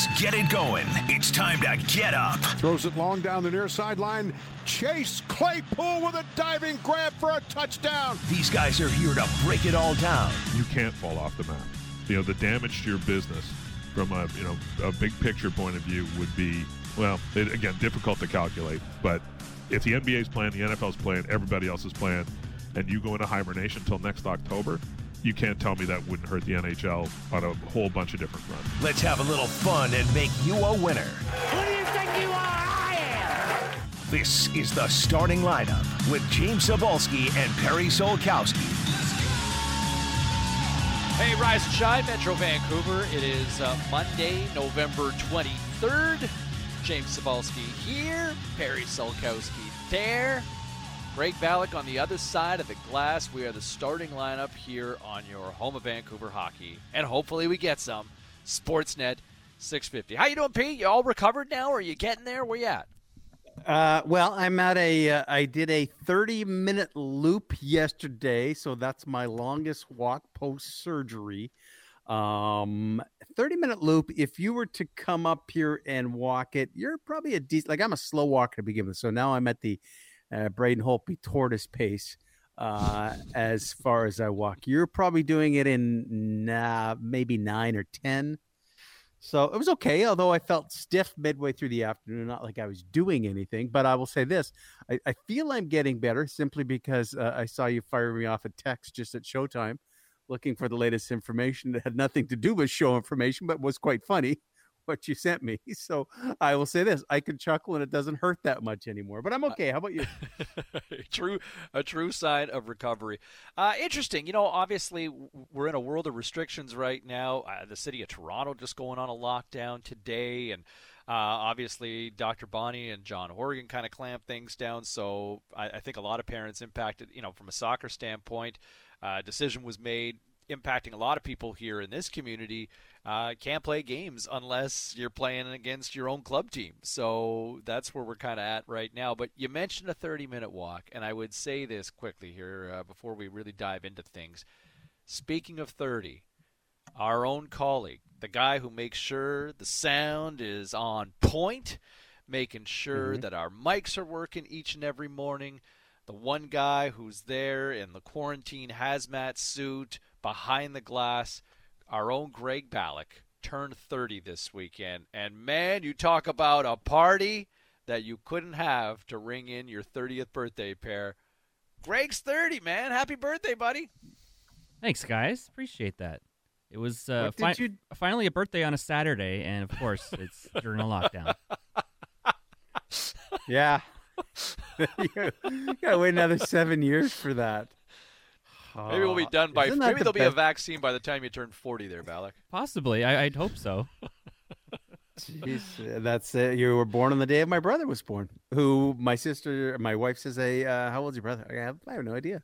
Let's get it going. It's time to get up. Throws it long down the near sideline. Chase Claypool with a diving grab for a touchdown. These guys are here to break it all down. You can't fall off the map. You know, the damage to your business from a, you know, a big picture point of view would be, well, it, again, difficult to calculate. But if the NBA's playing, the NFL's playing, everybody else is playing, and you go into hibernation until next October, you can't tell me that wouldn't hurt the NHL on a whole bunch of different fronts. Let's have a little fun and make you a winner. Who do you think you are? I am. This is the starting lineup with James Cybulski and Perry Solkowski. Hey, Rise and Shine, Metro Vancouver. It is uh, Monday, November 23rd. James Cybulski here, Perry Solkowski there. Greg Ballack on the other side of the glass. We are the starting lineup here on your home of Vancouver hockey, and hopefully we get some. Sportsnet 650. How you doing, Pete? You all recovered now? Are you getting there? Where you at? Uh, well, I'm at a. Uh, I did a 30 minute loop yesterday, so that's my longest walk post surgery. Um, 30 minute loop. If you were to come up here and walk it, you're probably a decent. Like I'm a slow walker to begin with, so now I'm at the uh, Braden Holtby tortoise pace uh, as far as I walk. You're probably doing it in uh, maybe nine or 10. So it was okay, although I felt stiff midway through the afternoon, not like I was doing anything. But I will say this I, I feel I'm getting better simply because uh, I saw you fire me off a text just at showtime looking for the latest information that had nothing to do with show information, but was quite funny what you sent me. So I will say this: I can chuckle and it doesn't hurt that much anymore. But I'm okay. How about you? true, a true sign of recovery. Uh, interesting. You know, obviously we're in a world of restrictions right now. Uh, the city of Toronto just going on a lockdown today, and uh, obviously Dr. Bonnie and John Horgan kind of clamped things down. So I, I, think a lot of parents impacted. You know, from a soccer standpoint, uh, decision was made impacting a lot of people here in this community uh, can't play games unless you're playing against your own club team. So that's where we're kind of at right now. But you mentioned a 30 minute walk, and I would say this quickly here uh, before we really dive into things. Speaking of 30, our own colleague, the guy who makes sure the sound is on point, making sure mm-hmm. that our mics are working each and every morning. The one guy who's there in the quarantine hazmat suit behind the glass our own Greg Ballack turned 30 this weekend. And man, you talk about a party that you couldn't have to ring in your 30th birthday pair. Greg's 30, man. Happy birthday, buddy. Thanks, guys. Appreciate that. It was uh, fi- you... finally a birthday on a Saturday, and of course, it's during a lockdown. yeah. you gotta wait another seven years for that. Maybe we'll be done by. Maybe there'll be a vaccine by the time you turn forty, there, Ballack. Possibly. I, would hope so. Jeez, that's it. You were born on the day of my brother was born. Who my sister, my wife says, "A uh, how old's your brother?" I have, I have no idea.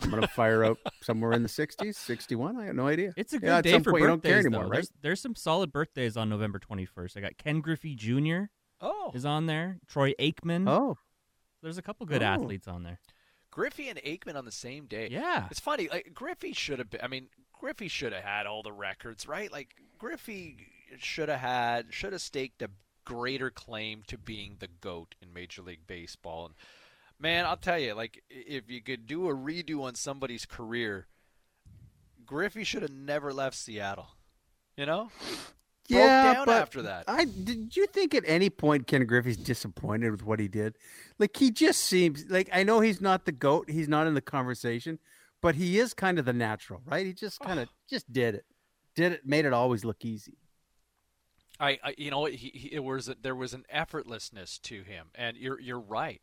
I'm gonna fire up somewhere in the 60s, 61. I have no idea. It's a good yeah, day for birthdays. don't care anymore, though. right? There's, there's, some solid birthdays on November 21st. I got Ken Griffey Jr. Oh, is on there. Troy Aikman. Oh, there's a couple good oh. athletes on there. Griffey and Aikman on the same day. Yeah, it's funny. Like Griffey should have been. I mean, Griffey should have had all the records, right? Like Griffey should have had, should have staked a greater claim to being the goat in Major League Baseball. And man, I'll tell you, like if you could do a redo on somebody's career, Griffey should have never left Seattle. You know? Yeah, but after that. I did you think at any point Ken Griffey's disappointed with what he did? Like he just seems like I know he's not the goat, he's not in the conversation, but he is kind of the natural, right? He just kind of just did it, did it, made it always look easy. I, I you know, he, he, it was there was an effortlessness to him, and you're you're right.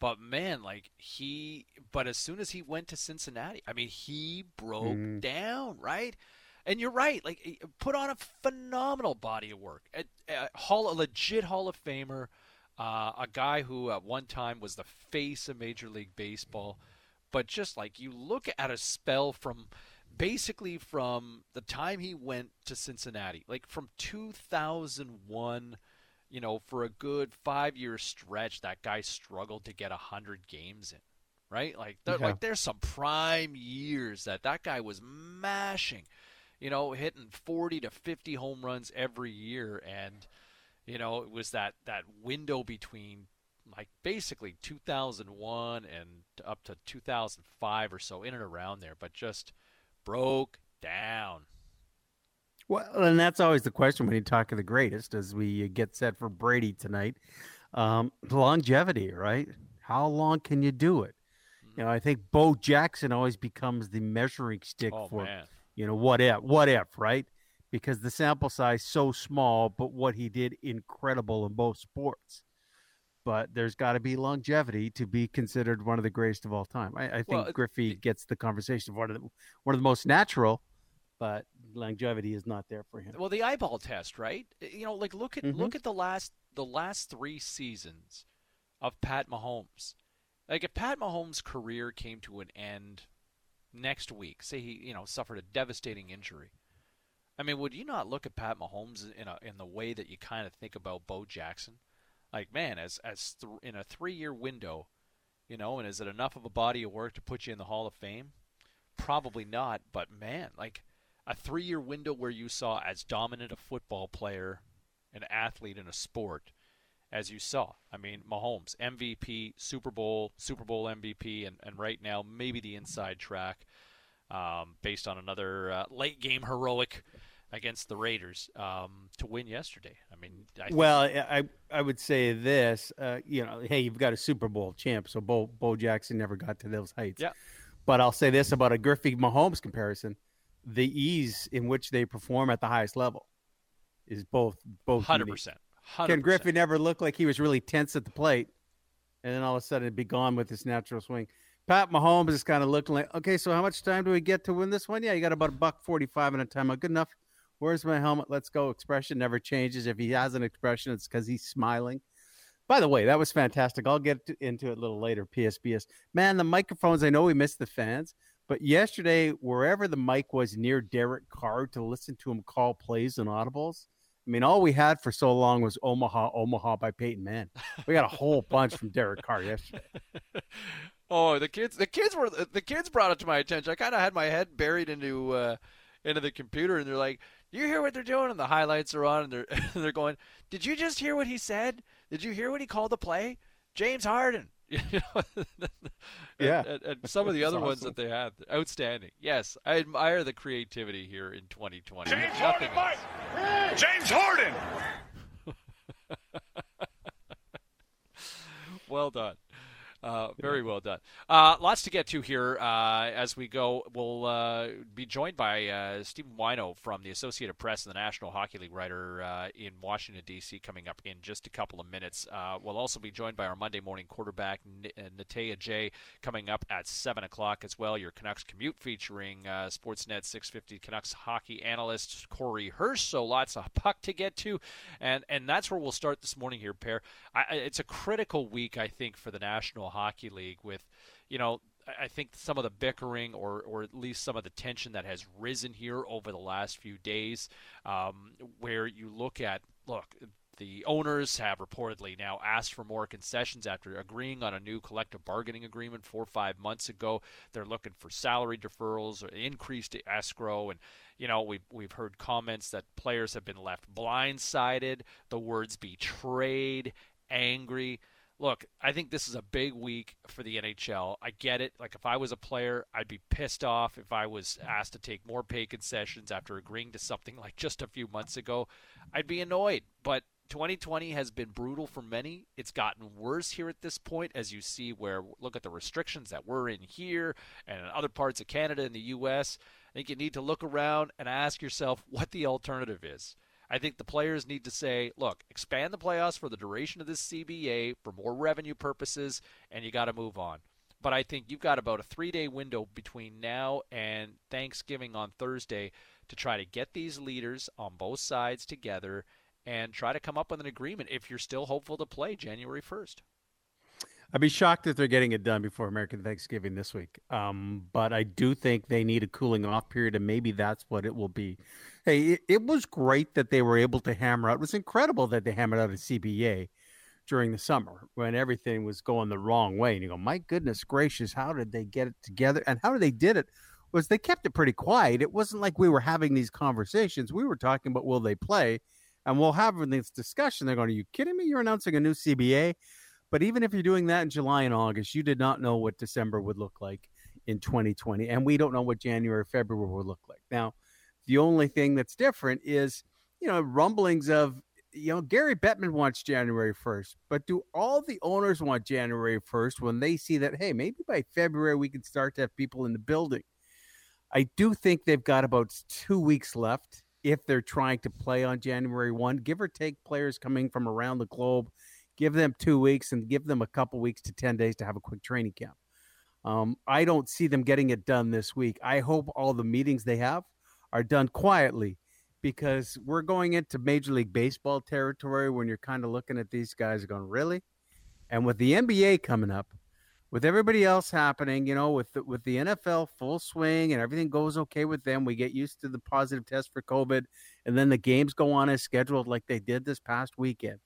But man, like he, but as soon as he went to Cincinnati, I mean, he broke mm. down, right? And you're right. Like, put on a phenomenal body of work. A, a hall, a legit Hall of Famer, uh, a guy who at one time was the face of Major League Baseball. But just like you look at a spell from basically from the time he went to Cincinnati, like from 2001, you know, for a good five year stretch, that guy struggled to get 100 games in, right? Like, yeah. like there's some prime years that that guy was mashing you know, hitting 40 to 50 home runs every year. And, you know, it was that, that window between like basically 2001 and up to 2005 or so, in and around there, but just broke down. Well, and that's always the question when you talk of the greatest as we get set for Brady tonight. Um, longevity, right? How long can you do it? You know, I think Bo Jackson always becomes the measuring stick oh, for, man. You know, what if, what if, right? Because the sample size so small, but what he did incredible in both sports. But there's got to be longevity to be considered one of the greatest of all time. I, I think Well, Griffey gets the conversation of one of the one of the most natural, but longevity is not there for him. Well, the eyeball test, right? You know, like look at Mhm. look at the last the last three seasons of Pat Mahomes. Like if Pat Mahomes' career came to an end next week, say he you know suffered a devastating injury. I mean, would you not look at Pat Mahomes in a in the way that you kind of think about Bo Jackson? Like, man, as as th- in a three year window, you know, and is it enough of a body of work to put you in the Hall of Fame? Probably not, but man, like a three year window where you saw as dominant a football player, an athlete in a sport as you saw. I mean, Mahomes, MVP, Super Bowl, Super Bowl MVP, and, and right now maybe the inside track um, based on another uh, late game heroic against the Raiders um, to win yesterday. I mean, I well, I I would say this, uh, you know, hey, you've got a Super Bowl champ, so Bo Bo Jackson never got to those heights. Yeah. But I'll say this about a Griffey Mahomes comparison: the ease in which they perform at the highest level is both both hundred percent. 100%. Ken Griffey never looked like he was really tense at the plate, and then all of a sudden it'd be gone with his natural swing. Pat Mahomes is kind of looking like, okay, so how much time do we get to win this one? Yeah, you got about a buck forty-five in a time. Good enough. Where's my helmet? Let's go. Expression never changes. If he has an expression, it's because he's smiling. By the way, that was fantastic. I'll get into it a little later. PSBS. Man, the microphones. I know we missed the fans, but yesterday, wherever the mic was near Derek Carr to listen to him call plays and audibles, I mean, all we had for so long was Omaha, Omaha by Peyton Mann. We got a whole bunch from Derek Carr yesterday. Oh, the kids! The kids were the kids brought it to my attention. I kind of had my head buried into uh, into the computer, and they're like, "You hear what they're doing?" And the highlights are on, and they're they're going, "Did you just hear what he said? Did you hear what he called the play? James Harden." You know? And- Yeah. and, and some of the other ones that they had, outstanding. Yes, I admire the creativity here in 2020. If nothing else. James Harden. well done. Uh, very well done. Uh, lots to get to here uh, as we go. We'll uh, be joined by uh, Stephen Whyno from the Associated Press and the National Hockey League writer uh, in Washington, D.C., coming up in just a couple of minutes. Uh, we'll also be joined by our Monday morning quarterback, N- Natey Adjei, coming up at 7 o'clock as well. Your Canucks commute featuring uh, Sportsnet 650 Canucks hockey analyst Corey Hirsch. So lots of puck to get to. And, and that's where we'll start this morning here, Pair. I- it's a critical week, I think, for the National Hockey League with, you know, I- I think some of the bickering or, or at least some of the tension that has risen here over the last few days, um, where you look at, look, the owners have reportedly now asked for more concessions after agreeing on a new collective bargaining agreement four or five months ago. They're looking for salary deferrals or increased escrow. And, you know, we've, we've heard comments that players have been left blindsided, the words betrayed, angry look, I think this is a big week for the NHL. I get it. Like if I was a player, I'd be pissed off if I was asked to take more pay concessions after agreeing to something like just a few months ago. I'd be annoyed. But 2020 has been brutal for many. It's gotten worse here at this point as you see where look at the restrictions that we're in here and in other parts of Canada and the US. I think you need to look around and ask yourself what the alternative is. I think the players need to say, look, expand the playoffs for the duration of this CBA for more revenue purposes, and you got to move on. But I think you've got about a three day window between now and Thanksgiving on Thursday to try to get these leaders on both sides together and try to come up with an agreement if you're still hopeful to play January 1st. I'd be shocked if they're getting it done before American Thanksgiving this week. Um, but I do think they need a cooling off period, and maybe that's what it will be. Hey, it, it was great that they were able to hammer out. It was incredible that they hammered out a CBA during the summer when everything was going the wrong way. And you go, my goodness gracious, how did they get it together? And how they did it was they kept it pretty quiet. It wasn't like we were having these conversations. We were talking about will they play, and we'll have this discussion. They're going, "Are you kidding me? You're announcing a new CBA." But even if you're doing that in July and August, you did not know what December would look like in 2020, and we don't know what January, February will look like. Now, the only thing that's different is, you know, rumblings of, you know, Gary Bettman wants January 1st, but do all the owners want January 1st when they see that, hey, maybe by February we can start to have people in the building? I do think they've got about two weeks left if they're trying to play on January 1, give or take players coming from around the globe, give them two weeks and give them a couple weeks to 10 days to have a quick training camp. Um, I don't see them getting it done this week. I hope all the meetings they have are done quietly because we're going into Major League Baseball territory when you're kind of looking at these guys going, really? And with the NBA coming up, with everybody else happening, you know, with the, with the NFL full swing and everything goes okay with them, we get used to the positive test for COVID, and then the games go on as scheduled, like they did this past weekend.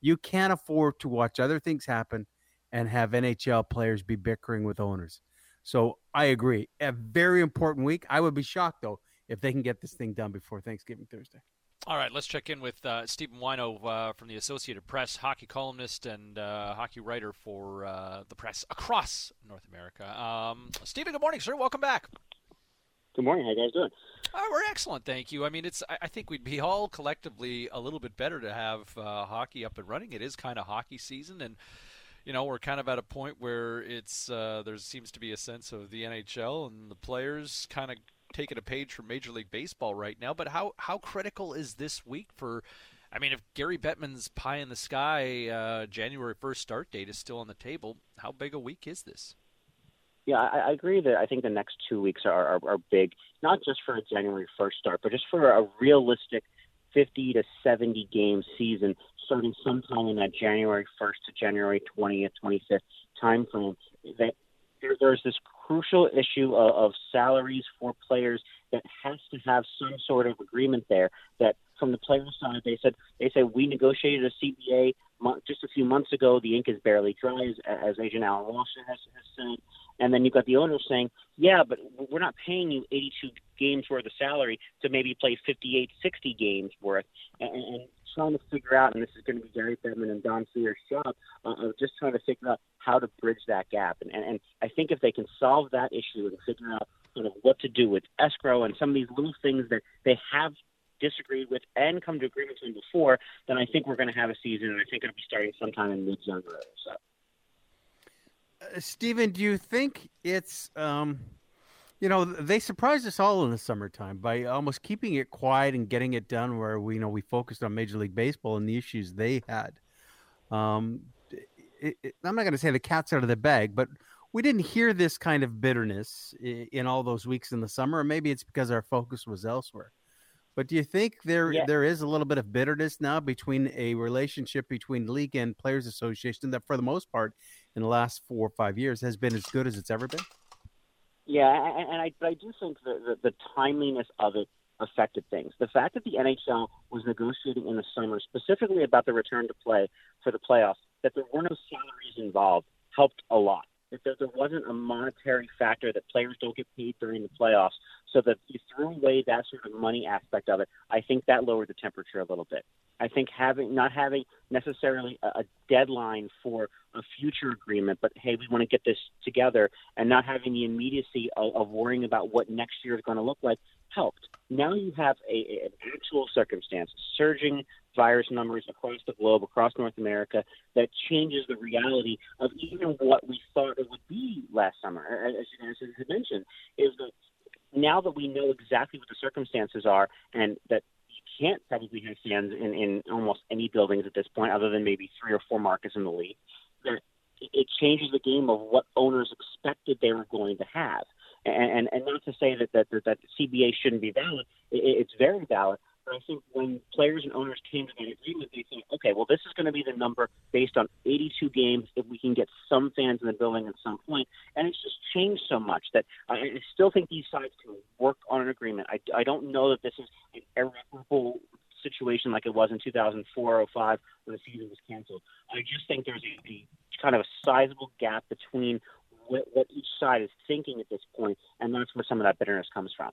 You can't afford to watch other things happen and have NHL players be bickering with owners. So I agree. A very important week. I would be shocked though if they can get this thing done before Thanksgiving Thursday. All right, let's check in with uh, Stephen Whyno uh, from the Associated Press, hockey columnist and uh, hockey writer for uh, the press across North America. Um, Stephen, good morning, sir. Welcome back. Good morning. How you guys doing? Oh, we're excellent, thank you. I mean, it's. I think we'd be all collectively a little bit better to have uh, hockey up and running. It is kind of hockey season, and you know we're kind of at a point where it's uh, there seems to be a sense of the NHL and the players kind of taking a page from Major League Baseball right now. But how how critical is this week for? I mean, if Gary Bettman's pie in the sky uh, January first start date is still on the table, how big a week is this? Yeah, I, I agree that I think the next two weeks are, are, are big, not just for a January 1st start, but just for a realistic 50 to 70 game season starting sometime in that January 1st to January 20th, 25th timeframe. That there, there's this crucial issue of, of salaries for players that has to have some sort of agreement there. That from the players' side, they said they said we negotiated a CBA just a few months ago. The ink is barely dry, as, as agent Alan Walsh has, has said. And then you've got the owners saying, yeah, but we're not paying you 82 games worth of salary to maybe play 58, 60 games worth. And, and trying to figure out, and this is going to be Gary Bettman and Don Fehr's job, uh, of just trying to figure out how to bridge that gap. And, and, and I think if they can solve that issue and figure out sort of what to do with escrow and some of these little things that they have disagreed with and come to agreements on before, then I think we're going to have a season, and I think it'll be starting sometime in mid-January. So. Uh, Stephen, do you think it's um, – you know, they surprised us all in the summertime by almost keeping it quiet and getting it done where we you know we focused on Major League Baseball and the issues they had. Um, it, it, I'm not going to say the cat's out of the bag, but we didn't hear this kind of bitterness in, in all those weeks in the summer. Or maybe it's because our focus was elsewhere. But do you think there yeah. there is a little bit of bitterness now between a relationship between league and players association that, for the most part, in the last four or five years, has been as good as it's ever been? Yeah, and, and I, but I do think the, the, the timeliness of it affected things. The fact that the NHL was negotiating in the summer specifically about the return to play for the playoffs, that there were no salaries involved, helped a lot. If there, there wasn't a monetary factor that players don't get paid during the playoffs, so that you threw away that sort of money aspect of it, I think that lowered the temperature a little bit. I think having not having necessarily a, a deadline for a future agreement, but hey, we want to get this together, and not having the immediacy of, of worrying about what next year is going to look like helped. Now you have a, an actual circumstance, surging virus numbers across the globe, across North America, that changes the reality of even what we thought it would be last summer. As you guys had mentioned, is that now that we know exactly what the circumstances are, and that you can't probably have fans in, in almost any buildings at this point, other than maybe three or four markets in the league. That it changes the game of what owners expected they were going to have. And, and, and not to say that, that, that, that CBA shouldn't be valid, it, it's very valid. But I think when players and owners came to that agreement, they think, okay, well, this is going to be the number based on 82 games if we can get some fans in the building at some point. And it's just changed so much that I still think these sides can work on an agreement. I, I don't know that this is an irreparable situation like it was in 2004 or 05 when the season was canceled. I just think there's a, a kind of a sizable gap between what, what each side is thinking at this point, and that's where some of that bitterness comes from.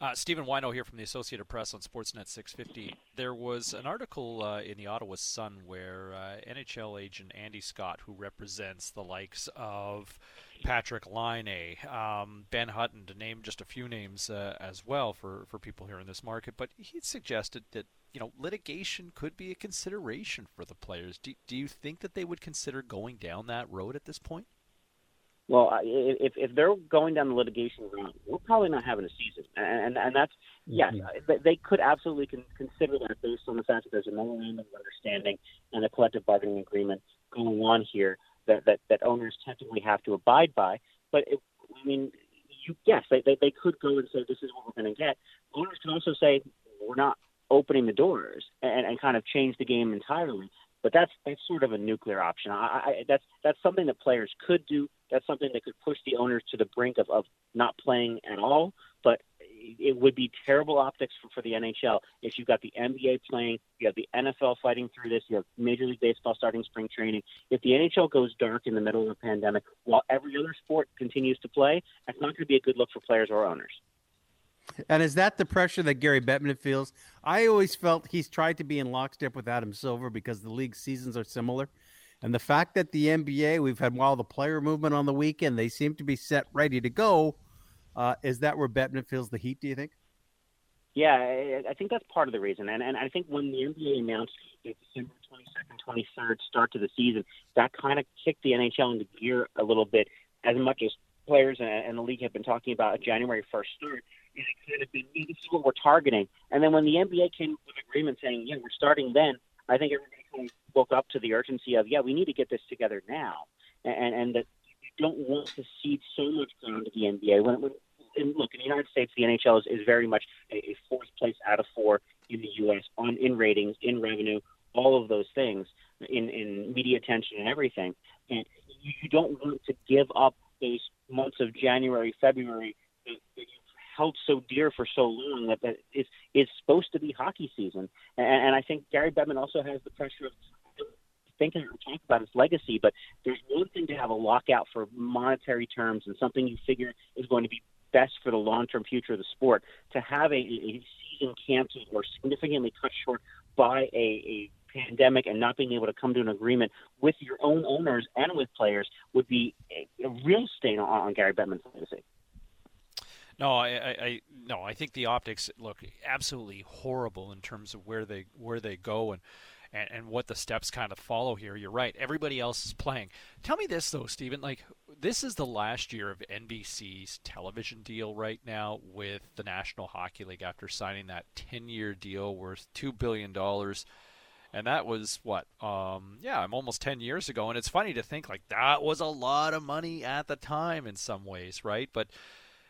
Uh, Stephen Whyno here from the Associated Press on Sportsnet 650. There was an article uh, in the Ottawa Sun where uh, NHL agent Andy Scott, who represents the likes of Patrick Laine, um, Ben Hutton, to name just a few names uh, as well for, for people here in this market, but he suggested that you know litigation could be a consideration for the players. Do, do you think that they would consider going down that road at this point? Well, if if they're going down the litigation route, we're probably not having a season, and and that's yes, mm-hmm. they could absolutely con- consider that based on the fact that there's a memorandum of understanding and a collective bargaining agreement going on here that that, that owners technically have to abide by. But it, I mean, you yes, they, they they could go and say this is what we're going to get. Owners can also say we're not opening the doors and, and kind of change the game entirely. But that's that's sort of a nuclear option. I, I, that's that's something that players could do. That's something that could push the owners to the brink of, of not playing at all. But it would be terrible optics for, for the NHL if you've got the NBA playing, you have the NFL fighting through this, you have Major League Baseball starting spring training. If the NHL goes dark in the middle of a pandemic while every other sport continues to play, that's not going to be a good look for players or owners. And is that the pressure that Gary Bettman feels? I always felt he's tried to be in lockstep with Adam Silver because the league seasons are similar. And the fact that the NBA, we've had while the player movement on the weekend, they seem to be set ready to go. Uh, is that where Bettman feels the heat, do you think? Yeah, I think that's part of the reason. And, and I think when the NBA announced the December 22nd, 23rd start to the season, that kind of kicked the NHL into gear a little bit, as much as players and the league have been talking about a January 1st start it kind of been, this is what we're targeting. And then when the NBA came with an agreement saying, yeah, we're starting then, I think everybody kind of woke up to the urgency of, yeah, we need to get this together now. And, and that you don't want to cede so much ground to the NBA. When, when and look, in the United States, the NHL is, is very much a, a fourth place out of four in the U.S. on in ratings, in revenue, all of those things, in, in media attention and everything. And you, you don't want to give up those months of January, February that, that you held so dear for so long that, that it's, it's supposed to be hockey season. And, and I think Gary Bettman also has the pressure of thinking or talking about his legacy, but there's one thing to have a lockout for monetary terms and something you figure is going to be best for the long-term future of the sport. To have a, a season canceled or significantly cut short by a, a pandemic and not being able to come to an agreement with your own owners and with players would be a, a real stain on, on Gary Bettman's legacy. No, I, I, no, I think the optics look absolutely horrible in terms of where they where they go and, and and what the steps kind of follow here. You're right. Everybody else is playing. Tell me this though, Stephen. Like this is the last year of NBC's television deal right now with the National Hockey League after signing that 10-year deal worth two billion dollars and that was what um yeah i'm almost 10 years ago and it's funny to think like that was a lot of money at the time in some ways right but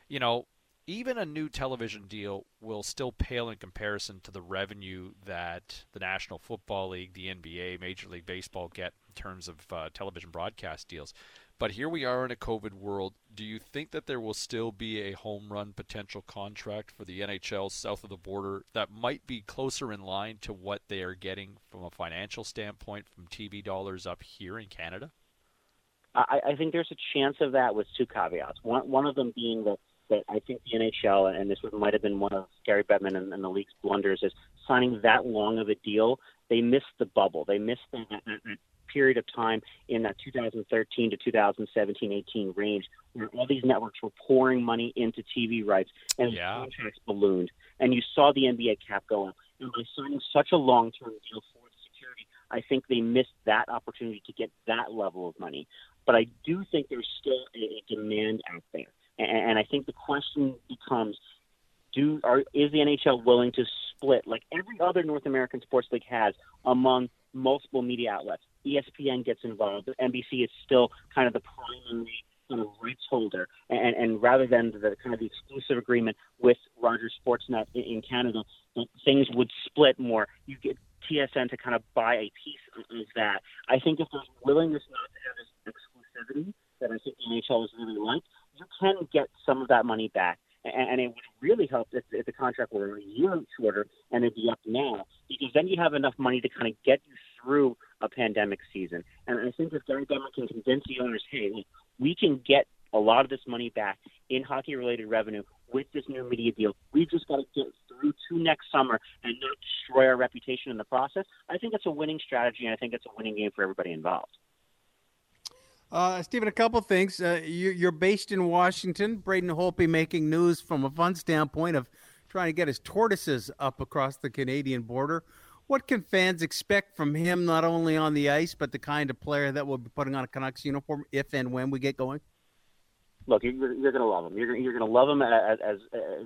you know even a new television deal will still pale in comparison to the revenue that the National Football League, the NBA, Major League Baseball get in terms of uh, television broadcast deals. But here we are in a COVID world. Do you think that there will still be a home run potential contract for the NHL south of the border that might be closer in line to what they are getting from a financial standpoint from TV dollars up here in Canada? I, I think there's a chance of that with two caveats. One, one of them being that that I think the NHL, and this might have been one of Gary Bettman and, and the league's blunders, is signing that long of a deal. They missed the bubble. They missed that, that, that period of time in that 2013 to 2017-18 range where all these networks were pouring money into TV rights and yeah. contracts ballooned. And you saw the NBA cap go up. And by signing such a long-term deal for security, I think they missed that opportunity to get that level of money. But I do think there's still a, a demand out there. And I think the question becomes do are is the NHL willing to split like every other North American sports league has among multiple media outlets? ESPN gets involved. NBC is still kind of the primary kind of rights holder, and, and rather than the kind of the exclusive agreement with Rogers Sportsnet in, in Canada, things would split more. You get TSN to kind of buy a piece of that. I think if there's willingness not to have this exclusivity that I think the NHL is really like, you can get some of that money back. And, it would really help if, if the contract were a year shorter and it'd be up now, because then you have enough money to kind of get you through a pandemic season. And I think if Gary Bettman can convince the owners, hey, we can get a lot of this money back in hockey related revenue with this new media deal. We've just got to get through to next summer and not destroy our reputation in the process. I think it's a winning strategy, and I think it's a winning game for everybody involved. Uh, Stephen, a couple things. Uh, you, are based in Washington. Braden Holtby making news from a fun standpoint of trying to get his tortoises up across the Canadian border. What can fans expect from him, not only on the ice, but the kind of player that will be putting on a Canucks uniform if and when we get going? look, you're, you're going to love him. You're, you're going to love him as, as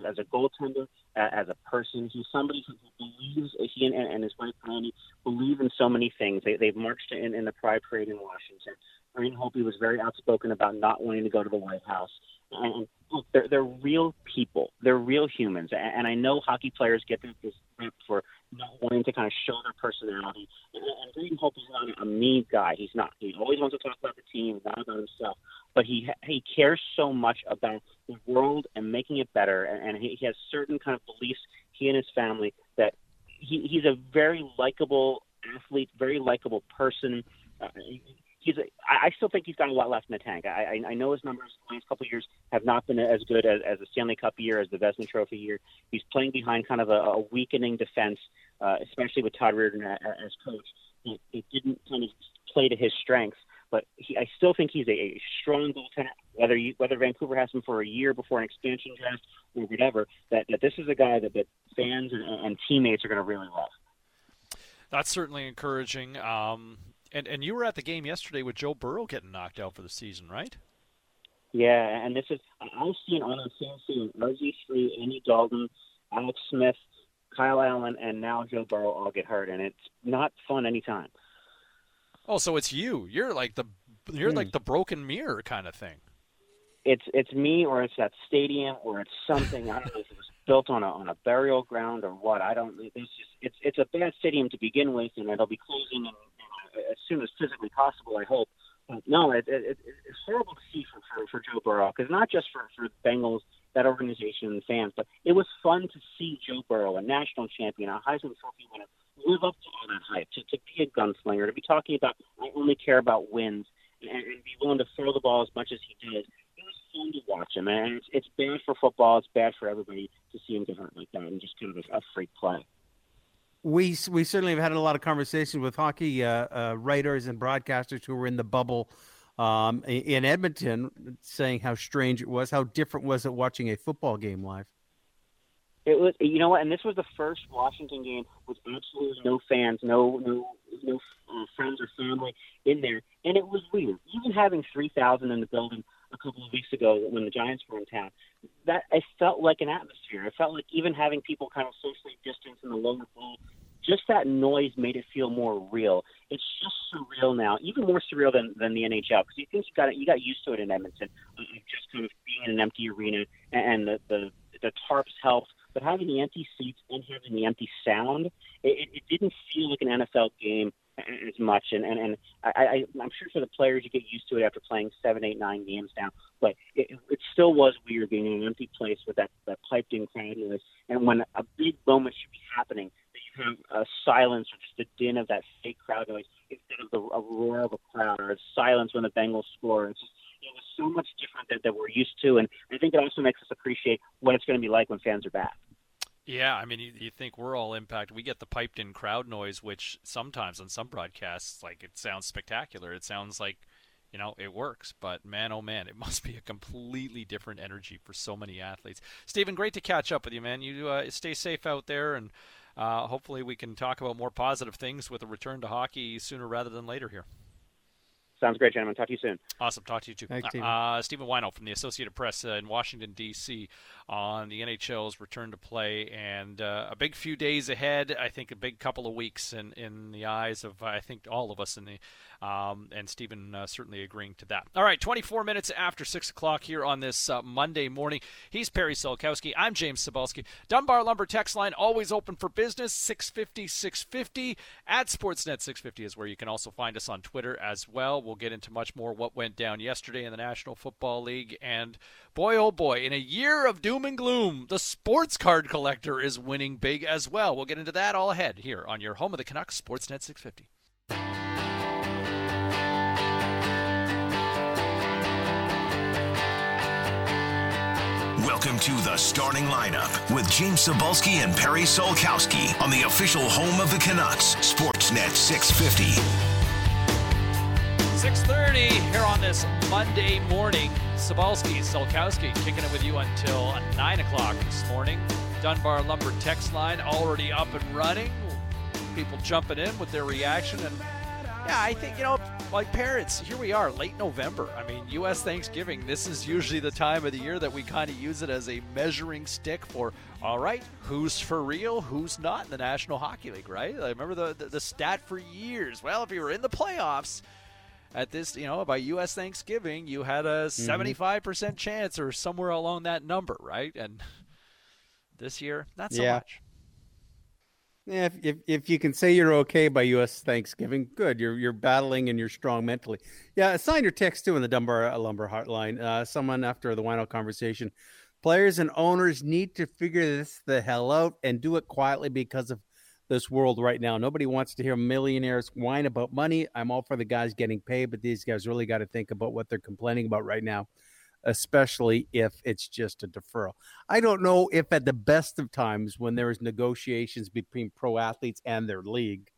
as a goaltender, as a person. He's somebody who believes he and, and his wife Brandy believe in so many things. They, they've marched in, in the Pride Parade in Washington. Braden Holtby was very outspoken about not wanting to go to the White House. And look, they're, they're real people. They're real humans. And, and I know hockey players get this rep for not wanting to kind of show their personality. And, and Braden not a mean guy. He's not. He always wants to talk about the team, not about himself but he he cares so much about the world and making it better, and, and he, he has certain kind of beliefs he and his family that he, he's a very likable athlete, very likable person. Uh, he's I still think he's got a lot left in the tank. I, I, I know his numbers the last couple of years have not been as good as, as the Stanley Cup year, as the Vezina Trophy year. He's playing behind kind of a, a weakening defense, uh, especially with Todd Reirden as coach. It, it didn't kind of play to his strengths. But he, I still think he's a, a strong goaltender. Whether you, whether Vancouver has him for a year before an expansion draft or whatever, that, that this is a guy that, that fans and, and teammates are going to really love. That's certainly encouraging. Um, and and you were at the game yesterday with Joe Burrow getting knocked out for the season, right? Yeah, and this is I've seen on the same scene RG3, Andy Dalton, Alex Smith, Kyle Allen, and now Joe Burrow all get hurt, and it's not fun anytime. Oh, so it's you. You're like the you're hmm. like the broken mirror kind of thing. It's it's me or it's that stadium or it's something. I don't know if it was built on a on a burial ground or what. I don't. It's just it's it's a bad stadium to begin with, and it'll be closing in, in, as soon as physically possible. I hope. But no, it, it, it's horrible to see for for, for Joe Burrow because not just for for the Bengals, that organization and fans, but it was fun to see Joe Burrow, a national champion, a Heisman Trophy winner, live up to all that hype, to, to be a gunslinger, to be talking about I only care about wins, and, and be willing to throw the ball as much as he did. It was fun to watch him, and it's, it's bad for football. It's bad for everybody to see him get hurt like that and just kind of a, a freak play. We we certainly have had a lot of conversations with hockey uh, uh, writers and broadcasters who were in the bubble um, in Edmonton, saying how strange it was. How different was it watching a football game live? It was, you know what, and this was the first Washington game with absolutely no fans, no no no uh, friends or family in there, and it was weird. Even having three thousand in the building a couple of weeks ago when the Giants were in town, that it felt like an atmosphere. It felt like even having people kind of socially distanced in the lower bowl, just that noise made it feel more real. It's just surreal now, even more surreal than than the NHL because you think you got you got used to it in Edmonton, uh, just kind of being in an empty arena and the the the tarps helped but having the empty seats and having the empty sound, it, it didn't feel like an NFL game as much. And and, and I, I, I'm sure for the players, you get used to it after playing seven, eight, nine games now. But it, it still was weird being in an empty place with that that piped in crowd noise. And when a big moment should be happening, you a silence or just a din of that fake crowd noise instead of the a roar of a crowd or a silence when the Bengals score. It's just it was so much different that, that we're used to, and I think it also makes us appreciate what it's going to be like when fans are back. Yeah, I mean, you, you, think we're all impacted. We get the piped in crowd noise, which sometimes on some broadcasts, like it sounds spectacular. It sounds like, you know, it works. But man, oh man, it must be a completely different energy for so many athletes. Stephen, great to catch up with you, man. You uh, stay safe out there, and uh, hopefully we can talk about more positive things with a return to hockey sooner rather than later here. Sounds great, gentlemen. Talk to you soon. Awesome. Talk to you too. Thanks, uh, Stephen Whyno from the Associated Press uh, in Washington, D.C. on the NHL's return to play and uh, a big few days ahead. I think a big couple of weeks in, in the eyes of, I think, all of us in the um, and Stephen uh, certainly agreeing to that. All right, 24 minutes after 6 o'clock here on this uh, Monday morning. He's Perry Solkowski. I'm James Cybulski. Dunbar Lumber text line always open for business, 650 650. At Sportsnet 650 is where you can also find us on Twitter as well. We'll get into much more what went down yesterday in the National Football League. And boy, oh boy, in a year of doom doom and gloom. The sports card collector is winning big as well. We'll get into that all ahead here on your home of the Canucks, Sportsnet 650. Welcome to the starting lineup with James Cybulski and Perry Solkowski on the official home of the Canucks, Sportsnet 650. 6.30 here on this Monday morning. Cybulski, Solkowski kicking it with you until 9 o'clock this morning. Dunbar Lumber text line already up and running. People jumping in with their reaction. And yeah, I think, you know, like parents, here we are, late November. I mean, U.S. Thanksgiving, this is usually the time of the year that we kind of use it as a measuring stick for, all right, who's for real, who's not in the National Hockey League, right? I remember the, the, the stat for years. Well, if you were in the playoffs, at this, you know, by U.S. Thanksgiving, you had a mm-hmm. 75% chance or somewhere along that number, right? And this year, not so yeah. much. Yeah, if, if, if you can say you're okay by U.S. Thanksgiving, good. You're you're battling and you're strong mentally. Yeah, assign your text too in the Dunbar Lumber Hotline. Uh, someone after the Whyno conversation, players and owners need to figure this the hell out and do it quietly because of this world right now. Nobody wants to hear millionaires whine about money. I'm all for the guys getting paid, but these guys really got to think about what they're complaining about right now especially if it's just a deferral. I don't know if at the best of times when there is negotiations between pro athletes and their league,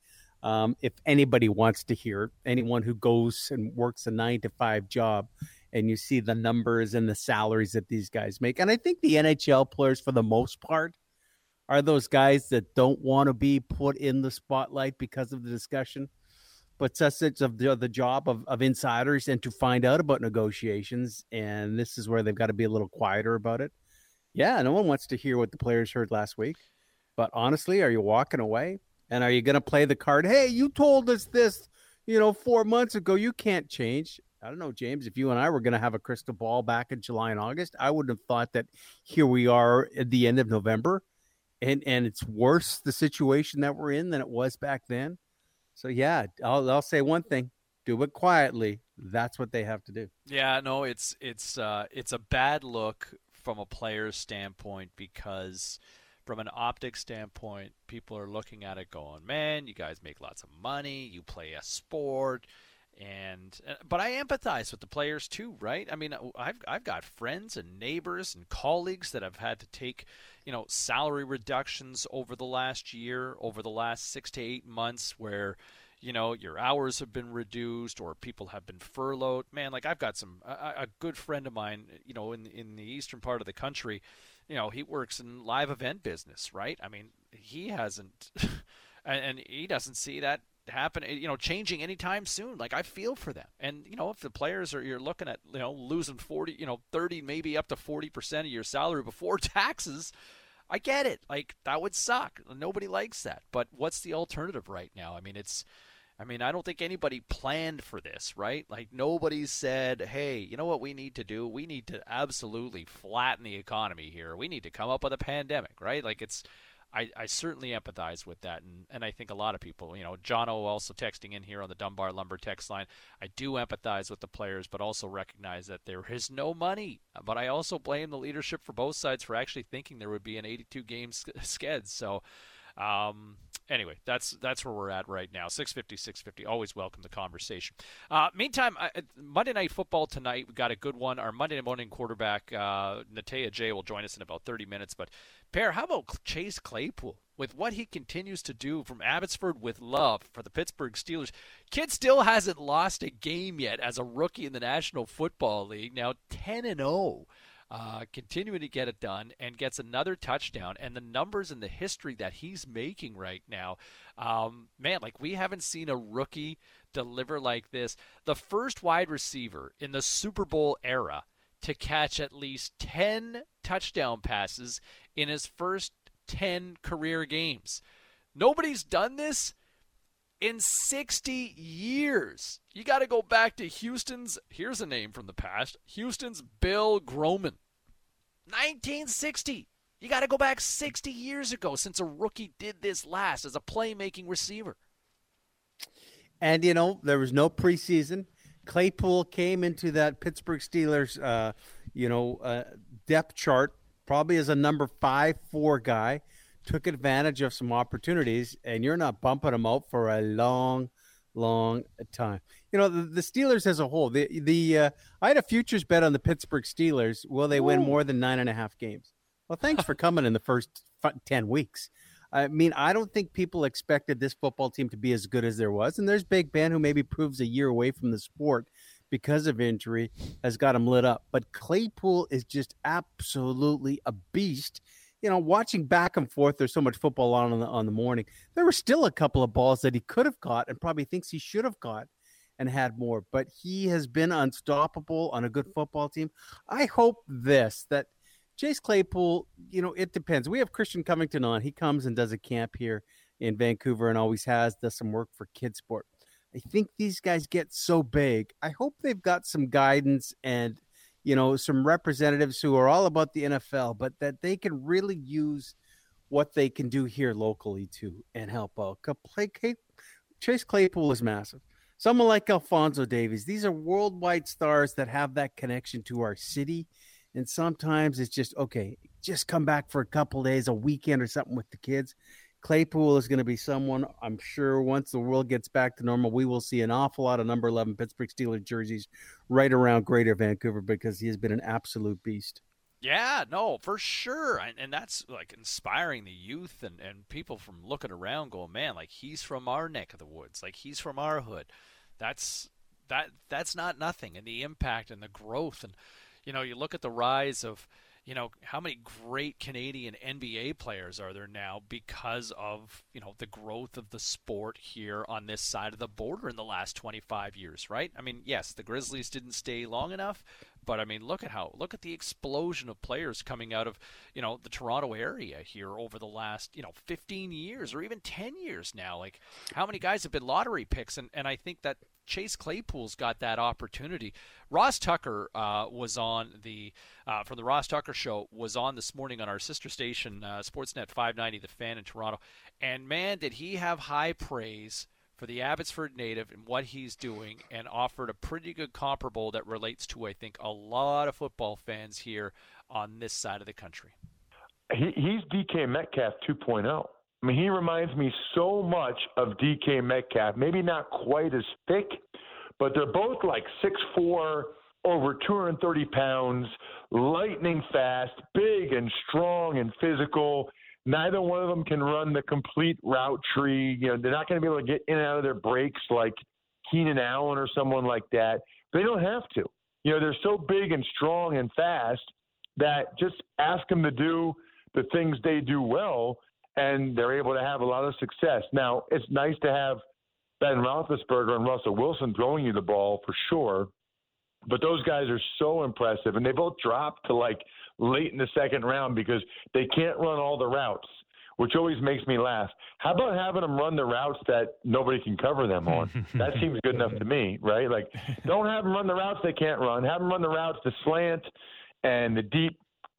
um, if anybody wants to hear anyone who goes and works a nine to five job and you see the numbers and the salaries that these guys make. And I think the NHL players, for the most part, are those guys that don't want to be put in the spotlight because of the discussion but such of the, the job of, of insiders and to find out about negotiations. And this is where they've got to be a little quieter about it. Yeah, no one wants to hear what the players heard last week. But honestly, are you walking away? And are you going to play the card? Hey, you told us this, you know, four months ago. You can't change. I don't know, James. If you and I were going to have a crystal ball back in July and August, I wouldn't have thought that here we are at the end of November, and and it's worse the situation that we're in than it was back then. So yeah, I'll I'll say one thing: do it quietly. That's what they have to do. Yeah, no, it's it's uh, it's a bad look from a player's standpoint because from an optic standpoint, people are looking at it going, "Man, you guys make lots of money. You play a sport." And uh, but I empathize with the players too, right? I mean, I've I've got friends and neighbors and colleagues that have had to take, you know, salary reductions over the last year, over the last 6 to 8 months where you know your hours have been reduced or people have been furloughed man like i've got some a, a good friend of mine you know in in the eastern part of the country you know he works in live event business right i mean he hasn't and, and he doesn't see that happen, eh, you know, changing anytime soon. Like I feel for them. And you know, if the players are you're looking at, you know, losing 40, you know, 30 maybe up to 40% of your salary before taxes, I get it. Like that would suck. Nobody likes that. But what's the alternative right now? I mean, it's I mean, I don't think anybody planned for this, right? Like nobody said, "Hey, you know what we need to do? We need to absolutely flatten the economy here. We need to come up with a pandemic, right?" Like it's I, I certainly empathize with that, and, and I think a lot of people, you know, John O also texting in here on the Dunbar Lumber text line. I do empathize with the players, but also recognize that there is no money. But I also blame the leadership for both sides for actually thinking there would be an 82 game sked. So, um, anyway, that's that's where we're at right now. 650, 650. Always welcome the conversation. Uh, meantime, I, Monday Night Football tonight, we got a good one. Our Monday morning quarterback, uh, Natey Adjei, will join us in about 30 minutes. But, Pair, how about Chase Claypool? With what he continues to do from Abbotsford with love for the Pittsburgh Steelers, kid still hasn't lost a game yet as a rookie in the National Football League. Now 10 and 0 uh, continuing to get it done and gets another touchdown. And the numbers and the history that he's making right now, um, man, like we haven't seen a rookie deliver like this. The first wide receiver in the Super Bowl era to catch at least 10 touchdown passes in his first 10 career games. Nobody's done this in 60 years. You got to go back to Houston's, here's a name from the past Houston's Bill Groman. 1960. You got to go back 60 years ago since a rookie did this last as a playmaking receiver. And, you know, there was no preseason. Claypool came into that Pittsburgh Steelers, uh, you know, uh, depth chart probably as a number five, four guy took advantage of some opportunities, and you're not bumping them out for a long, long time. You know, the, the Steelers as a whole. The the uh, I had a futures bet on the Pittsburgh Steelers. Will they Ooh. win more than nine and a half games? Well, thanks for coming in the first ten weeks. I mean, I don't think people expected this football team to be as good as there was. And there's Big Ben, who maybe proves a year away from the sport because of injury, has got him lit up. But Claypool is just absolutely a beast you know, watching back and forth, there's so much football on on the, on the morning. There were still a couple of balls that he could have caught and probably thinks he should have caught and had more. But he has been unstoppable on a good football team. I hope this that Chase Claypool, you know, it depends. We have Christian Covington on. He comes and does a camp here in Vancouver and always has, does some work for KidSport. I think these guys get so big. I hope they've got some guidance and you know, some representatives who are all about the NFL, but that they can really use what they can do here locally too and help out. Chase Claypool is massive. Someone like Alphonso Davies, these are worldwide stars that have that connection to our city. And sometimes it's just, okay, just come back for a couple days, a weekend or something with the kids. Claypool is going to be someone I'm sure once the world gets back to normal, we will see an awful lot of number 11 Pittsburgh Steelers jerseys right around Greater Vancouver because he has been an absolute beast. Yeah, no, for sure. And, and that's like inspiring the youth and, and people from looking around going, man, like he's from our neck of the woods. Like he's from our hood. That's that that's not nothing. And the impact and the growth and you know, you look at the rise of you know, how many great Canadian NBA players are there now because of, you know, the growth of the sport here on this side of the border in the last 25 years, right? I mean, yes, the Grizzlies didn't stay long enough, but I mean, look at how look at the explosion of players coming out of, you know, the Toronto area here over the last, you know, 15 years or even 10 years now. Like how many guys have been lottery picks and and I think that Chase Claypool's got that opportunity. Ross Tucker uh, was on the uh, from the Ross Tucker Show was on this morning on our sister station uh, Sportsnet 590, The Fan in Toronto, and man, did he have high praise for the Abbotsford native and what he's doing, and offered a pretty good comparable that relates to I think a lot of football fans here on this side of the country. He, he's DK Metcalf 2.0. I mean, he reminds me so much of DK Metcalf. Maybe not quite as thick, but they're both like six four, over 230 pounds, lightning fast, big and strong and physical. Neither one of them can run the complete route tree. You know, they're not going to be able to get in and out of their breaks like Keenan Allen or someone like that. They don't have to. You know, they're so big and strong and fast that just ask them to do the things they do well and they're able to have a lot of success. Now, it's nice to have Ben Roethlisberger and Russell Wilson throwing you the ball for sure, but those guys are so impressive, and they both dropped to like late in the second round because they can't run all the routes, which always makes me laugh. How about having them run the routes that nobody can cover them on? that seems good enough to me, right? Like, don't have them run the routes they can't run. Have them run the routes, the slant and the deep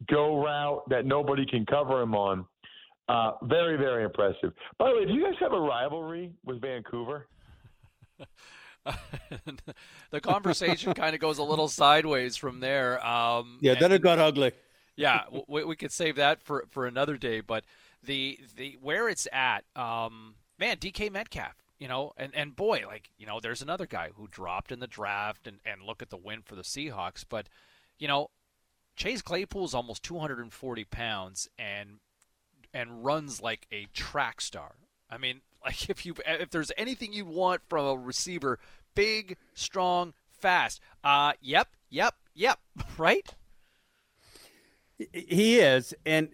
go route that nobody can cover them on. Uh, very, very impressive. By the way, do you guys have a rivalry with Vancouver? the conversation kind of goes a little sideways from there. Um, yeah, then it got ugly. yeah, we, we, could save that for, for another day. But the the where it's at, um, man, DK Metcalf, you know, and, and boy, like you know, there's another guy who dropped in the draft, and, and look at the win for the Seahawks. But you know, Chase Claypool's almost 240 pounds, and and runs like a track star. I mean, like if you if there's anything you want from a receiver, big, strong, fast. Uh, yep, yep, yep, right? He is, and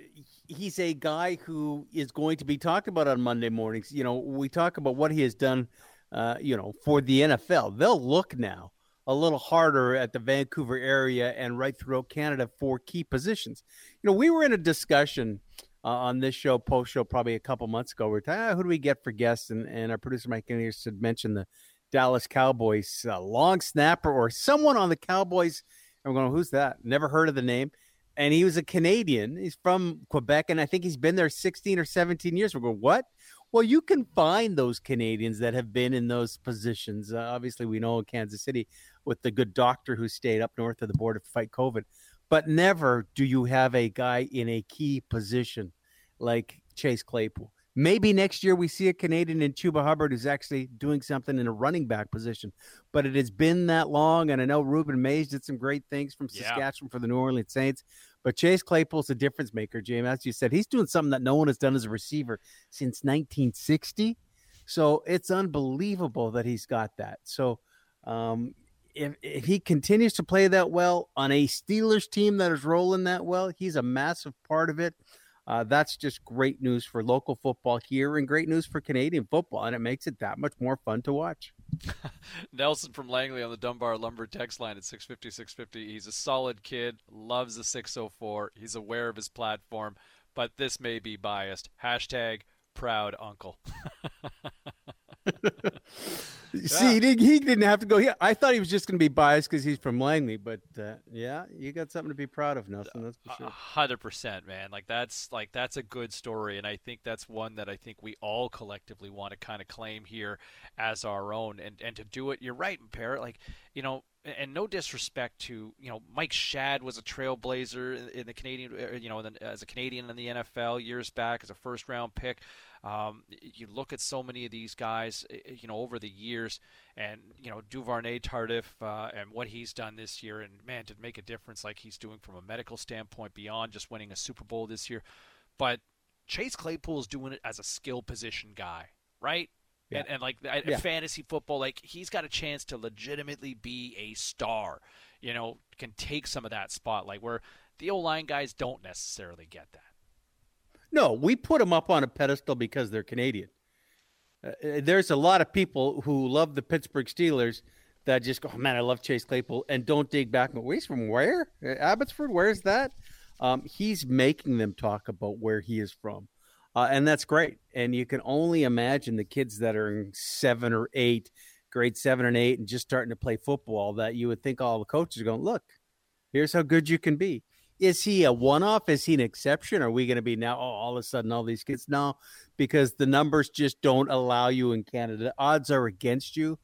he's a guy who is going to be talked about on Monday mornings. You know, we talk about what he has done, uh, you know, for the NFL. They'll look now a little harder at the Vancouver area and right throughout Canada for key positions. You know, we were in a discussion uh, on this show, post show, probably a couple months ago. We're talking, ah, who do we get for guests? And, and our producer Mike Ennis had mentioned the Dallas Cowboys uh, long snapper or someone on the Cowboys. I'm going, who's that? Never heard of the name. And he was a Canadian. He's from Quebec, and I think he's been there 16 or 17 years. We're going, what? Well, you can find those Canadians that have been in those positions. Uh, obviously, we know in Kansas City with the good doctor who stayed up north of the border to fight COVID but never do you have a guy in a key position like Chase Claypool. Maybe next year we see a Canadian in Chuba Hubbard who's actually doing something in a running back position. But it has been that long, and I know Rueben Mayes did some great things from Saskatchewan yeah. for the New Orleans Saints. But Chase Claypool's a difference maker, James. As you said, he's doing something that no one has done as a receiver since 1960. So it's unbelievable that he's got that. So um, if, if he continues to play that well on a Steelers team that is rolling that well, he's a massive part of it. Uh, that's just great news for local football here and great news for Canadian football, and it makes it that much more fun to watch. Nelson from Langley on the Dunbar Lumber text line at 650 650. He's a solid kid, loves the 604. He's aware of his platform, but this may be biased. Hashtag proud uncle. See, he, did, he didn't have to go. Yeah, I thought he was just going to be biased because he's from Langley, but uh, yeah, you got something to be proud of, Nelson. That's for sure. Hundred percent, man. Like that's like that's a good story, and I think that's one that I think we all collectively want to kind of claim here as our own, and and to do it. You're right, Parrot. Like you know, and no disrespect to you know Mike Schad was a trailblazer in the Canadian uh, you know as a Canadian in the NFL years back as a first round pick. Um, you look at so many of these guys, you know, over the years, and you know Duvernay Tardif uh, and what he's done this year, and man, to make a difference like he's doing from a medical standpoint beyond just winning a Super Bowl this year. But Chase Claypool is doing it as a skill position guy, right? Yeah. And, and like yeah. fantasy football, like he's got a chance to legitimately be a star. You know, can take some of that spotlight where the O line guys don't necessarily get that. No, we put them up on a pedestal because they're Canadian. Uh, uh, there's a lot of people who love the Pittsburgh Steelers that just go, oh, man, I love Chase Claypool, and don't dig back. But he's from where? Uh, Abbotsford? Where's that? Um, he's making them talk about where he is from. Uh, and that's great. And you can only imagine the kids that are in seven or eight, grade seven and eight, and just starting to play football that you would think all the coaches are going, look, here's how good you can be is he a one-off? Is he an exception? Are we going to be now? Oh, all of a sudden, all these kids no, because the numbers just don't allow you in Canada. Odds are against you,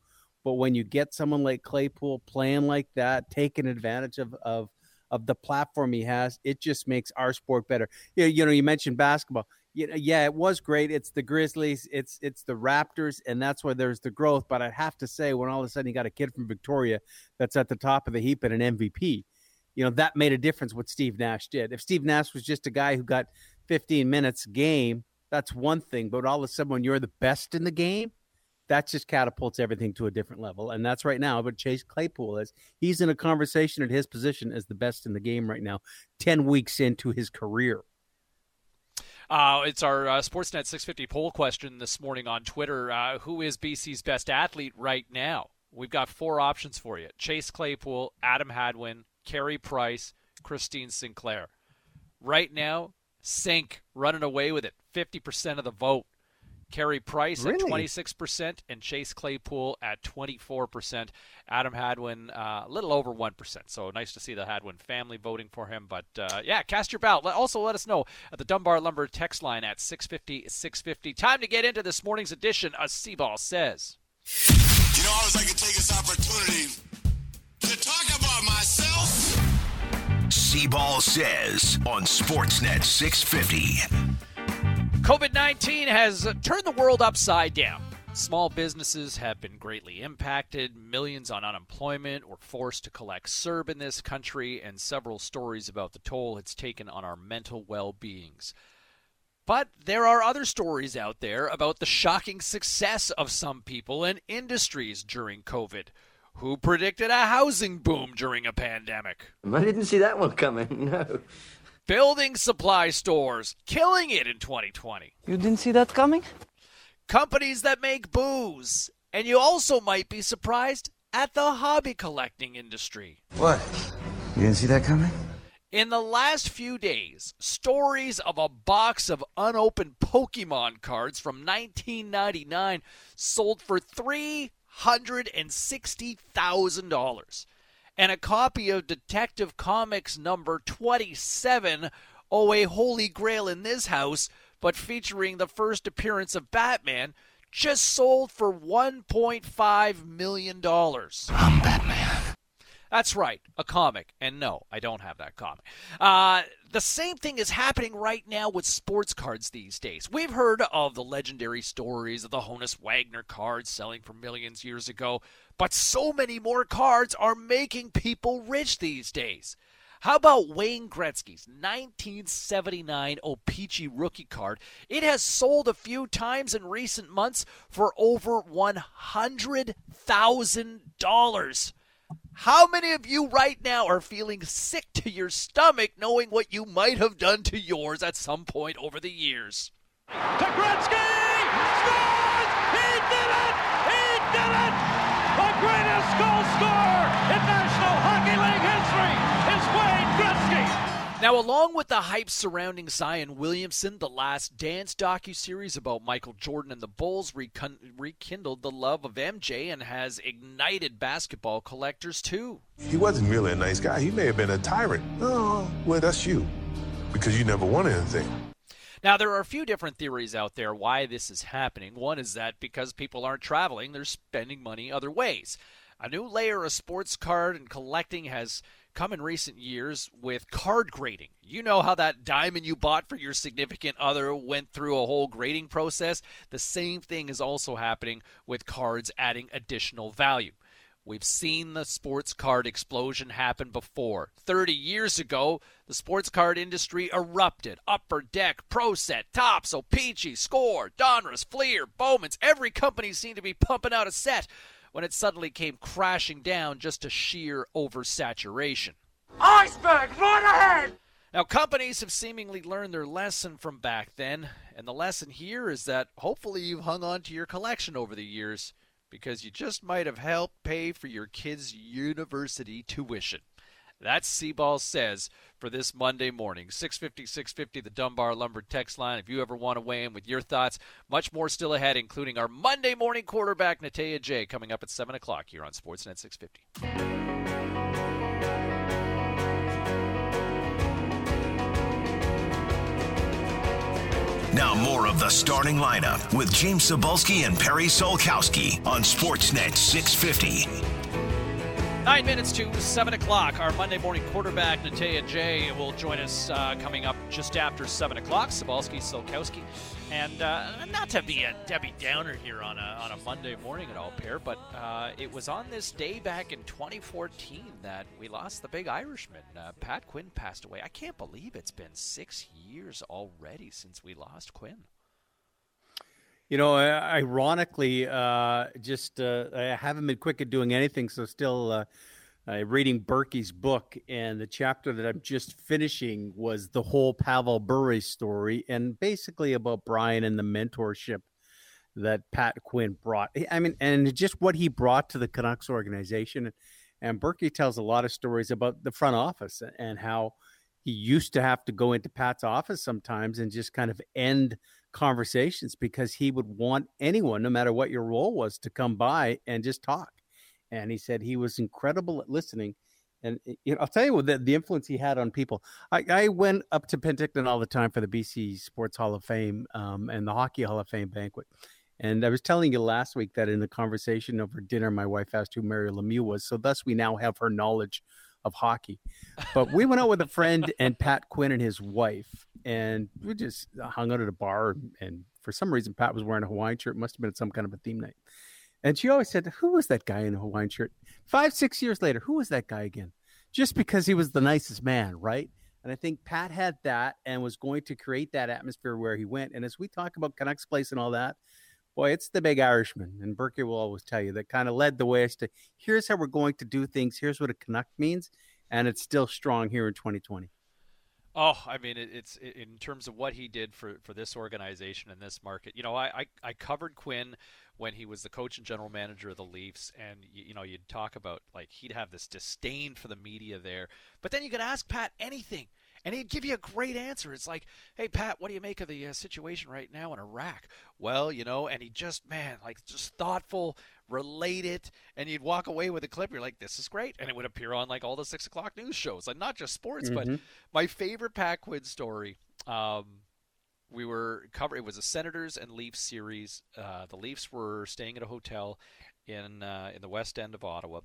but when you get someone like Claypool playing like that, taking advantage of of of the platform he has, it just makes our sport better. You you know, you mentioned basketball. Yeah, it was great. It's the Grizzlies, it's it's the Raptors, and that's where there's the growth. But I'd have to say, when all of a sudden you got a kid from Victoria that's at the top of the heap and an MVP you know, that made a difference what Steve Nash did. If Steve Nash was just a guy who got 15 minutes game, that's one thing. But all of a sudden, when you're the best in the game, that just catapults everything to a different level. And that's right now. But Chase Claypool is he's in a conversation at his position as the best in the game right now, 10 weeks into his career. Uh, it's our uh, Sportsnet 650 poll question this morning on Twitter. Uh, who is BC's best athlete right now? We've got four options for you Chase Claypool, Adam Hadwin, Carey Price, Christine Sinclair. Right now, Sink running away with it, 50% of the vote. Carey Price really? at 26% and Chase Claypool at 24%. Adam Hadwin uh, a little over 1%. So nice to see the Hadwin family voting for him. But uh, yeah, cast your ballot. Also, let us know at the Dunbar Lumber text line at 650 650. Time to get into this morning's edition of C-Ball Says. You know, I was like to take this opportunity to talk about myself. C-Ball says on Sportsnet 650. COVID 19 has turned the world upside down. Small businesses have been greatly impacted. Millions on unemployment were forced to collect CERB in this country, and several stories about the toll it's taken on our mental well beings. But there are other stories out there about the shocking success of some people and industries during COVID. Who predicted a housing boom during a pandemic? I didn't see that one coming, no. Building supply stores killing it in 2020. You didn't see that coming? Companies that make booze. And you also might be surprised at the hobby collecting industry. What? You didn't see that coming? In the last few days, stories of a box of unopened Pokemon cards from 1999 sold for three $160,000. And a copy of Detective Comics number 27, oh, a holy grail in this house, but featuring the first appearance of Batman, just sold for $1.5 million. I'm Batman. That's right, a comic. And no, I don't have that comic. Uh, the same thing is happening right now with sports cards these days. We've heard of the legendary stories of the Honus Wagner cards selling for millions years ago, but so many more cards are making people rich these days. How about Wayne Gretzky's 1979 O-Pee-Chee rookie card? It has sold a few times in recent months for over $100,000. How many of you right now are feeling sick to your stomach knowing what you might have done to yours at some point over the years? To Gretzky! Scores! He did it! He did it! The greatest goal scorer in National Hockey League history is Wayne Gretzky! Now, along with the hype surrounding Zion Williamson, the Last Dance docu-series about Michael Jordan and the Bulls rekindled the love of MJ and has ignited basketball collectors too. He wasn't really a nice guy. He may have been a tyrant. Oh, well, that's you, because you never won anything. Now, there are a few different theories out there why this is happening. One is that because people aren't traveling, they're spending money other ways. A new layer of sports card and collecting has come in recent years with card grading. You know how that diamond you bought for your significant other went through a whole grading process? The same thing is also happening with cards adding additional value. We've seen the sports card explosion happen before. 30 years ago, the sports card industry erupted. Upper Deck, Pro Set, Topps, O-Pee-Chee, Score, Donruss, Fleer, Bowman's. Every company seemed to be pumping out a set when it suddenly came crashing down just to sheer oversaturation. Iceberg, right ahead! Now, companies have seemingly learned their lesson from back then, and the lesson here is that hopefully you've hung on to your collection over the years because you just might have helped pay for your kids' university tuition. That's C-Ball Says for this Monday morning. 650 650, the Dunbar Lumber text line. If you ever want to weigh in with your thoughts, much more still ahead, including our Monday morning quarterback, Natey Adjei, coming up at 7 o'clock here on Sportsnet 650. Now, more of the starting lineup with James Cybulski and Perry Solkowski on Sportsnet 650. Nine minutes to 7 o'clock. Our Monday morning quarterback, Natey Adjei, will join us uh, coming up just after 7 o'clock. Cybulski, Solkowski. And uh, not to be a Debbie Downer here on a, on a Monday morning at all, pair, but uh, it was on this day back in 2014 that we lost the big Irishman. Uh, Pat Quinn passed away. I can't believe it's been six years already since we lost Quinn. You know, ironically, uh, just uh, I haven't been quick at doing anything, so still uh, uh, reading Berkey's book, and the chapter that I'm just finishing was the whole Pavel Bure story, and basically about Brian and the mentorship that Pat Quinn brought. I mean, and just what he brought to the Canucks organization. And Berkey tells a lot of stories about the front office and how he used to have to go into Pat's office sometimes and just kind of end – conversations because he would want anyone, no matter what your role was, to come by and just talk. And he said he was incredible at listening. And you know, I'll tell you what the, the influence he had on people. I, I, went up to Penticton all the time for the BC Sports Hall of Fame um, and the Hockey Hall of Fame banquet. And I was telling you last week that in the conversation over dinner, my wife asked who Mary Lemieux was. So thus we now have her knowledge of hockey. But we went out with a friend and Pat Quinn and his wife, and we just uh, hung out at a bar. And for some reason, Pat was wearing a Hawaiian shirt. Must have been some kind of a theme night. And she always said, "Who was that guy in a Hawaiian shirt?" Five, six years later, who was that guy again? Just because he was the nicest man, right? And I think Pat had that and was going to create that atmosphere where he went. And as we talk about Canucks Place and all that, boy, it's the big Irishman. And Berkey will always tell you that kind of led the way as to here's how we're going to do things. Here's what a Canuck means. And it's still strong here in 2020. Oh, I mean, it, it's it, in terms of what he did for, for this organization and this market. You know, I, I, I, covered Quinn when he was the coach and general manager of the Leafs, and you, you know, you'd talk about like he'd have this disdain for the media there, but then you could ask Pat anything, and he'd give you a great answer. It's like, "Hey Pat, what do you make of the uh, situation right now in Iraq?" Well, you know, and he just man, like just thoughtful, relate it, and you'd walk away with a clip. You're like, "This is great," and it would appear on like all the six o'clock news shows, like not just sports, mm-hmm. but my favorite Pat Quinn story. Um, we were cover. It was a Senators and Leafs series. Uh, the Leafs were staying at a hotel in uh, in the west end of Ottawa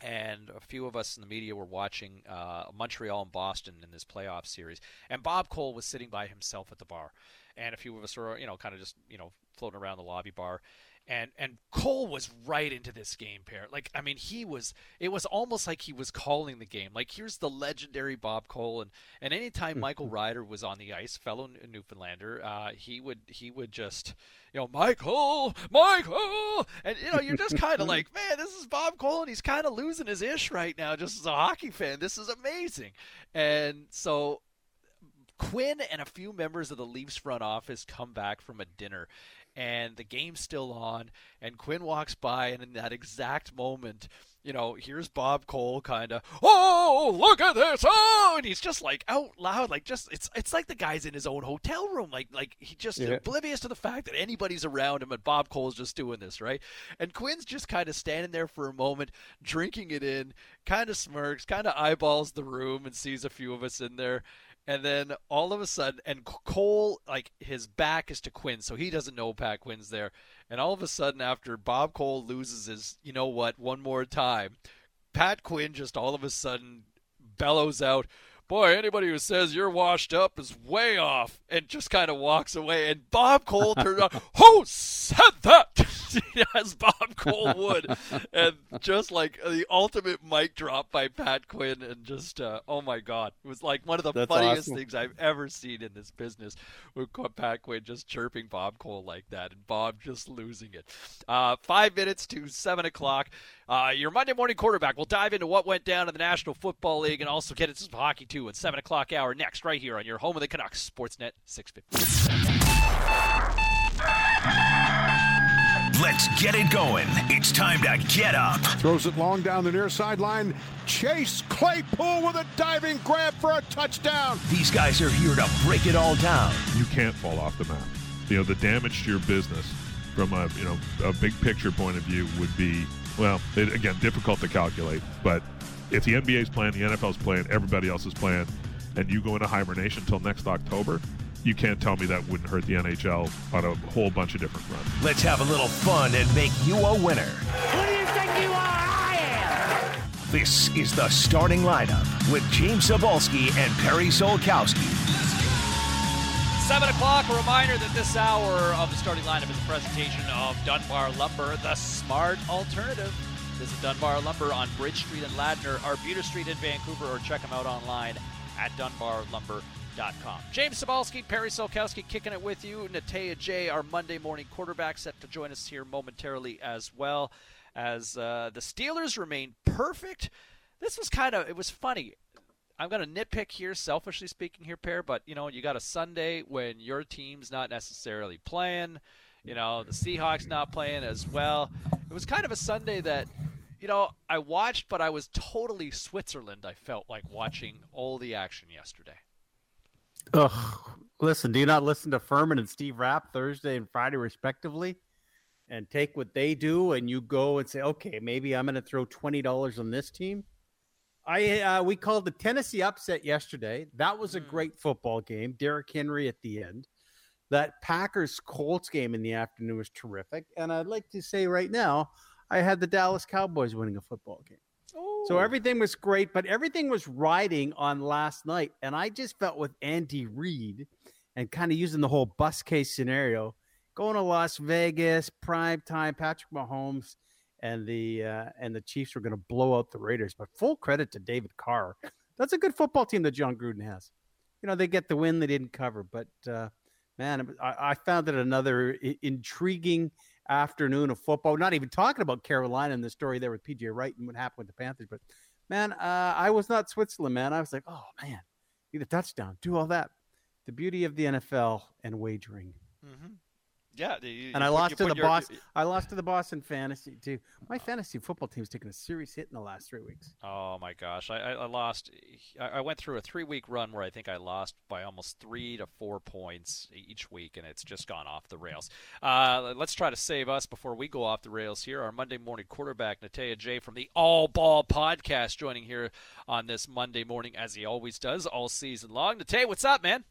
and a few of us in the media were watching uh, Montreal and Boston in this playoff series. And Bob Cole was sitting by himself at the bar, and a few of us were, you know, kind of just, you know, floating around the lobby bar and and Cole was right into this game pair. Like I mean, he was. It was almost like he was calling the game. Like here's the legendary Bob Cole, and and anytime Michael Ryder was on the ice, fellow Newfoundlander, uh, he would he would just you know Michael, Michael, and you know you're just kind of like, man, this is Bob Cole, and he's kind of losing his ish right now, just as a hockey fan. This is amazing, and so. Quinn and a few members of the Leafs front office come back from a dinner and the game's still on, and Quinn walks by, and in that exact moment, you know, here's Bob Cole kind of, oh, look at this, oh, and he's just like out loud, like just it's it's like the guy's in his own hotel room, like like he just yeah. oblivious to the fact that anybody's around him, and Bob Cole's just doing this, right? And Quinn's just kind of standing there for a moment, drinking it in, kind of smirks, kind of eyeballs the room, and sees a few of us in there, and then all of a sudden, and Cole, like his back is to Quinn, so he doesn't know Pat Quinn's there. And all of a sudden, after Bob Cole loses his, you know what, one more time, Pat Quinn just all of a sudden bellows out, boy, anybody who says you're washed up is way off, and just kind of walks away. And Bob Cole turned on, who said that? As Bob Cole would, and just like the ultimate mic drop by Pat Quinn, and just uh, oh my god, it was like one of the That's funniest awesome. things I've ever seen in this business. With Pat Quinn just chirping Bob Cole like that, and Bob just losing it. Uh, five minutes to seven o'clock. Uh, your Monday morning quarterback. We'll dive into what went down in the National Football League and also get into some hockey too at 7 o'clock hour next, right here on your home of the Canucks, Sportsnet 650. Let's get it going. It's time to get up. Throws it long down the near sideline. Chase Claypool with a diving grab for a touchdown. These guys are here to break it all down. You can't fall off the map. You know, the damage to your business from a, you know, a big picture point of view would be well, it, again, difficult to calculate. But if the NBA's playing, the NFL's playing, everybody else is playing, and you go into hibernation until next October, you can't tell me that wouldn't hurt the NHL on a whole bunch of different fronts. Let's have a little fun and make you a winner. Who do you think you are? I am. This is the starting lineup with James Cybulski and Perry Solkowski. 7 o'clock, a reminder that this hour of the starting lineup is a presentation of Dunbar Lumber, the smart alternative. Visit Dunbar Lumber on Bridge Street in Ladner, Arbutus Street in Vancouver, or check them out online at dunbarlumber.com. James Cybulski, Perry Solkowski kicking it with you. Natey Adjei, our Monday morning quarterback, set to join us here momentarily as well. As uh, the Steelers remain perfect. This was kind of, it was funny. I'm going to nitpick here, selfishly speaking here, Pair, but you know, you got a Sunday when your team's not necessarily playing. You know, the Seahawks not playing as well. It was kind of a Sunday that, you know, I watched, but I was totally Switzerland. I felt like watching all the action yesterday. Ugh. Listen, do you not listen to Furman and Steve Rapp Thursday and Friday, respectively? And take what they do, and you go and say, okay, maybe I'm going to throw $20 on this team? I uh, we called the Tennessee upset yesterday. That was a mm. great football game. Derrick Henry at the end. That Packers Colts game in the afternoon was terrific. And I'd like to say right now, I had the Dallas Cowboys winning a football game. Ooh. So everything was great, but everything was riding on last night. And I just felt with Andy Reid and kind of using the whole bus case scenario, going to Las Vegas, prime time, Patrick Mahomes and the uh, and the Chiefs were going to blow out the Raiders. But full credit to David Carr. That's a good football team that Jon Gruden has. You know, they get the win, they didn't cover, but uh, man, I, I, found it another I- intriguing afternoon of football. Not even talking about Carolina and the story there with PJ Wright and what happened with the Panthers, but man, uh, I was not Switzerland, man. I was like, oh man, need a touchdown, do all that. The beauty of the NFL and wagering. Mm-hmm. Yeah, you, and I lost to the your, Boston. I lost to the Boston Fantasy too. My fantasy football team's taken a serious hit in the last three weeks. Oh my gosh, I, I lost. I went through a three-week run where I think I lost by almost three to four points each week, and it's just gone off the rails. Uh, let's try to save us before we go off the rails here. Our Monday morning quarterback Natey Adjei from the All Ball Podcast, joining here on this Monday morning as he always does all season long. Natey, what's up, man?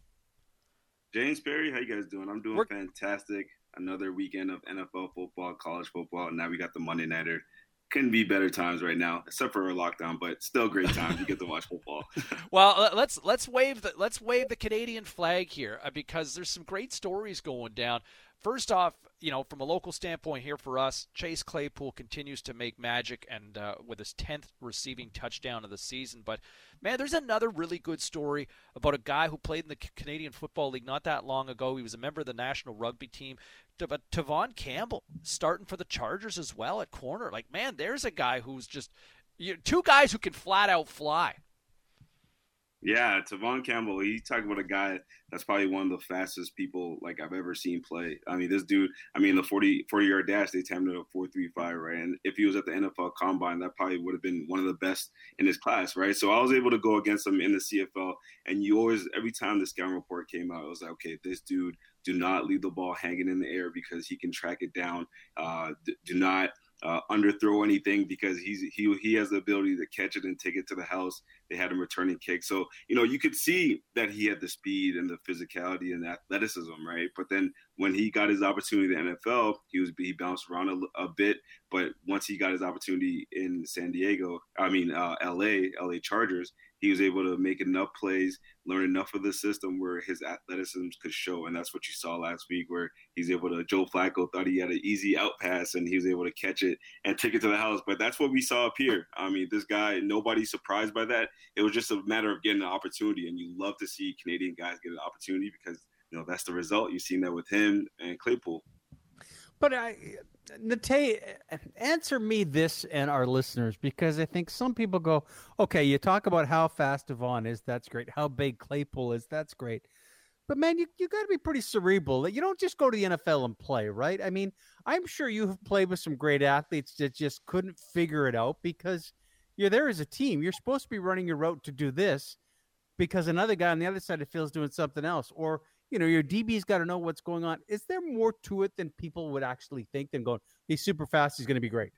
James Perry, how you guys doing? I'm doing We're- fantastic another weekend of NFL football, college football. And now we got the Monday Nighter. couldn't be better times right now, except for a lockdown, but still great times. You get to watch football. well, let's let's wave the let's wave the Canadian flag here uh, because there's some great stories going down. First off, you know, from a local standpoint here for us, Chase Claypool continues to make magic and uh, with his 10th receiving touchdown of the season. But man, there's another really good story about a guy who played in the Canadian Football League not that long ago. He was a member of the national rugby team. But Tevaughn Campbell starting for the Chargers as well at corner. Like, man, there's a guy who's just you know, two guys who can flat out fly. Yeah, Tevaughn Campbell. He talked about a guy that's probably one of the fastest people like I've ever seen play. I mean, this dude. I mean, the 40, 40 yard dash they timed it at four three five, right? And if he was at the NFL Combine, that probably would have been one of the best in his class, right? So I was able to go against him in the CFL, and you always every time the scouting report came out, it was like, okay, this dude do not leave the ball hanging in the air because he can track it down. Uh, do not uh, underthrow anything because he's he he has the ability to catch it and take it to the house. They had him returning kick, so you know you could see that he had the speed and the physicality and the athleticism, right? But then when he got his opportunity in the NFL, he was he bounced around a, a bit. But once he got his opportunity in San Diego, I mean uh, L.A. L.A. Chargers, he was able to make enough plays, learn enough of the system where his athleticism could show. And that's what you saw last week, where he's able to. Joe Flacco thought he had an easy out pass and he was able to catch it and take it to the house. But that's what we saw up here. I mean, this guy, nobody's surprised by that. It was just a matter of getting an opportunity. And you love to see Canadian guys get an opportunity because, you know, that's the result. You've seen that with him and Claypool. But I, Nate, answer me this and our listeners because I think some people go, okay, you talk about how fast Tevaughn is, that's great. How big Claypool is, that's great. But man, you, you got to be pretty cerebral. You don't just go to the NFL and play, right? I mean, I'm sure you have played with some great athletes that just couldn't figure it out because you're there as a team. You're supposed to be running your route to do this because another guy on the other side of the field is doing something else. Or you know, your DB's got to know what's going on. Is there more to it than people would actually think than going, he's super fast, he's going to be great?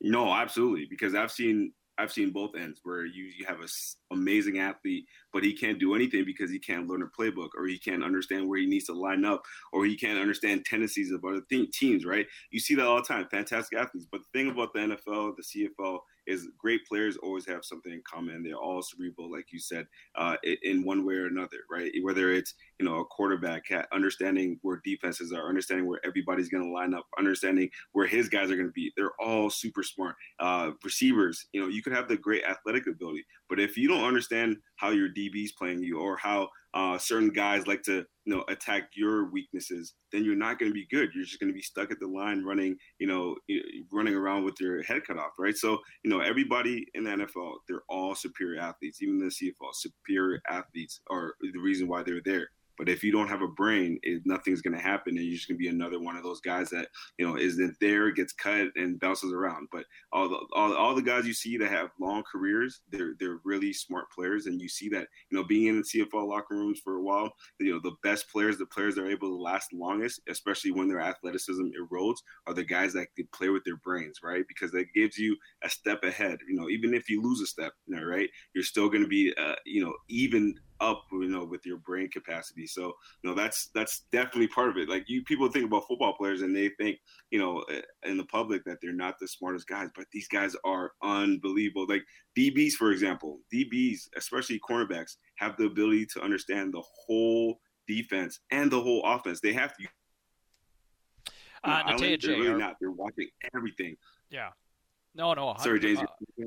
No, absolutely. Because I've seen I've seen both ends where you, you have an amazing athlete, but he can't do anything because he can't learn a playbook or he can't understand where he needs to line up or he can't understand tendencies of other th- teams, right? You see that all the time, fantastic athletes. But the thing about the NFL, the CFL, is great players always have something in common. They're all cerebral, like you said, uh, in one way or another, right? Whether it's you know a quarterback understanding where defenses are, understanding where everybody's going to line up, understanding where his guys are going to be. They're all super smart. Uh, receivers, you know, you could have the great athletic ability, but if you don't understand how your DB's playing you or how uh, certain guys like to you know attack your weaknesses, then you're not going to be good. You're just going to be stuck at the line running, you know, running around with your head cut off, right? So you know everybody in the NFL, they're all superior athletes. Even the CFL, superior athletes are the reason why they're there. But if you don't have a brain, it, nothing's going to happen, and you're just going to be another one of those guys that you know isn't there, gets cut, and bounces around. But all the all, all the guys you see that have long careers, they're they're really smart players, and you see that you know being in the CFL locker rooms for a while, you know the best players, the players that are able to last longest, especially when their athleticism erodes, are the guys that can play with their brains, right? Because that gives you a step ahead. You know, even if you lose a step, you know, right, you're still going to be uh, you know even up you know with your brain capacity. So you know that's that's definitely part of it. Like you people think about football players and they think you know eh, in the public that they're not the smartest guys but these guys are unbelievable. Like dbs for example dbs especially cornerbacks have the ability to understand the whole defense and the whole offense. They have to uh, Natey they're really not. They're watching everything. Yeah. No no sorry james uh,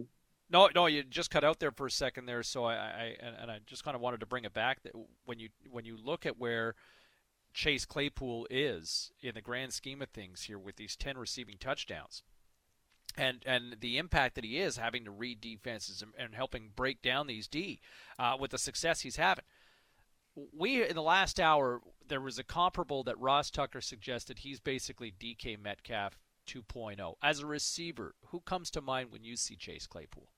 no, no, you just cut out there for a second there. So I, I and, and I just kind of wanted to bring it back that when you when you look at where Chase Claypool is in the grand scheme of things here with these ten receiving touchdowns, and and the impact that he is having to read defenses and, and helping break down these D uh, with the success he's having. We in the last hour there was a comparable that Ross Tucker suggested. He's basically DK Metcalf 2.0 as a receiver. Who comes to mind when you see Chase Claypool?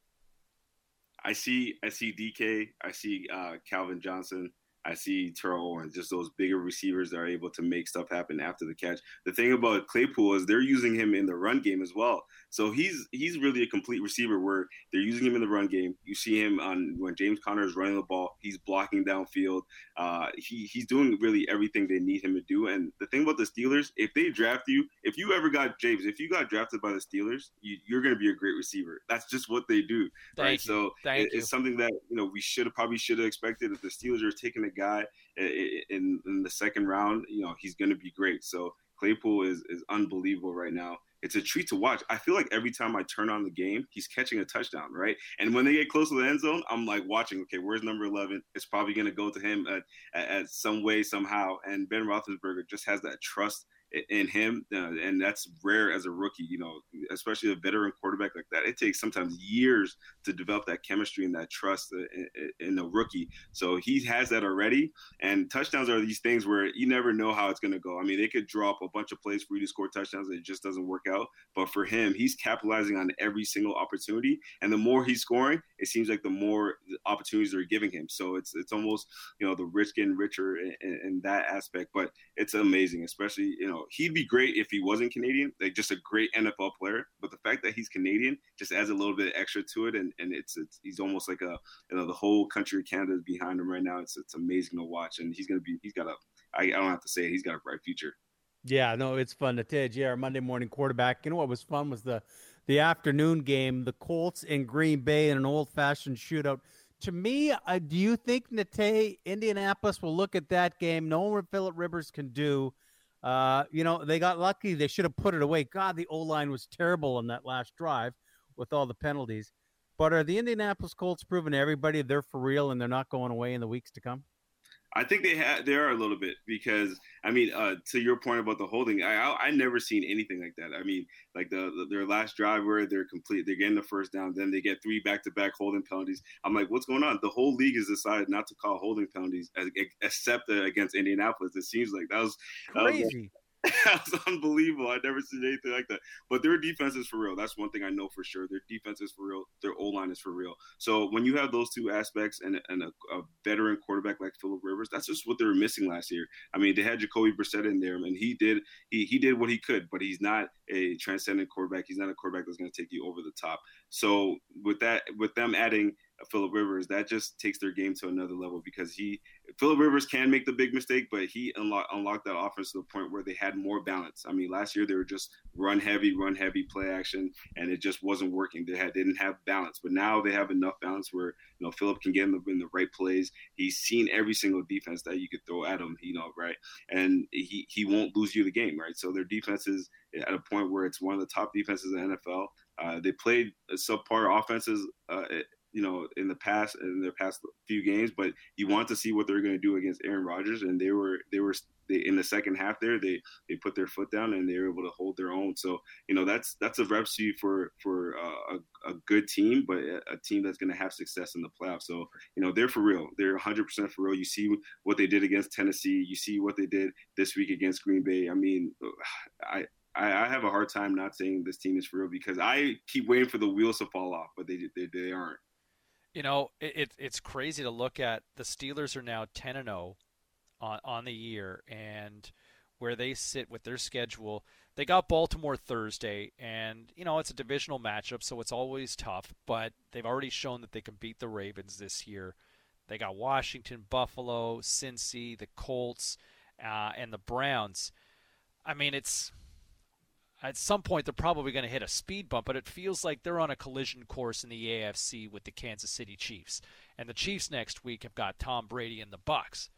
I see I see DK, I see uh, Calvin Johnson, I see Terrell Owens, just those bigger receivers that are able to make stuff happen after the catch. The thing about Claypool is they're using him in the run game as well. So he's he's really a complete receiver where they're using him in the run game. You see him on when James Conner is running the ball, he's blocking downfield. Uh, he he's doing really everything they need him to do. And the thing about the Steelers, if they draft you, if you ever got James, if you got drafted by the Steelers, you, are going to be a great receiver. That's just what they do, Thank right? You. So it, it's something that you know we should have probably should have expected. If the Steelers are taking a guy in, in the second round, you know he's going to be great. So Claypool is is unbelievable right now it's a treat to watch. I feel like every time I turn on the game, he's catching a touchdown, right? And when they get close to the end zone, I'm like watching. Okay, where's number 11? It's probably going to go to him at, at, at, some way somehow. And Ben Roethlisberger just has that trust in him, uh, and that's rare as a rookie. You know, especially a veteran quarterback like that. It takes sometimes years to develop that chemistry and that trust in, in a rookie. So he has that already. And touchdowns are these things where you never know how it's going to go. I mean, they could drop a bunch of plays for you to score touchdowns, and it just doesn't work out. But for him, he's capitalizing on every single opportunity, and the more he's scoring, it seems like the more opportunities they're giving him. So it's it's almost you know the rich getting richer in, in that aspect. But it's amazing, especially you know he'd be great if he wasn't Canadian, like just a great NFL player. But the fact that he's Canadian just adds a little bit extra to it, and, and it's, it's he's almost like a you know the whole country of Canada is behind him right now. It's it's amazing to watch, and he's gonna be he's got a I, I don't have to say it, he's got a bright future. Yeah, no, it's fun to tell you. Our Monday morning quarterback. You know what was fun was the the afternoon game, the Colts in Green Bay in an old fashioned shootout. To me, uh, do you think Nate Indianapolis will look at that game, knowing what Philip Rivers can do, uh, you know, they got lucky. They should have put it away. God, the O line was terrible on that last drive with all the penalties. But are the Indianapolis Colts proving to everybody they're for real and they're not going away in the weeks to come? I think they have they are a little bit because I mean uh, to your point about the holding I, I, I never seen anything like that. I mean like the, the, their last drive where they're complete they're getting the first down then they get three back to back holding penalties. I'm like what's going on? The whole league has decided not to call holding penalties as, except against Indianapolis it seems like. That was crazy. That was, unbelievable. I never seen anything like that. But their defense is for real. That's one thing I know for sure. Their defense is for real. Their O line is for real. So when you have those two aspects and, and a, a, veteran quarterback like Philip Rivers, that's just what they were missing last year. I mean, they had Jacoby Brissett in there, and he did he he did what he could, but he's not a transcendent quarterback. He's not a quarterback that's going to take you over the top. So with that, with them adding Philip Rivers, that just takes their game to another level because he Philip Rivers can make the big mistake, but he unlock, unlocked that offense to the point where they had more balance. I mean, last year they were just run heavy, run heavy, play action, and it just wasn't working. They had they didn't have balance, but now they have enough balance where you know Philip can get in the, in the right plays. He's seen every single defense that you could throw at him, you know, right, and he he won't lose you the game, right. So their defense is at a point where it's one of the top defenses in the NFL. Uh, they played subpar offenses uh, you know, in the past in their past few games, but you want to see what they're going to do against Aaron Rodgers, and they were they were they, in the second half there they they put their foot down and they were able to hold their own. So you know that's that's a recipe for for uh, a, a good team, but a, a team that's going to have success in the playoffs. So you know they're for real. They're 100 percent for real. You see what they did against Tennessee. You see what they did this week against Green Bay. I mean, I I, I, have a hard time not saying this team is for real because I keep waiting for the wheels to fall off, but they they, they aren't. You know, it, it, it's crazy to look at. The Steelers are now 10 and 0 on on the year, and where they sit with their schedule. They got Baltimore Thursday, and you know it's a divisional matchup, so it's always tough. But they've already shown that they can beat the Ravens this year. They got Washington, Buffalo, Cincy, the Colts, uh, and the Browns. I mean, it's at some point they're probably going to hit a speed bump, but it feels like they're on a collision course in the AFC with the Kansas City Chiefs. And the Chiefs next week have got Tom Brady and the Bucs.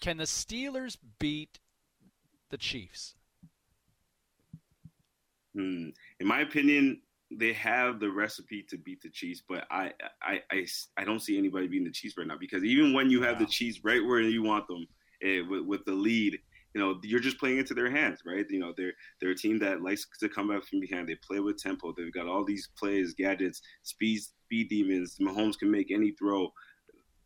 Can the Steelers beat the Chiefs? Hmm. In my opinion, they have the recipe to beat the Chiefs, but I, I, I, I don't see anybody beating the Chiefs right now because even when you have wow. the Chiefs right where you want them, eh, with, with the lead, you know, you're just playing into their hands, right? You know, they're they're a team that likes to come back from behind. They play with tempo. They've got all these plays, gadgets, speed, speed demons. Mahomes can make any throw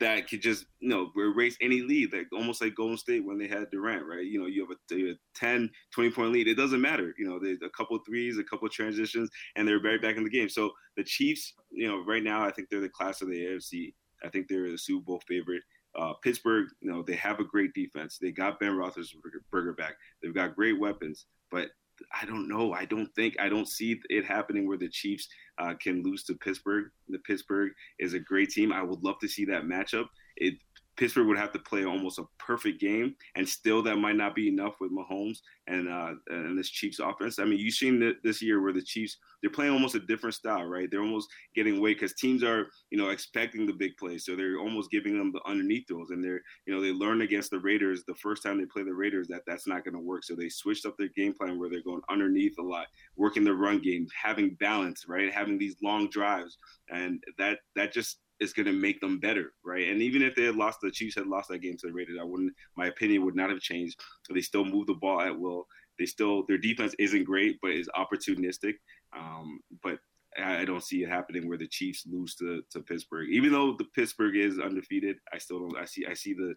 that could just you know erase any lead like almost like golden state when they had durant right you know you have a, a 10 20 point lead it doesn't matter you know there's a couple threes a couple transitions and they're right back in the game so the chiefs you know right now i think they're the class of the afc i think they're the super bowl favorite Uh, Pittsburgh, you know, they have a great defense. They got Ben Roethlisberger back. They've got great weapons, but I don't know. I don't think I don't see it happening where the Chiefs uh, can lose to Pittsburgh. The Pittsburgh is a great team. I would love to see that matchup. It Pittsburgh would have to play almost a perfect game, and still that might not be enough with Mahomes and uh, and this Chiefs offense. I mean, you've seen this year where the Chiefs they're playing almost a different style, right? They're almost getting away because teams are you know expecting the big plays, so they're almost giving them the underneath throws, and they're you know they learned against the Raiders the first time they play the Raiders that that's not going to work, so they switched up their game plan where they're going underneath a lot, working the run game, having balance, right? Having these long drives, and that that just is going to make them better, right? And even if they had lost, the Chiefs had lost that game to the Raiders, I wouldn't. My opinion would not have changed. They still move the ball at will. They still their defense isn't great, but is opportunistic. Um, but I don't see it happening where the Chiefs lose to, to Pittsburgh. Even though the Pittsburgh is undefeated, I still don't. I see. I see the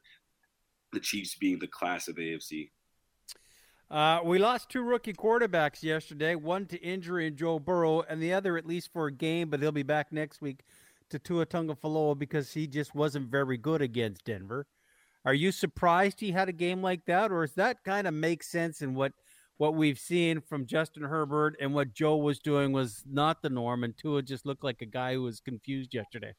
the Chiefs being the class of AFC. Uh, we lost two rookie quarterbacks yesterday. One to injury in Joe Burrow, and the other at least for a game, but he'll be back next week to Tua Tagovailoa because he just wasn't very good against Denver. Are you surprised he had a game like that, or does that kind of make sense in what what we've seen from Justin Herbert and what Joe was doing was not the norm, and Tua just looked like a guy who was confused yesterday?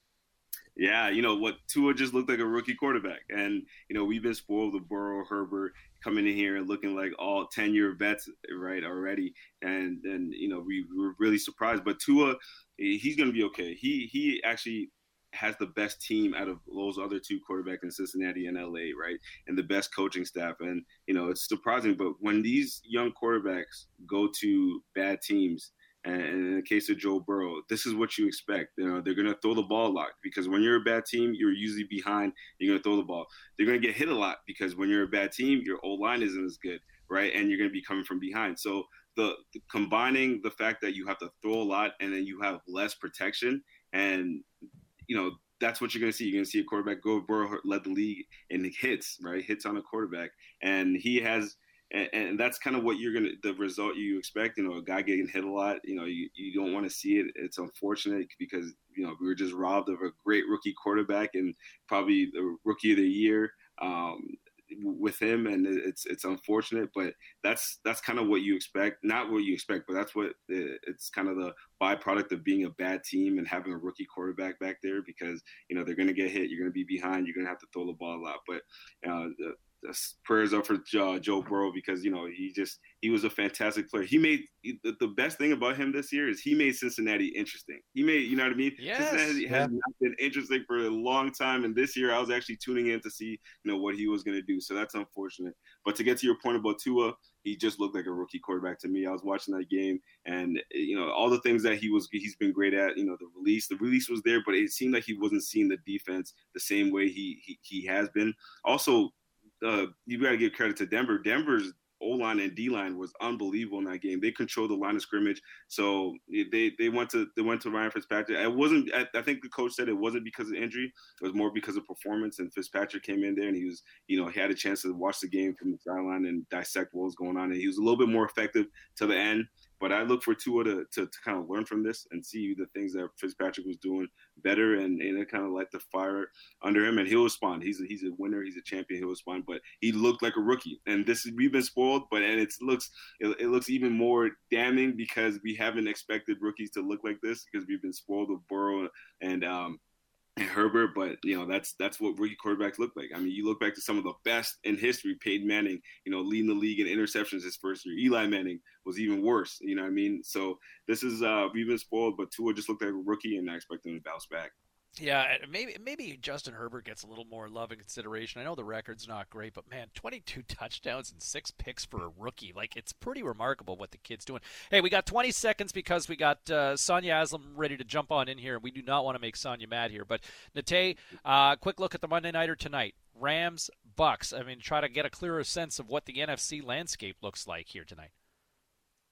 Yeah, you know what? Tua just looked like a rookie quarterback, and you know we've been spoiled with Burrow, Herbert coming in here and looking like all ten year vets, right already, and and you know we were really surprised. But Tua, he's going to be okay. He he actually has the best team out of those other two quarterbacks in Cincinnati and LA, right? And the best coaching staff. And, you know, it's surprising, but when these young quarterbacks go to bad teams, and in the case of Joe Burrow, this is what you expect. You know, they're going to throw the ball a lot because when you're a bad team, you're usually behind. You're going to throw the ball. They're going to get hit a lot because when you're a bad team, your old line isn't as good, right? And you're going to be coming from behind. So the, the, combining the fact that you have to throw a lot and then you have less protection, and you know that's what you're going to see. You're going to see a quarterback go Burrow led the league in hits, right? Hits on a quarterback, and he has and, and that's kind of what you're gonna the result you expect. You know, a guy getting hit a lot. You know, you, you don't want to see it. It's unfortunate because you know we were just robbed of a great rookie quarterback and probably the rookie of the year. Um, with him and it's it's unfortunate but that's that's kind of what you expect not what you expect but that's what it's kind of the byproduct of being a bad team and having a rookie quarterback back there because you know they're going to get hit you're going to be behind you're going to have to throw the ball a lot but uh, prayers up for uh, Joe Burrow because you know he just he was a fantastic player. He made the, the, best thing about him this year is he made Cincinnati interesting. He made you know what I mean. Yes. Cincinnati has not been interesting for a long time, and this year I was actually tuning in to see you know what he was going to do. So that's unfortunate. But to get to your point about Tua, he just looked like a rookie quarterback to me. I was watching that game, and you know all the things that he was he's been great at. You know the release, the release was there, but it seemed like he wasn't seeing the defense the same way he he, he has been. Also uh, you got to give credit to Denver. Denver's O line and D line was unbelievable in that game. They controlled the line of scrimmage, so they they went to they went to Ryan Fitzpatrick. It wasn't. I, I, think the coach said it wasn't because of injury. It was more because of performance. And Fitzpatrick came in there and he was, you know, he had a chance to watch the game from the sideline and dissect what was going on. And he was a little bit more effective to the end. But I look for Tua to, to, to, kind of learn from this and see the things that Fitzpatrick was doing better and, and kind of light the fire under him. And he'll respond. He's a, he's a winner. He's a champion. He'll respond. But he looked like a rookie. And this we've been spoiled, but and it looks it, it looks even more damning because we haven't expected rookies to look like this because we've been spoiled with Burrow and um, Herbert, but you know that's that's what rookie quarterbacks look like. I mean, you look back to some of the best in history. Peyton Manning, you know, leading the league in interceptions his first year. Eli Manning was even worse. You know what I mean? So this is uh we've been spoiled, but Tua just looked like a rookie, and I expect him to bounce back. Yeah, maybe maybe Justin Herbert gets a little more love and consideration. I know the record's not great, but man, 22 touchdowns and six picks for a rookie. Like it's pretty remarkable what the kid's doing. Hey, we got 20 seconds because we got uh, Sonia Aslam ready to jump on in here. and We do not want to make Sonia mad here, but Nate, uh, quick look at the Monday nighter tonight. Rams, Bucs. I mean, try to get a clearer sense of what the NFC landscape looks like here tonight.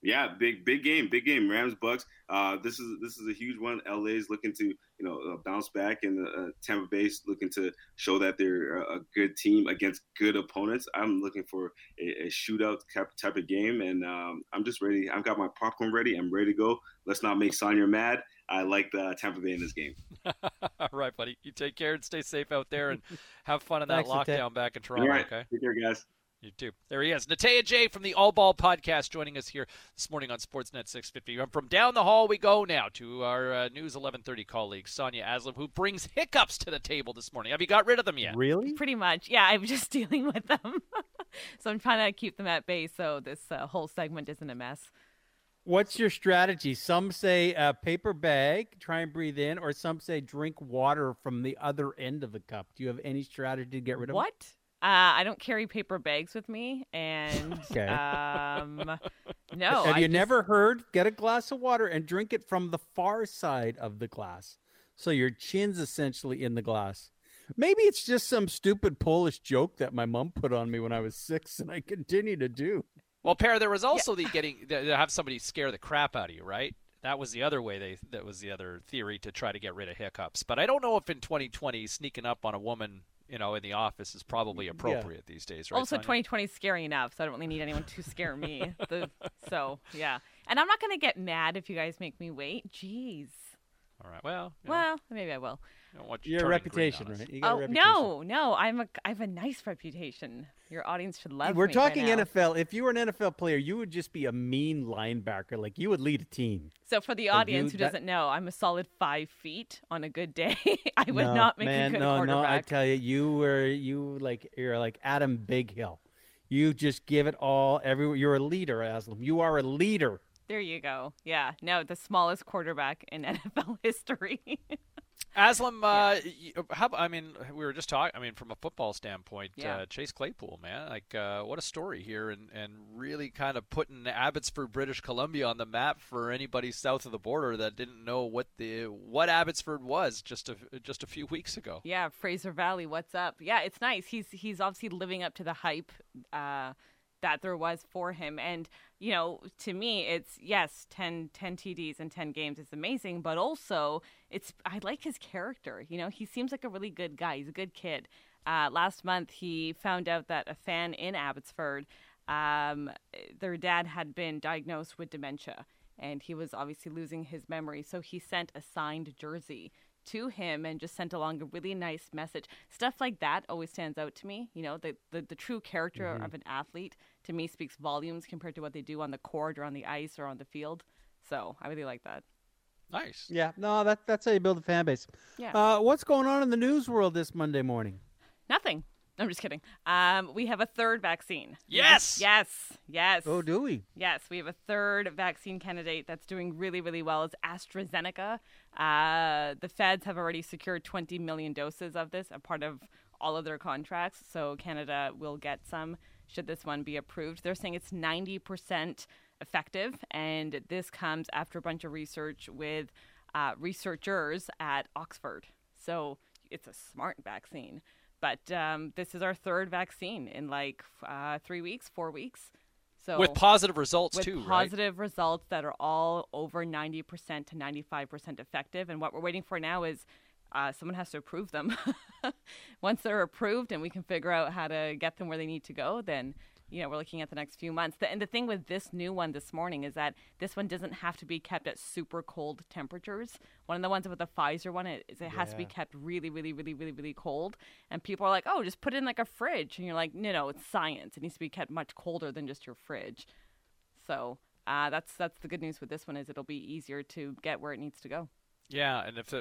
Yeah, big big game, big game. Rams Bucs. Uh, this is this is a huge one. LA is looking to you know uh, bounce back, and uh, Tampa Bay's looking to show that they're a good team against good opponents. I'm looking for a, a shootout type of game, and um, I'm just ready. I've got my popcorn ready. I'm ready to go. Let's not make Sonia mad. I like the Tampa Bay in this game. All right, buddy. You take care and stay safe out there, and have fun in that Thanks, lockdown back in Toronto. Okay. Take care, guys. You too. There he is. Natey Adjei from the All Ball Podcast joining us here this morning on Sportsnet 650. From down the hall we go now to our uh, News 1130 colleague, Sonia Aslam, who brings hiccups to the table this morning. Have you got rid of them yet? Really? Pretty much. Yeah, I'm just dealing with them. so I'm trying to keep them at bay so this uh, whole segment isn't a mess. What's your strategy? Some say a paper bag, try and breathe in, or some say drink water from the other end of the cup. Do you have any strategy to get rid of what? Uh, I don't carry paper bags with me, and okay. um, no. Have I you just... never heard? Get a glass of water and drink it from the far side of the glass, so your chin's essentially in the glass. Maybe it's just some stupid Polish joke that my mom put on me when I was six, and I continue to do. Well, Per, there was also yeah. the getting to have somebody scare the crap out of you, right? That was the other way they. That was the other theory to try to get rid of hiccups. But I don't know if in 2020 sneaking up on a woman you know, in the office is probably appropriate yeah. these days, right? Also, 2020 is scary enough, so I don't really need anyone to scare me. the, so, yeah. And I'm not going to get mad if you guys make me wait. Jeez. All right. Well, well, know. maybe I will. You Your reputation, right? You oh reputation. no, no, I'm a I have a nice reputation. Your audience should love We're me. We're talking NFL. If you were an NFL player, you would just be a mean linebacker. Like you would lead a team. So for the audience you, who doesn't know, I'm a solid five feet on a good day. I would no, not make man, a good no, quarterback. No, I tell you, you were you like you're like Adam Bighill. You just give it all. Every you're a leader, Aslam. You are a leader. There you go. Yeah. No, the smallest quarterback in NFL history. Aslam, uh, yeah. how, I mean, we were just talking. I mean, from a football standpoint, yeah. uh, Chase Claypool, man, like uh, what a story here, and and really kind of putting Abbotsford, British Columbia, on the map for anybody south of the border that didn't know what the what Abbotsford was just a just a few weeks ago. Yeah, Fraser Valley, what's up? Yeah, it's nice. He's he's obviously living up to the hype. That there was for him. And, you know, to me, it's yes, 10, 10 TDs and 10 games is amazing, but also it's, I like his character. You know, he seems like a really good guy. He's a good kid. Uh, last month, he found out that a fan in Abbotsford, um, their dad had been diagnosed with dementia and he was obviously losing his memory. So he sent a signed jersey to him and just sent along a really nice message. Stuff like that always stands out to me. You know, the the, the true character mm-hmm. of an athlete to me speaks volumes compared to what they do on the court or on the ice or on the field. So I really like that. Nice. Yeah. No, that that's how you build a fan base. Yeah. Uh, what's going on in the news world this Monday morning? Nothing. I'm just kidding. Um, we have a third vaccine. Yes. Yes. Yes. Oh, do we? Yes, we have a third vaccine candidate that's doing really, really well. It's AstraZeneca. Uh, the feds have already secured 20 million doses of this, a part of all of their contracts. So Canada will get some should this one be approved. They're saying it's 90% effective, and this comes after a bunch of research with uh, researchers at Oxford. So it's a smart vaccine. But um, this is our third vaccine in like uh, three weeks, four weeks. So with positive results with too, positive right? results that are all over 90% to 95% effective. And what we're waiting for now is uh, someone has to approve them. Once they're approved and we can figure out how to get them where they need to go, then you know, we're looking at the next few months. The, and the thing with this new one this morning is that this one doesn't have to be kept at super cold temperatures. One of the ones with the Pfizer one, it, it yeah. has to be kept really, really, really, really, really cold. And people are like, oh, just put it in like a fridge. And you're like, no, no, it's science. It needs to be kept much colder than just your fridge. So uh, that's that's the good news with this one is it'll be easier to get where it needs to go. Yeah, and if uh,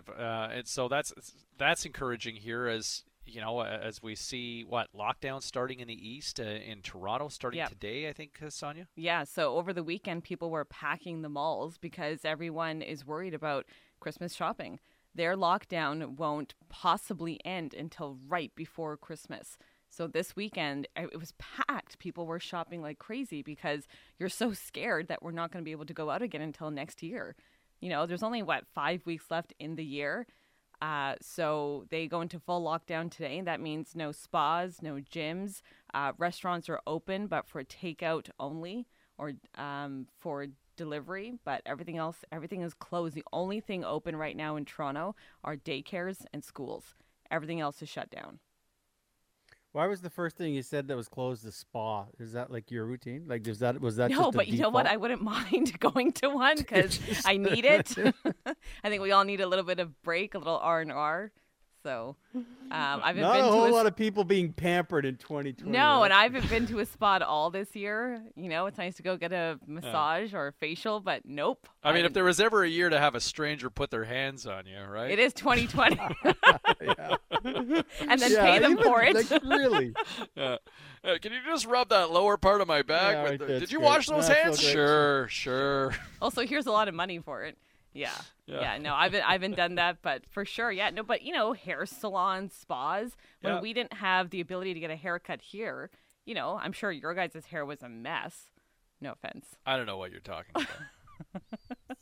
and so that's that's encouraging here as you know, as we see what lockdown starting in the east uh, in Toronto starting yep. today, I think, uh, Sonia. Yeah. So over the weekend, people were packing the malls because everyone is worried about Christmas shopping. Their lockdown won't possibly end until right before Christmas. So this weekend, it was packed. People were shopping like crazy because you're so scared that we're not going to be able to go out again until next year. You know, there's only what five weeks left in the year uh, so they go into full lockdown today. That means no spas, no gyms. Uh, restaurants are open, but for takeout only. or um, for delivery, but everything else, everything is closed. The only thing open right now in Toronto are daycares and schools. Everything else is shut down. Why was the first thing you said that was closed the spa? Is that like your routine? Like, does that was that? No, but you know what? I wouldn't mind going to one because I need it. I think we all need a little bit of break, a little R and R. So um, I haven't been a whole a, lot of people being pampered in 2020. no, and I haven't been to a spa at all this year. You know, it's nice to go get a massage or a facial, but nope. I mean, if there was ever a year to have a stranger put their hands on you, right? It is 2020. and then Yeah, pay them even, for it. like, really? Yeah. Uh, can you just rub that lower part of my back? Yeah, with right the- did you great. wash those No, hands? Sure, sure. Also, here's a lot of money for it. Yeah. Yeah. yeah. no, I haven't I haven't done that, but for sure, yeah, no, but you know, hair salons, spas. When Yeah. we didn't have the ability to get a haircut here, you know, I'm sure your guys' hair was a mess. No offense. I don't know what you're talking about.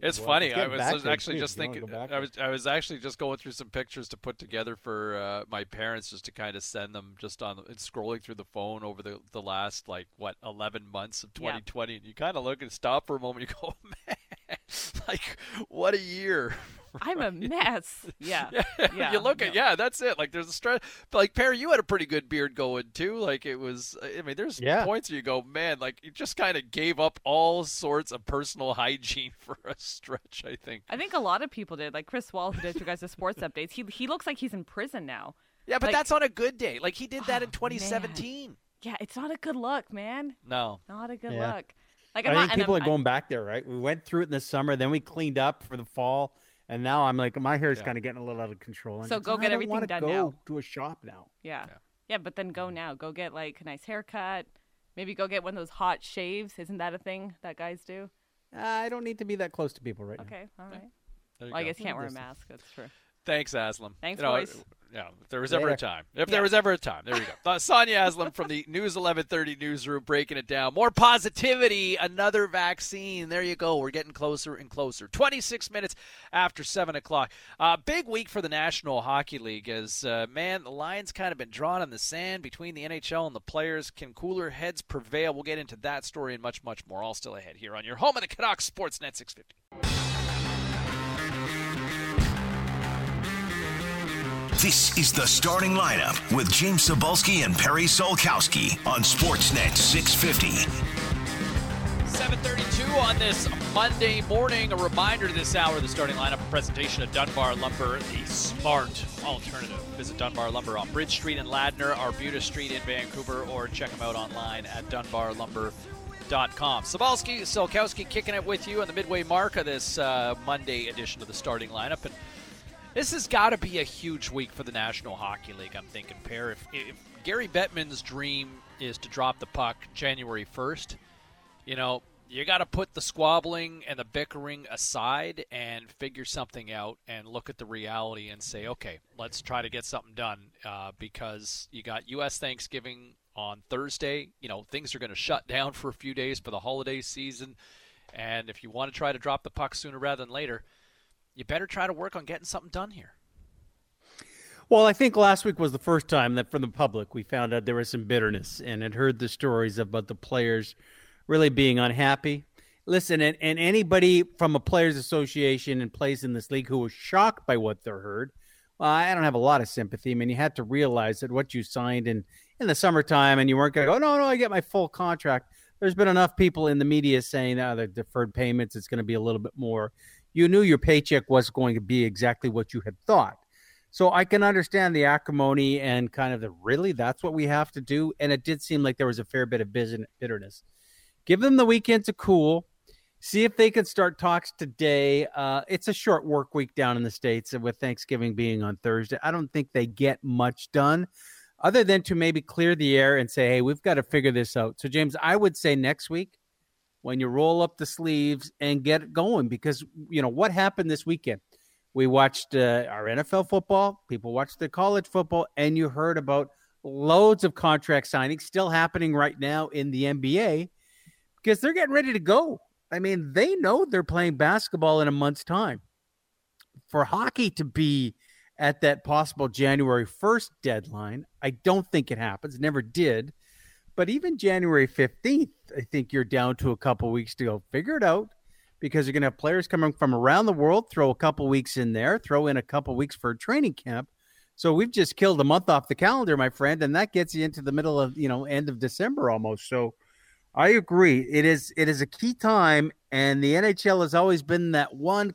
It's Well, funny. it's I was actually too, just you thinking. I was I was actually just going through some pictures to put together for uh, my parents, just to kind of send them just on and scrolling through the phone over the the last like what 11 months of Yeah. 2020, and you kind of look and stop for a moment. You go, man, like what a year. I'm a mess. Yeah. Yeah. you look at no. yeah, that's it. Like there's a stress. Like Perry, you had a pretty good beard going too. Like it was. I mean, there's Yeah. points where you go, man. Like you just kind of gave up all sorts of personal hygiene for a stretch. I think. I think a lot of people did. Like Chris Wall, who does your guys' the sports updates, he he looks like he's in prison now. Yeah, but Like- that's on a good day. Like he did that oh, in Oh, 2017. Yeah, it's not a good look, man. No. Not a good Yeah. look. Like I I'm think not, people I'm- are going back there, right? We went through it in the summer, then we cleaned up for the fall, and now I'm like, my hair's Yeah. kind of getting a little out of control. I'm So go get don't everything wanna done go now. to a shop now. Yeah. yeah. but then go mm. now. Go get like a nice haircut. Maybe go get one of those hot shaves. Isn't that a thing that guys do? Uh, I don't need to be that close to people right now. Okay, all right. There you Well, I guess you can't wear a mask. That's true. Thanks, Aslam. Thanks, You know, boys. Yeah, if there was ever a time. If Yeah. there was ever a time. There you go. Uh, Sonia Aslam from the News 1130 newsroom breaking it down. More positivity, another vaccine. There you go. We're getting closer and closer. 26 minutes after 7 o'clock. Uh, big week for the National Hockey League as, uh, man, the line's kind of been drawn in the sand between the NHL and the players. Can cooler heads prevail? We'll get into that story and much, much more. All still ahead here on your home of the Canucks Sportsnet 650. This is the starting lineup with James Cybulski and Perry Solkowski on Sportsnet 650. 732 on this Monday morning. A reminder this hour, the starting lineup, presentation of Dunbar Lumber, the smart alternative. Visit Dunbar Lumber on Bridge Street in Ladner, Arbutus Street in Vancouver, or check them out online at dunbarlumber.com. Sabalski, Solkowski kicking it with you on the midway mark of this uh, Monday edition of the starting lineup. And this has got to be a huge week for the National Hockey League, I'm thinking, Pair. If, if Gary Bettman's dream is to drop the puck January 1st, you know, you got to put the squabbling and the bickering aside and figure something out and look at the reality and say, okay, let's try to get something done uh, because you got U.S. Thanksgiving on Thursday. You know, things are going to shut down for a few days for the holiday season. And if you want to try to drop the puck sooner rather than later, you better try to work on getting something done here. Well, I think last week was the first time that from the public we found out there was some bitterness and had heard the stories about the players really being unhappy. Listen, and, and anybody from a players association and plays in this league who was shocked by what they heard, well, I don't have a lot of sympathy. I mean, you had to realize that what you signed in, in the summertime and you weren't going to go, no, no, I get my full contract. There's been enough people in the media saying, oh, the deferred payments, it's going to be a little bit more. You knew your paycheck was going to be exactly what you had thought. So I can understand the acrimony and kind of the really that's what we have to do. And it did seem like there was a fair bit of bitterness. Give them the weekend to cool. See if they can start talks today. Uh, it's a short work week down in the States, and with Thanksgiving being on Thursday, I don't think they get much done other than to maybe clear the air and say, hey, we've got to figure this out. So, James, I would say next week when you roll up the sleeves and get going because, you know, what happened this weekend? We watched uh, our NFL football, people watched the college football, and you heard about loads of contract signings still happening right now in the NBA because they're getting ready to go. I mean, they know they're playing basketball in a month's time. For hockey to be at that possible January 1st deadline, I don't think it happens, never did. But even January 15th, I think you're down to a couple weeks to go. Figure it out because you're going to have players coming from around the world. Throw a couple weeks in there, throw in a couple weeks for a training camp. So we've just killed a month off the calendar, my friend, and that gets you into the middle of you know end of December almost. So I agree. It is it is a key time, and the NHL has always been that one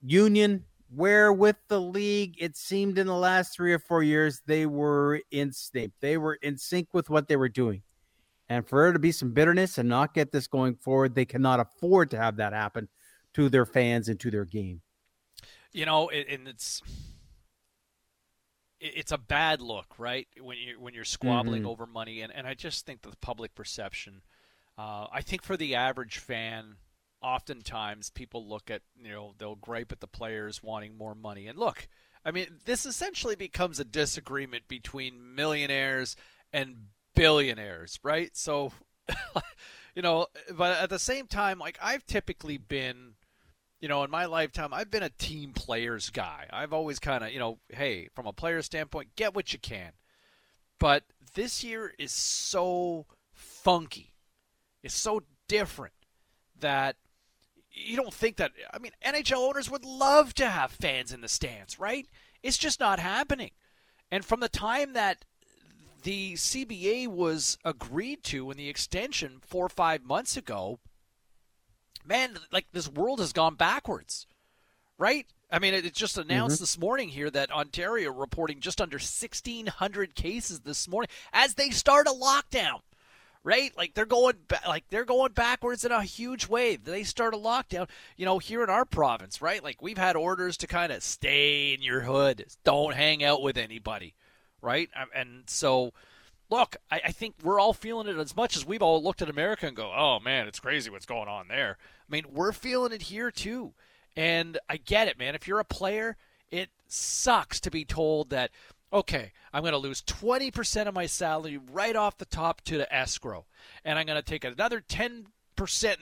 union where with the league it seemed in the last three or four years they were in sync. They were in sync with what they were doing. And for there to be some bitterness and not get this going forward, they cannot afford to have that happen to their fans and to their game. You know, and it's it's a bad look, right? When you when you're squabbling mm-hmm. over money, and, and I just think the public perception. Uh, I think for the average fan, oftentimes people look at you know they'll gripe at the players wanting more money, and look, I mean this essentially becomes a disagreement between millionaires and billionaires, right? So, you know, but at the same time, like I've typically been, you know, in my lifetime, I've been a team players guy. I've always kind of, you know, hey, from a player standpoint, get what you can. But this year is so funky. It's so different that you don't think that I mean NHL owners would love to have fans in the stands, right? It's just not happening. And from the time that the CBA was agreed to in the extension four or five months ago, man, like this world has gone backwards, right? I mean, it just announced mm-hmm. this morning here that Ontario reporting just under 1,600 cases this morning as they start a lockdown. Right, like they're going, ba- like they're going backwards in a huge way. They start a lockdown, you know, here in our province, right? Like we've had orders to kind of stay in your hood, don't hang out with anybody right? Um, and so, look, I, I, think we're all feeling it as much as we've all looked at America and go, oh man, it's crazy what's going on there. I mean, we're feeling it here too. And I get it, man. If you're a player, it sucks to be told that, okay, I'm going to lose 20% of my salary right off the top to the escrow. And I'm going to take another 10%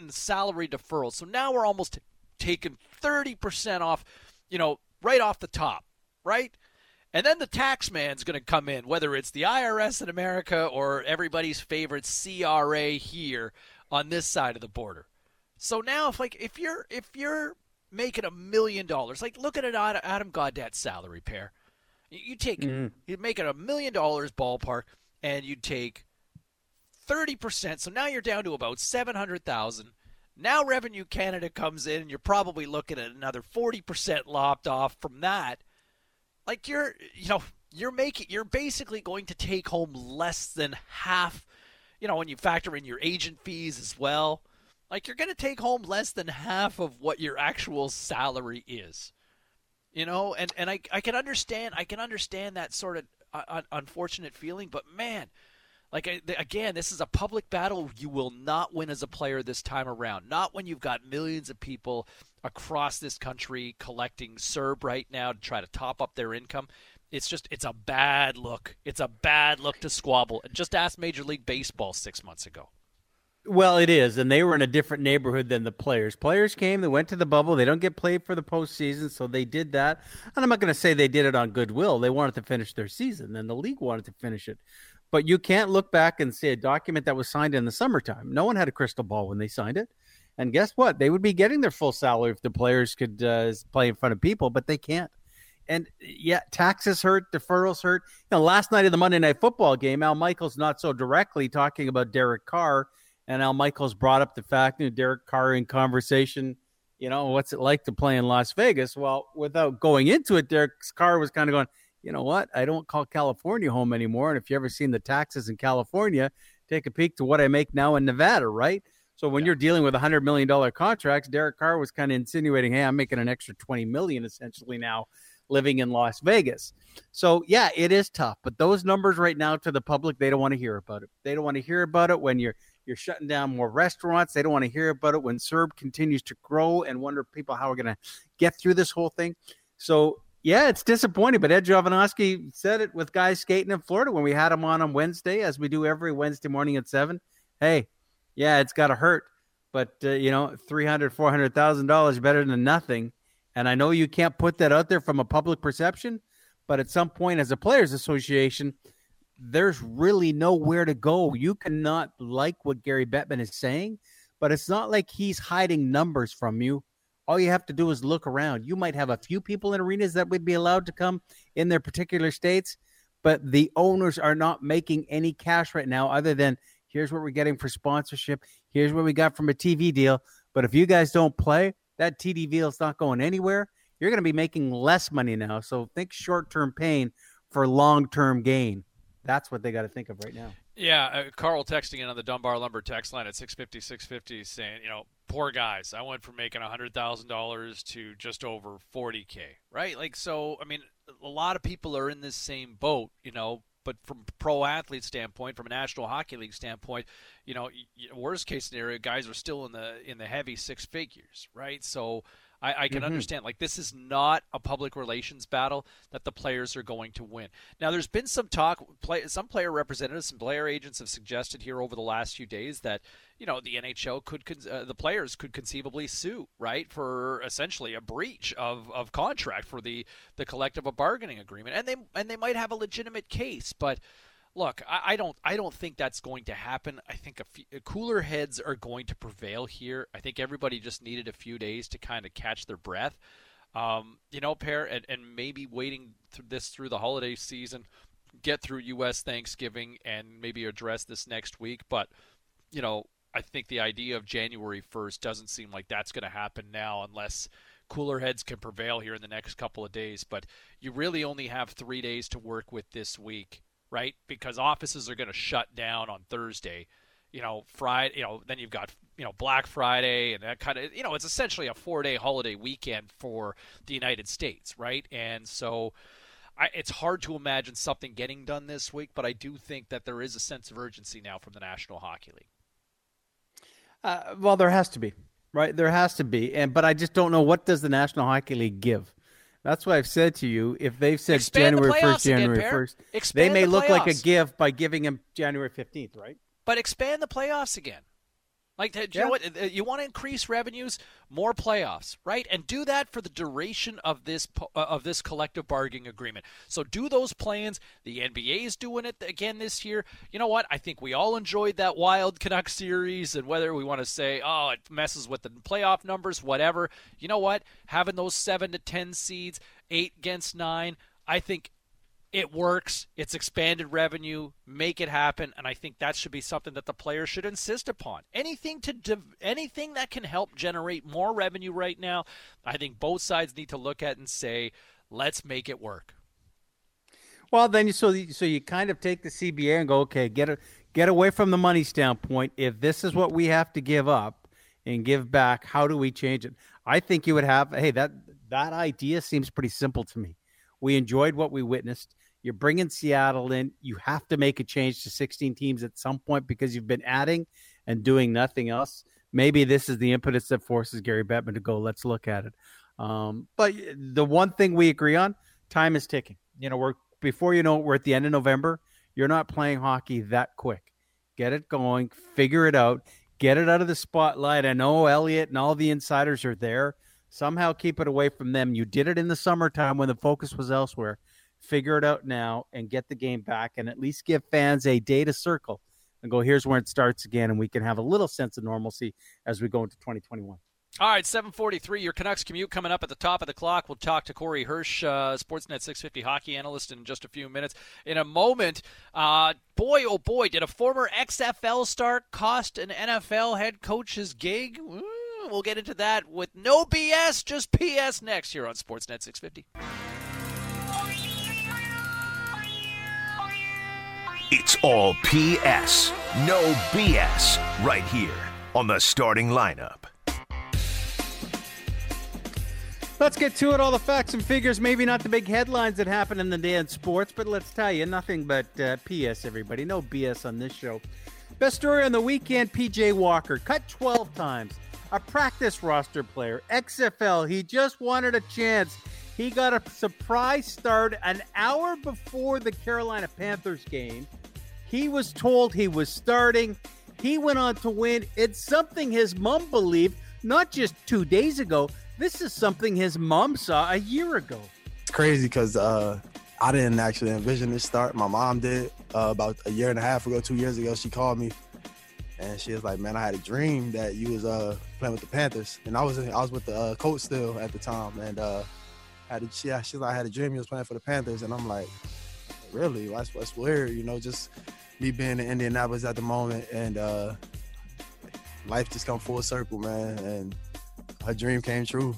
in salary deferral. So now we're almost taking 30% off, you know, right off the top, right? And then the tax man's going to come in, whether it's the IRS in America or everybody's favorite CRA here on this side of the border. So now, if like if you're if you're making a million dollars, like look at an Adam Gaudette's salary pair. You take mm-hmm. you're making a million dollars ballpark, and you'd take thirty percent. So now you're down to about seven hundred thousand. Now Revenue Canada comes in, and you're probably looking at another forty percent lopped off from that like you're you know you're making you're basically going to take home less than half you know when you factor in your agent fees as well like you're going to take home less than half of what your actual salary is you know and and i i can understand i can understand that sort of uh, unfortunate feeling but man like again, this is a public battle you will not win as a player this time around. Not when you've got millions of people across this country collecting CERB right now to try to top up their income. It's just it's a bad look. It's a bad look to squabble. And just ask Major League Baseball 6 months ago. Well, it is, and they were in a different neighborhood than the players. Players came, they went to the bubble. They don't get played for the postseason, so they did that. And I'm not going to say they did it on goodwill. They wanted to finish their season, and the league wanted to finish it. But you can't look back and say a document that was signed in the summertime. No one had a crystal ball when they signed it. And guess what? They would be getting their full salary if the players could uh, play in front of people, but they can't. And yeah, taxes hurt, deferrals hurt. You know, last night of the Monday Night Football game, Al Michaels not so directly talking about Derek Carr, and Al Michaels brought up the fact that Derek Carr in conversation. You know, what's it like to play in Las Vegas? Well, without going into it, Derek Carr was kind of going, you know what? I don't call California home anymore. And if you ever seen the taxes in California, take a peek to what I make now in Nevada, right? So when yeah. you're dealing with a hundred million dollar contracts, Derek Carr was kind of insinuating, "Hey, I'm making an extra twenty million essentially now, living in Las Vegas." So yeah, it is tough. But those numbers right now to the public, they don't want to hear about it. They don't want to hear about it when you're you're shutting down more restaurants. They don't want to hear about it when CERB continues to grow and wonder people how we're going to get through this whole thing. So yeah, it's disappointing, but Ed Jovanovski said it with guys skating in Florida when we had him on on Wednesday, as we do every Wednesday morning at seven. Hey, yeah, it's got to hurt, but uh, you know, three hundred, four hundred thousand dollars better than nothing. And I know you can't put that out there from a public perception, but at some point, as a players' association, there's really nowhere to go. You cannot like what Gary Bettman is saying, but it's not like he's hiding numbers from you. All you have to do is look around. You might have a few people in arenas that would be allowed to come in their particular states, but the owners are not making any cash right now other than here's what we're getting for sponsorship, here's what we got from a TV deal. But if you guys don't play, that TV deal is not going anywhere. You're going to be making less money now. So think short term pain for long term gain. That's what they got to think of right now. Yeah, uh, Carl texting in on the Dunbar Lumber text line at 650 650 saying, you know, poor guys. I went from making $100,000 to just over 40K, right? Like, so, I mean, a lot of people are in this same boat, you know, but from pro athlete standpoint, from a National Hockey League standpoint, you know, worst case scenario, guys are still in the in the heavy six figures, right? So I, I can mm-hmm. understand. Like this is not a public relations battle that the players are going to win. Now, there's been some talk. Play, some player representatives, some player agents have suggested here over the last few days that you know the NHL could uh, the players could conceivably sue right for essentially a breach of, of contract for the the collective bargaining agreement, and they and they might have a legitimate case, but look, I, I, don't I don't think that's going to happen. I think a few, cooler heads are going to prevail here. I think everybody just needed a few days to kind of catch their breath. Um, you know, pair and, and maybe waiting through this through the holiday season, get through U.S. Thanksgiving, and maybe address this next week. But you know, I think the idea of January 1st doesn't seem like that's going to happen now unless cooler heads can prevail here in the next couple of days. But you really only have three days to work with this week right? Because offices are going to shut down on Thursday. You know, Friday. You know, then you've got you know Black Friday and that kind of. You know, it's essentially a four-day holiday weekend for the United States, right? And so. I, it's hard to imagine something getting done this week, but I do think that there is a sense of urgency now from the National Hockey League. Uh, well, there has to be, right? There has to be, and but I just don't know what does the National Hockey League give. That's why I've said to you. If they've said Expand January first, January first, they may the look like a gift by giving him January fifteenth, right? But expand the playoffs again. Like, do you yeah. know what? Uh, you want to increase revenues, more playoffs, right? And do that for the duration of this uh, of this collective bargaining agreement. So do those plans. The NBA is doing it again this year. You know what? I think we all enjoyed that Wild Canuck series, and whether we want to say, oh, it messes with the playoff numbers, whatever. You know what? Having those seven to ten seeds, eight against nine, I think it works. It's expanded revenue. Make it happen, and I think that should be something that the players should insist upon. Anything to anything that can help generate more revenue right now, I think both sides need to look at and say, let's make it work. Well, then you so so you kind of take the CBA and go, okay, get a, get away from the money standpoint. If this is what we have to give up and give back, how do we change it? I think you would have. Hey, that that idea seems pretty simple to me. We enjoyed what we witnessed. You're bringing Seattle in. You have to make a change to 16 teams at some point because you've been adding and doing nothing else. Maybe this is the impetus that forces Gary Bettman to go, let's look at it. Um, but the one thing we agree on time is ticking. You know, we're before you know it, we're at the end of November. You're not playing hockey that quick. Get it going, figure it out, get it out of the spotlight. I know Elliot and all the insiders are there Somehow keep it away from them. You did it in the summertime when the focus was elsewhere. Figure it out now and get the game back and at least give fans a day to circle and go, here's where it starts again. And we can have a little sense of normalcy as we go into 2021. All right, 743, your Canucks commute coming up at the top of the clock. We'll talk to Corey Hirsch, uh, Sportsnet 650 hockey analyst, in just a few minutes. In a moment, uh, boy, oh boy, did a former XFL star cost an NFL head coach's gig? We'll get into that with no BS, just PS next here on Sportsnet 650. It's all PS, no BS, right here on the starting lineup. Let's get to it. All the facts and figures, maybe not the big headlines that happen in the day in sports, but let's tell you, nothing but uh, PS, everybody. No BS on this show. Best story on the weekend PJ Walker, cut 12 times a practice roster player, XFL. He just wanted a chance. He got a surprise start an hour before the Carolina Panthers game. He was told he was starting. He went on to win. It's something his mom believed not just two days ago. This is something his mom saw a year ago. It's crazy because uh, I didn't actually envision this start. My mom did uh, about a year and a half ago, two years ago. She called me, and she was like, "Man, I had a dream that you was uh, playing with the Panthers, and I was I was with the uh, coach still at the time, and uh, had a, yeah, she's like, I had a dream you was playing for the Panthers, and I'm like, really? That's what's weird, you know, just me being in Indianapolis at the moment, and uh, life just come full circle, man, and her dream came true.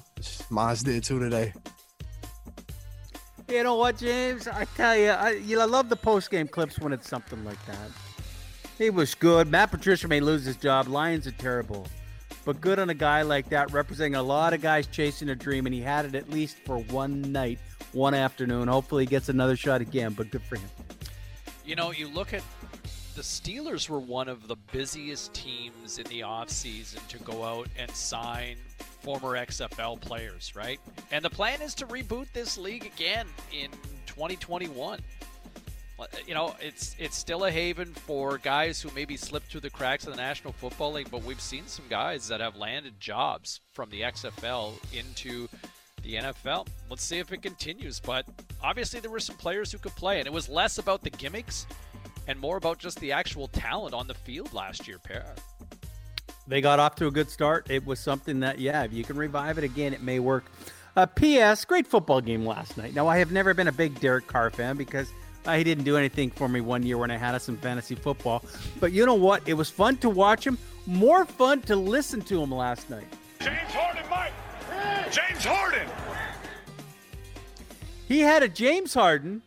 Mine did too today. You know what, James? I tell you, I you know, I love the post game clips when it's something like that. He was good. Matt Patricia may lose his job. Lions are terrible, but good on a guy like that, representing a lot of guys chasing a dream, and he had it at least for one night, one afternoon. Hopefully, he gets another shot again. But good for him. You know, you look at the Steelers were one of the busiest teams in the offseason to go out and sign former XFL players, right? And the plan is to reboot this league again in 2021. You know, it's it's still a haven for guys who maybe slipped through the cracks of the National Football League, but we've seen some guys that have landed jobs from the XFL into the NFL. Let's see if it continues. But obviously, there were some players who could play, and it was less about the gimmicks and more about just the actual talent on the field last year, pair they got off to a good start. It was something that, yeah, if you can revive it again, it may work. Uh, P.S. Great football game last night. Now, I have never been a big Derek Carr fan because uh, he didn't do anything for me one year when I had us in fantasy football. But you know what? It was fun to watch him. More fun to listen to him last night. James Harden, Mike. James Harden. He had a James Harden.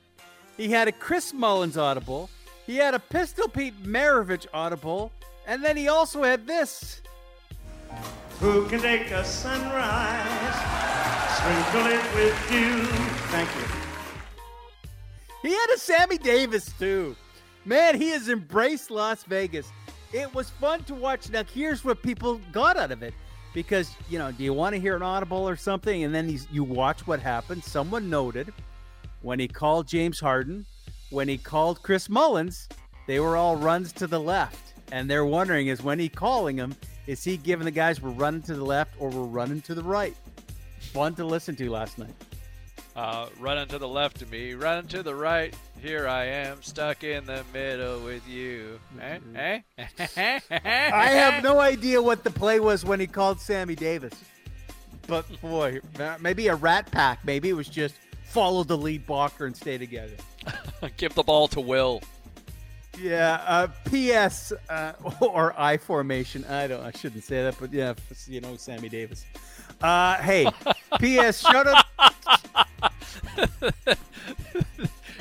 He had a Chris Mullins audible. He had a Pistol Pete Maravich audible. And then he also had this. Who can take a sunrise, sprinkle it with dew? Thank you. He had a Sammy Davis too. Man, he has embraced Las Vegas. It was fun to watch. Now, here's what people got out of it. Because, you know, do you want to hear an audible or something? And then you watch what happened. Someone noted when he called James Harden, when he called Chris Mullins, they were all runs to the left. And they're wondering is when he calling them, is he giving the guys we're running to the left or we're running to the right? Fun to listen to last night. Uh, running to the left of me, running to the right. Here I am, stuck in the middle with you. Eh? Mm-hmm. Eh? I have no idea what the play was when he called Sammy Davis. But boy, maybe a rat pack. Maybe it was just follow the lead blocker and stay together. Give the ball to Will. Yeah. Uh, P.S. Uh, or I formation. I don't. I shouldn't say that, but yeah, you know, Sammy Davis. Uh, hey, P.S. Shut up.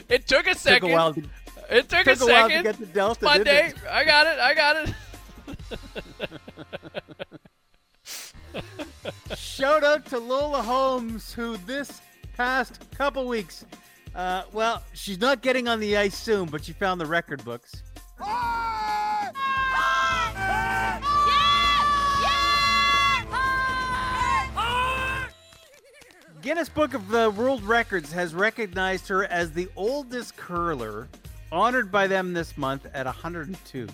it took a second. Took a while to, it took, took a, a second. to get the Delta. Monday. I got it. I got it. Shout out to Lola Holmes, who this past couple weeks uh, well, she's not getting on the ice soon, but she found the record books. Guinness Book of the World Records has recognized her as the oldest curler, honored by them this month at 102.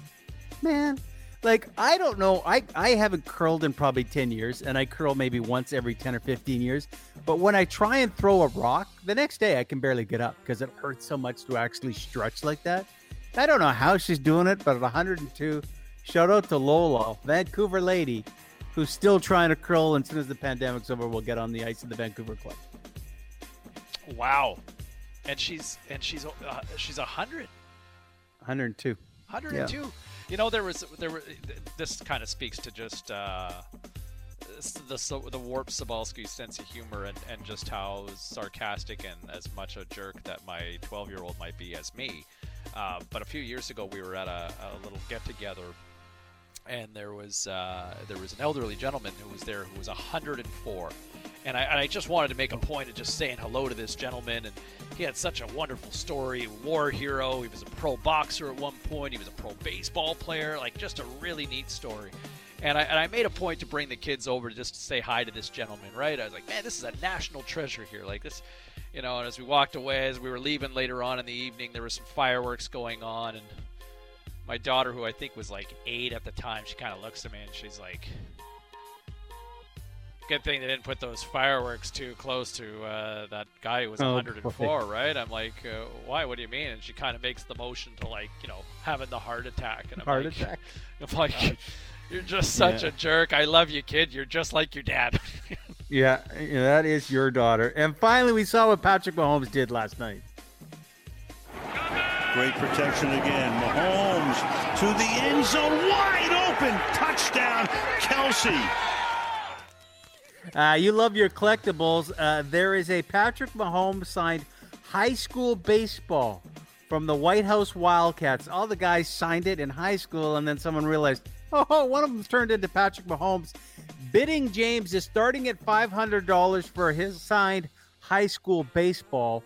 Man, like I don't know. I I haven't curled in probably 10 years and I curl maybe once every 10 or 15 years. But when I try and throw a rock, the next day I can barely get up because it hurts so much to actually stretch like that. I don't know how she's doing it, but at 102, shout out to Lola, Vancouver lady, who's still trying to curl. And as soon as the pandemic's over, we'll get on the ice in the Vancouver club. Wow, and she's and she's uh, she's 100. 102. 102. Yeah. You know, there was there were. This kind of speaks to just uh, the the warp Cybulski sense of humor and and just how sarcastic and as much a jerk that my 12 year old might be as me. Uh, but a few years ago, we were at a, a little get together, and there was uh, there was an elderly gentleman who was there who was 104, and I, and I just wanted to make a point of just saying hello to this gentleman and he had such a wonderful story. War hero. He was a pro boxer at one point. He was a pro baseball player. Like just a really neat story. And I, and I made a point to bring the kids over just to say hi to this gentleman, right? I was like, man, this is a national treasure here. Like this, you know. And as we walked away, as we were leaving later on in the evening, there was some fireworks going on, and my daughter, who I think was like eight at the time, she kind of looks at me and she's like, Good thing they didn't put those fireworks too close to uh, that guy who was Oh, 104, right? I'm like, uh, why? What do you mean? And she kind of makes the motion to like, you know, having the heart attack. And I'm Heart like, attack. I'm like, you're just such Yeah. a jerk. I love you, kid. You're just like your dad. Yeah, yeah, that is your daughter. And finally, we saw what Patrick Mahomes did last night. Great protection again. Mahomes to the end zone, wide open. Touchdown, Kelce. Uh, you love your collectibles. Uh, there is a Patrick Mahomes signed high school baseball from the Whitehouse Wildcats. All the guys signed it in high school, and then someone realized, oh, one of them turned into Patrick Mahomes. Bidding James is starting at $500 for his signed high school baseball.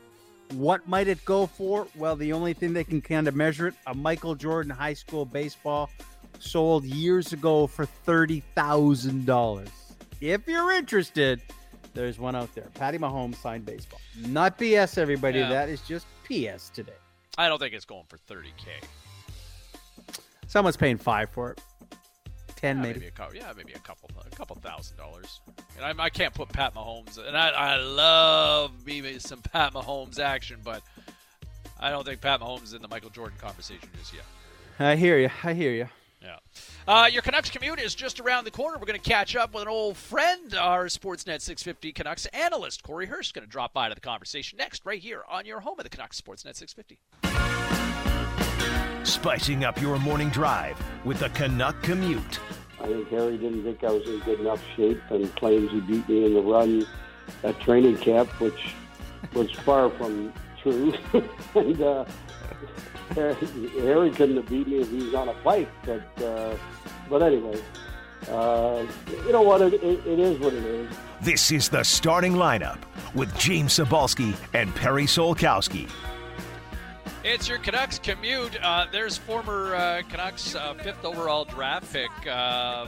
What might it go for? Well, the only thing they can kind of measure it a Michael Jordan high school baseball sold years ago for $30,000. If you're interested, there's one out there. Patty Mahomes signed baseball. Not BS, everybody. Yeah. That is just PS today. I don't think it's going for 30k. Someone's paying five for it. Ten, Yeah, maybe. maybe a couple. Yeah, maybe a couple, a couple thousand dollars. And I, I can't put Pat Mahomes, and I, I love me some Pat Mahomes action, but I don't think Pat Mahomes is in the Michael Jordan conversation just yet. I hear you. I hear you. Yeah. Uh, your Canucks commute is just around the corner. We're going to catch up with an old friend, our Sportsnet 650 Canucks analyst, Corey Hirsch, going to drop by to the conversation next, right here on your home of the Canucks Sportsnet 650. Spicing up your morning drive with the Canuck Commute. I think Harry didn't think I was in good enough shape and claims he beat me in the run at training camp, which was far from true. and uh, Harry couldn't have beat me if he was on a bike. But uh, but anyway, uh, you know what? It, it, it is what it is. This is the starting lineup with James Cybulski and Perry Solkowski. It's your Canucks commute. Uh, there's former uh, Canucks uh, fifth overall draft pick uh,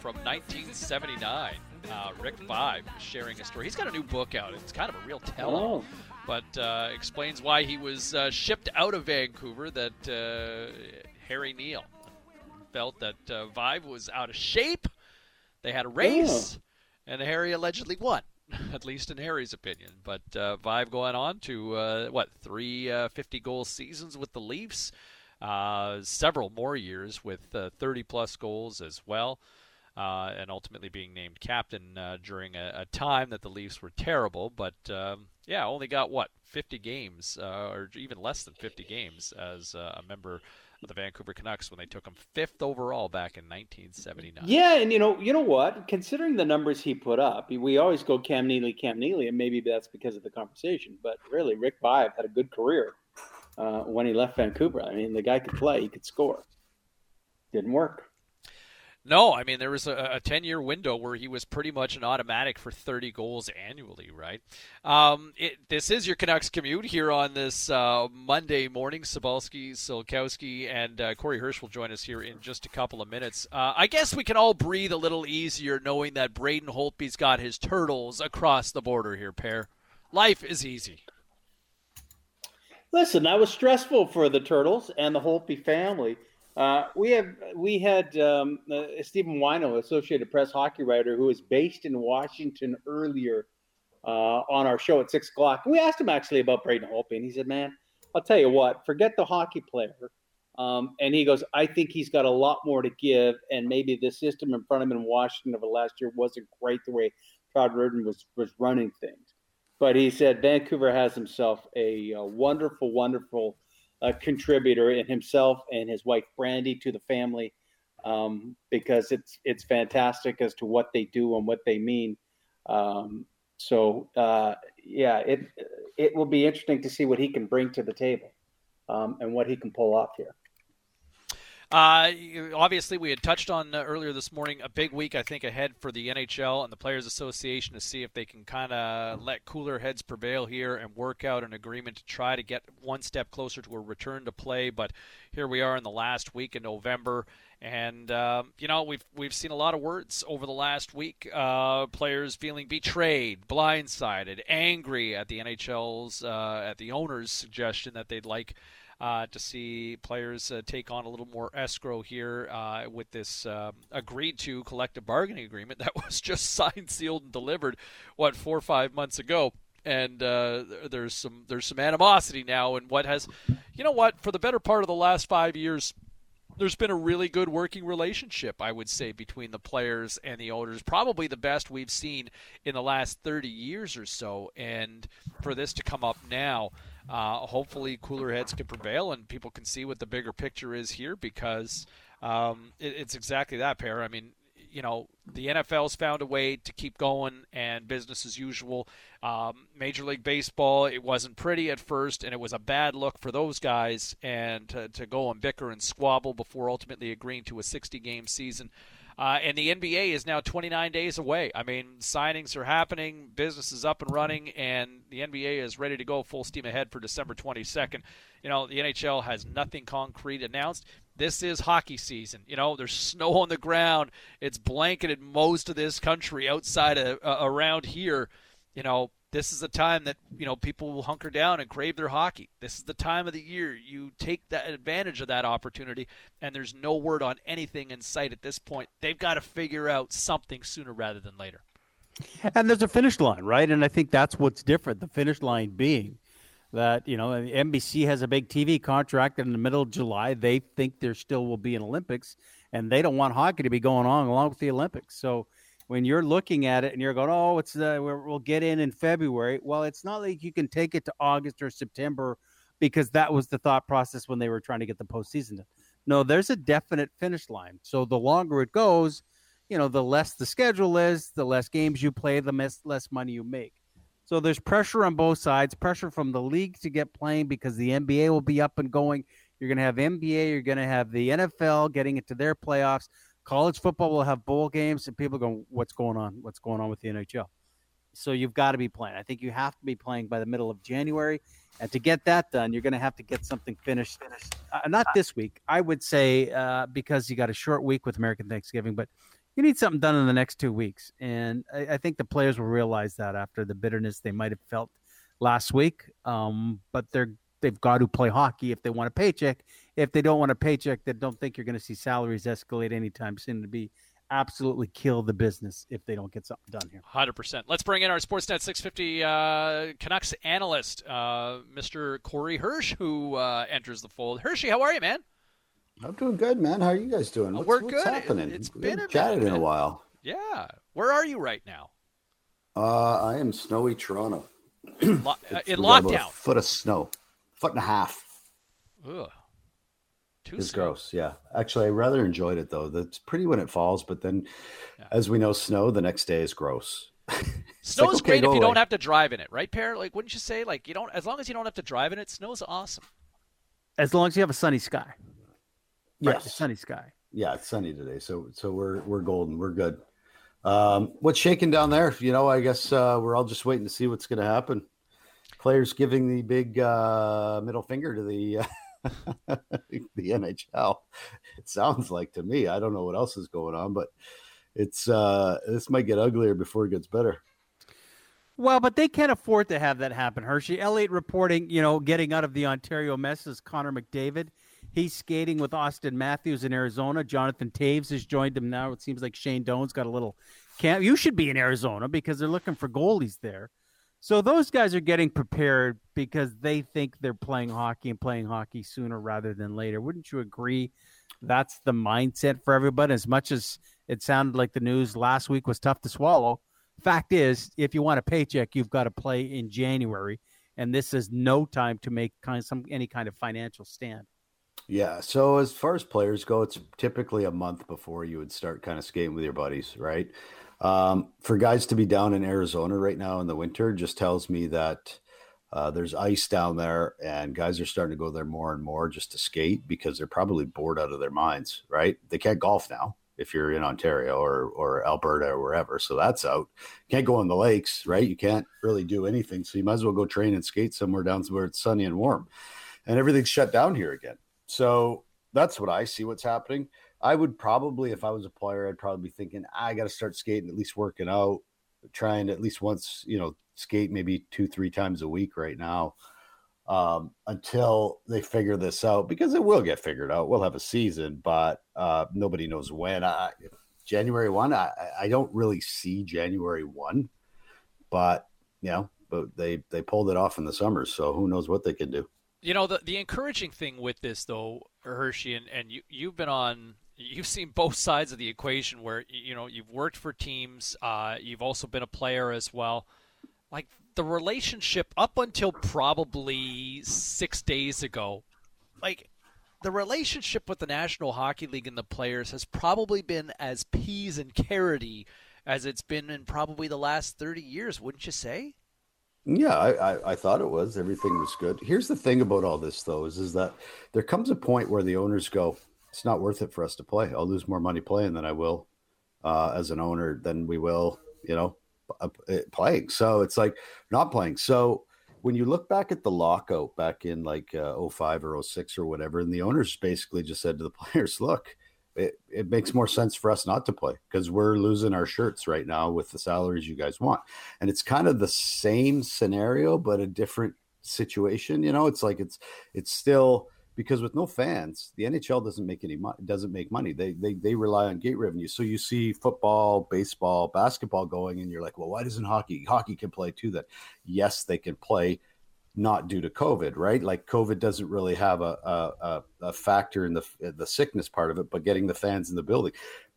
from 1979, uh, Rick Vaive, sharing a story. He's got a new book out. It's kind of a real tell, Oh. but uh, explains why he was uh, shipped out of Vancouver. That uh, Harry Neale felt that uh, Vaive was out of shape. They had a race, and Harry allegedly won. At least in Harry's opinion, but uh, Vaive going on to uh, what three uh, 50 goal seasons with the Leafs, uh, several more years with uh, 30 plus goals as well, uh, and ultimately being named captain during a, a time that the Leafs were terrible. But um, yeah, only got what 50 games, or even less than 50 games as a member of the Vancouver Canucks when they took him fifth overall back in 1979. Yeah, and you know, you know what? Considering the numbers he put up, we always go Cam Neely, Cam Neely, and maybe that's because of the conversation. But really, Rick Vaive had a good career uh, when he left Vancouver. I mean, the guy could play, he could score. Didn't work. No, I mean there was a, ten-year window where he was pretty much an automatic for 30 goals annually, right? Um, it, this is your Canucks commute here on this uh, Monday morning. Cybulski, Solkowski, and uh, Corey Hirsch will join us here in just a couple of minutes. Uh, I guess we can all breathe a little easier knowing that Braden Holtby's got his turtles across the border here, pair. Life is easy. Listen, that was stressful for the Turtles and the Holtby family. Uh, we have we had um, uh, Stephen Whyno, Associated Press hockey writer, who was based in Washington earlier uh, on our show at six o'clock. We asked him actually about Braden Holtby, and he said, "Man, I'll tell you what, forget the hockey player." Um, and he goes, "I think he's got a lot more to give, and maybe the system in front of him in Washington over last year wasn't great the way Todd Reirden was was running things." But he said Vancouver has himself a, a wonderful, wonderful uh, contributor in himself and his wife Brandi to the family um, because it's it's fantastic as to what they do and what they mean. Um, so uh, yeah, it it will be interesting to see what he can bring to the table um, and what he can pull off here. Uh, obviously, we had touched on uh, earlier this morning a big week, I think, ahead for the NHL and the Players Association to see if they can kind of let cooler heads prevail here and work out an agreement to try to get one step closer to a return to play. But here we are in the last week in November, and um, you know we've we've seen a lot of words over the last week. Uh, players feeling betrayed, blindsided, angry at the NHL's uh, at the owners' suggestion that they'd like uh, to see players uh, take on a little more escrow here uh, with this um, agreed to collective bargaining agreement that was just signed, sealed, and delivered, what, four or five months ago and uh, there's some there's some animosity now and what has you know what for the better part of the last five years there's been a really good working relationship, I would say, between the players and the owners. Probably the best we've seen in the last 30 years or so. And for this to come up now, uh, hopefully cooler heads can prevail and people can see what the bigger picture is here because um, it, it's exactly that, pair. I mean, you know, the NFL's found a way to keep going and business as usual. Um, Major League Baseball, it wasn't pretty at first, and it was a bad look for those guys. And to, to go and bicker and squabble before ultimately agreeing to a 60 game season. Uh, and the NBA is now 29 days away. I mean, signings are happening, business is up and running, and the NBA is ready to go full steam ahead for December 22nd. You know, the NHL has nothing concrete announced this is hockey season. You know, there's snow on the ground. It's blanketed most of this country outside of uh, around here. You know, this is the time that you know people will hunker down and crave their hockey. This is the time of the year you take that advantage of that opportunity. And there's no word on anything in sight at this point. They've got to figure out something sooner rather than later. And there's a finish line, right? And I think that's what's different. The finish line being that you know NBC has a big TV contract and in the middle of July. They think there still will be an Olympics, and they don't want hockey to be going on along with the Olympics. So when you're looking at it and you're going, oh, it's uh, the we'll get in in February. Well, it's not like you can take it to August or September because that was the thought process when they were trying to get the postseason. No, there's a definite finish line. So the longer it goes, you know, the less the schedule is, the less games you play, the less less money you make. So there's pressure on both sides, pressure from the league to get playing because the NBA will be up and going. You're going to have NBA, you're going to have the NFL getting into their playoffs. College football will have bowl games, and people go, "What's going on? What's going on with the NHL?" So you've got to be playing. I think you have to be playing by the middle of January, and to get that done, you're going to have to get something finished. Uh, not this week, I would say, uh, because you got a short week with American Thanksgiving, but you need something done in the next two weeks. And I, I, think the players will realize that after the bitterness they might have felt last week. Um, but they're they've got to play hockey if they want a paycheck. If they don't want a paycheck, they don't think you're going to see salaries escalate anytime soon to be absolutely kill the business if they don't get something done here. 100%. Let's bring in our Sportsnet 650 uh, Canucks analyst, uh, Mr. Corey Hirsch, who uh, enters the fold. Hershey, how are you, man? I'm doing good, man. How are you guys doing? What's, We're what's good. happening? It's been a chatted minute, in a while. Yeah. Where are you right now? Uh, I am snowy Toronto. Lo- uh, in lockdown. foot of snow, foot and a half. Ugh. Too it's soon. gross. Yeah. Actually, I rather enjoyed it though. That's pretty when it falls, but then, yeah. as we know, snow the next day is gross. Snow is like, okay, great if you away. don't have to drive in it, right, Pear? Like, wouldn't you say, like, you don't, as long as you don't have to drive in it, snow's awesome. As long as you have a sunny sky. Right, sunny sky. Yeah, it's sunny today, so so we're we're golden. We're good. Um, what's shaking down there? You know, I guess uh, we're all just waiting to see what's going to happen. Players giving the big uh, middle finger to the uh, the NHL. It sounds like to me. I don't know what else is going on, but it's uh, this might get uglier before it gets better. Well, but they can't afford to have that happen, Hershey. Elliott reporting, you know, getting out of the Ontario mess is Connor McDavid. He's skating with Auston Matthews in Arizona. Jonathan Toews has joined him now. It seems like Shane Doan's got a little camp. You should be in Arizona because they're looking for goalies there. So those guys are getting prepared because they think they're playing hockey and playing hockey sooner rather than later. Wouldn't you agree? That's the mindset for everybody. As much as it sounded like the news last week was tough to swallow, fact is, if you want a paycheck, you've got to play in January, and this is no time to make kind of some any kind of financial stand. Yeah. So as far as players go, it's typically a month before you would start kind of skating with your buddies, right? Um, for guys to be down in Arizona right now in the winter just tells me that uh, there's ice down there and guys are starting to go there more and more just to skate because they're probably bored out of their minds, right? They can't golf now if you're in Ontario or, or Alberta or wherever. So that's out. Can't go on the lakes, right? You can't really do anything. So you might as well go train and skate somewhere down where it's sunny and warm. And everything's shut down here again. So that's what I see what's happening. I would probably, if I was a player, I'd probably be thinking, I got to start skating, at least working out, trying to at least once, you know, skate maybe two, three times a week right now. um, until they figure this out because it will get figured out. We'll have a season, but uh, nobody knows when. I, January one, I, I don't really see January one, but you know, but they they pulled it off in the summer, so who knows what they can do. You know, the the encouraging thing with this though, Hershey, and, and you you've been on you've seen both sides of the equation where you know you've worked for teams uh, you've also been a player as well. Like the relationship up until probably six days ago like the relationship with the national hockey league and the players has probably been as peas and carroty as it's been in probably the last 30 years wouldn't you say yeah, I, I, I, thought it was. Everything was good. Here's the thing about all this, though, is, is that there comes a point where the owners go, it's not worth it for us to play. I'll lose more money playing than I will uh, as an owner than we will, you know, uh, uh, playing. So it's like not playing. So when you look back at the lockout back in like uh, 05 or 06 or whatever, and the owners basically just said to the players, look, it, it makes more sense for us not to play because we're losing our shirts right now with the salaries you guys want. And it's kind of the same scenario, but a different situation. You know, it's like it's it's still because with no fans, the NHL doesn't make any money. Doesn't make money. They they they rely on gate revenue. So you see football, baseball, basketball going, and you're like, well, why doesn't hockey? Hockey can play too. That yes, they can play, not due to COVID, right? Like COVID doesn't really have a a, a factor in the the sickness part of it, but getting the fans in the building.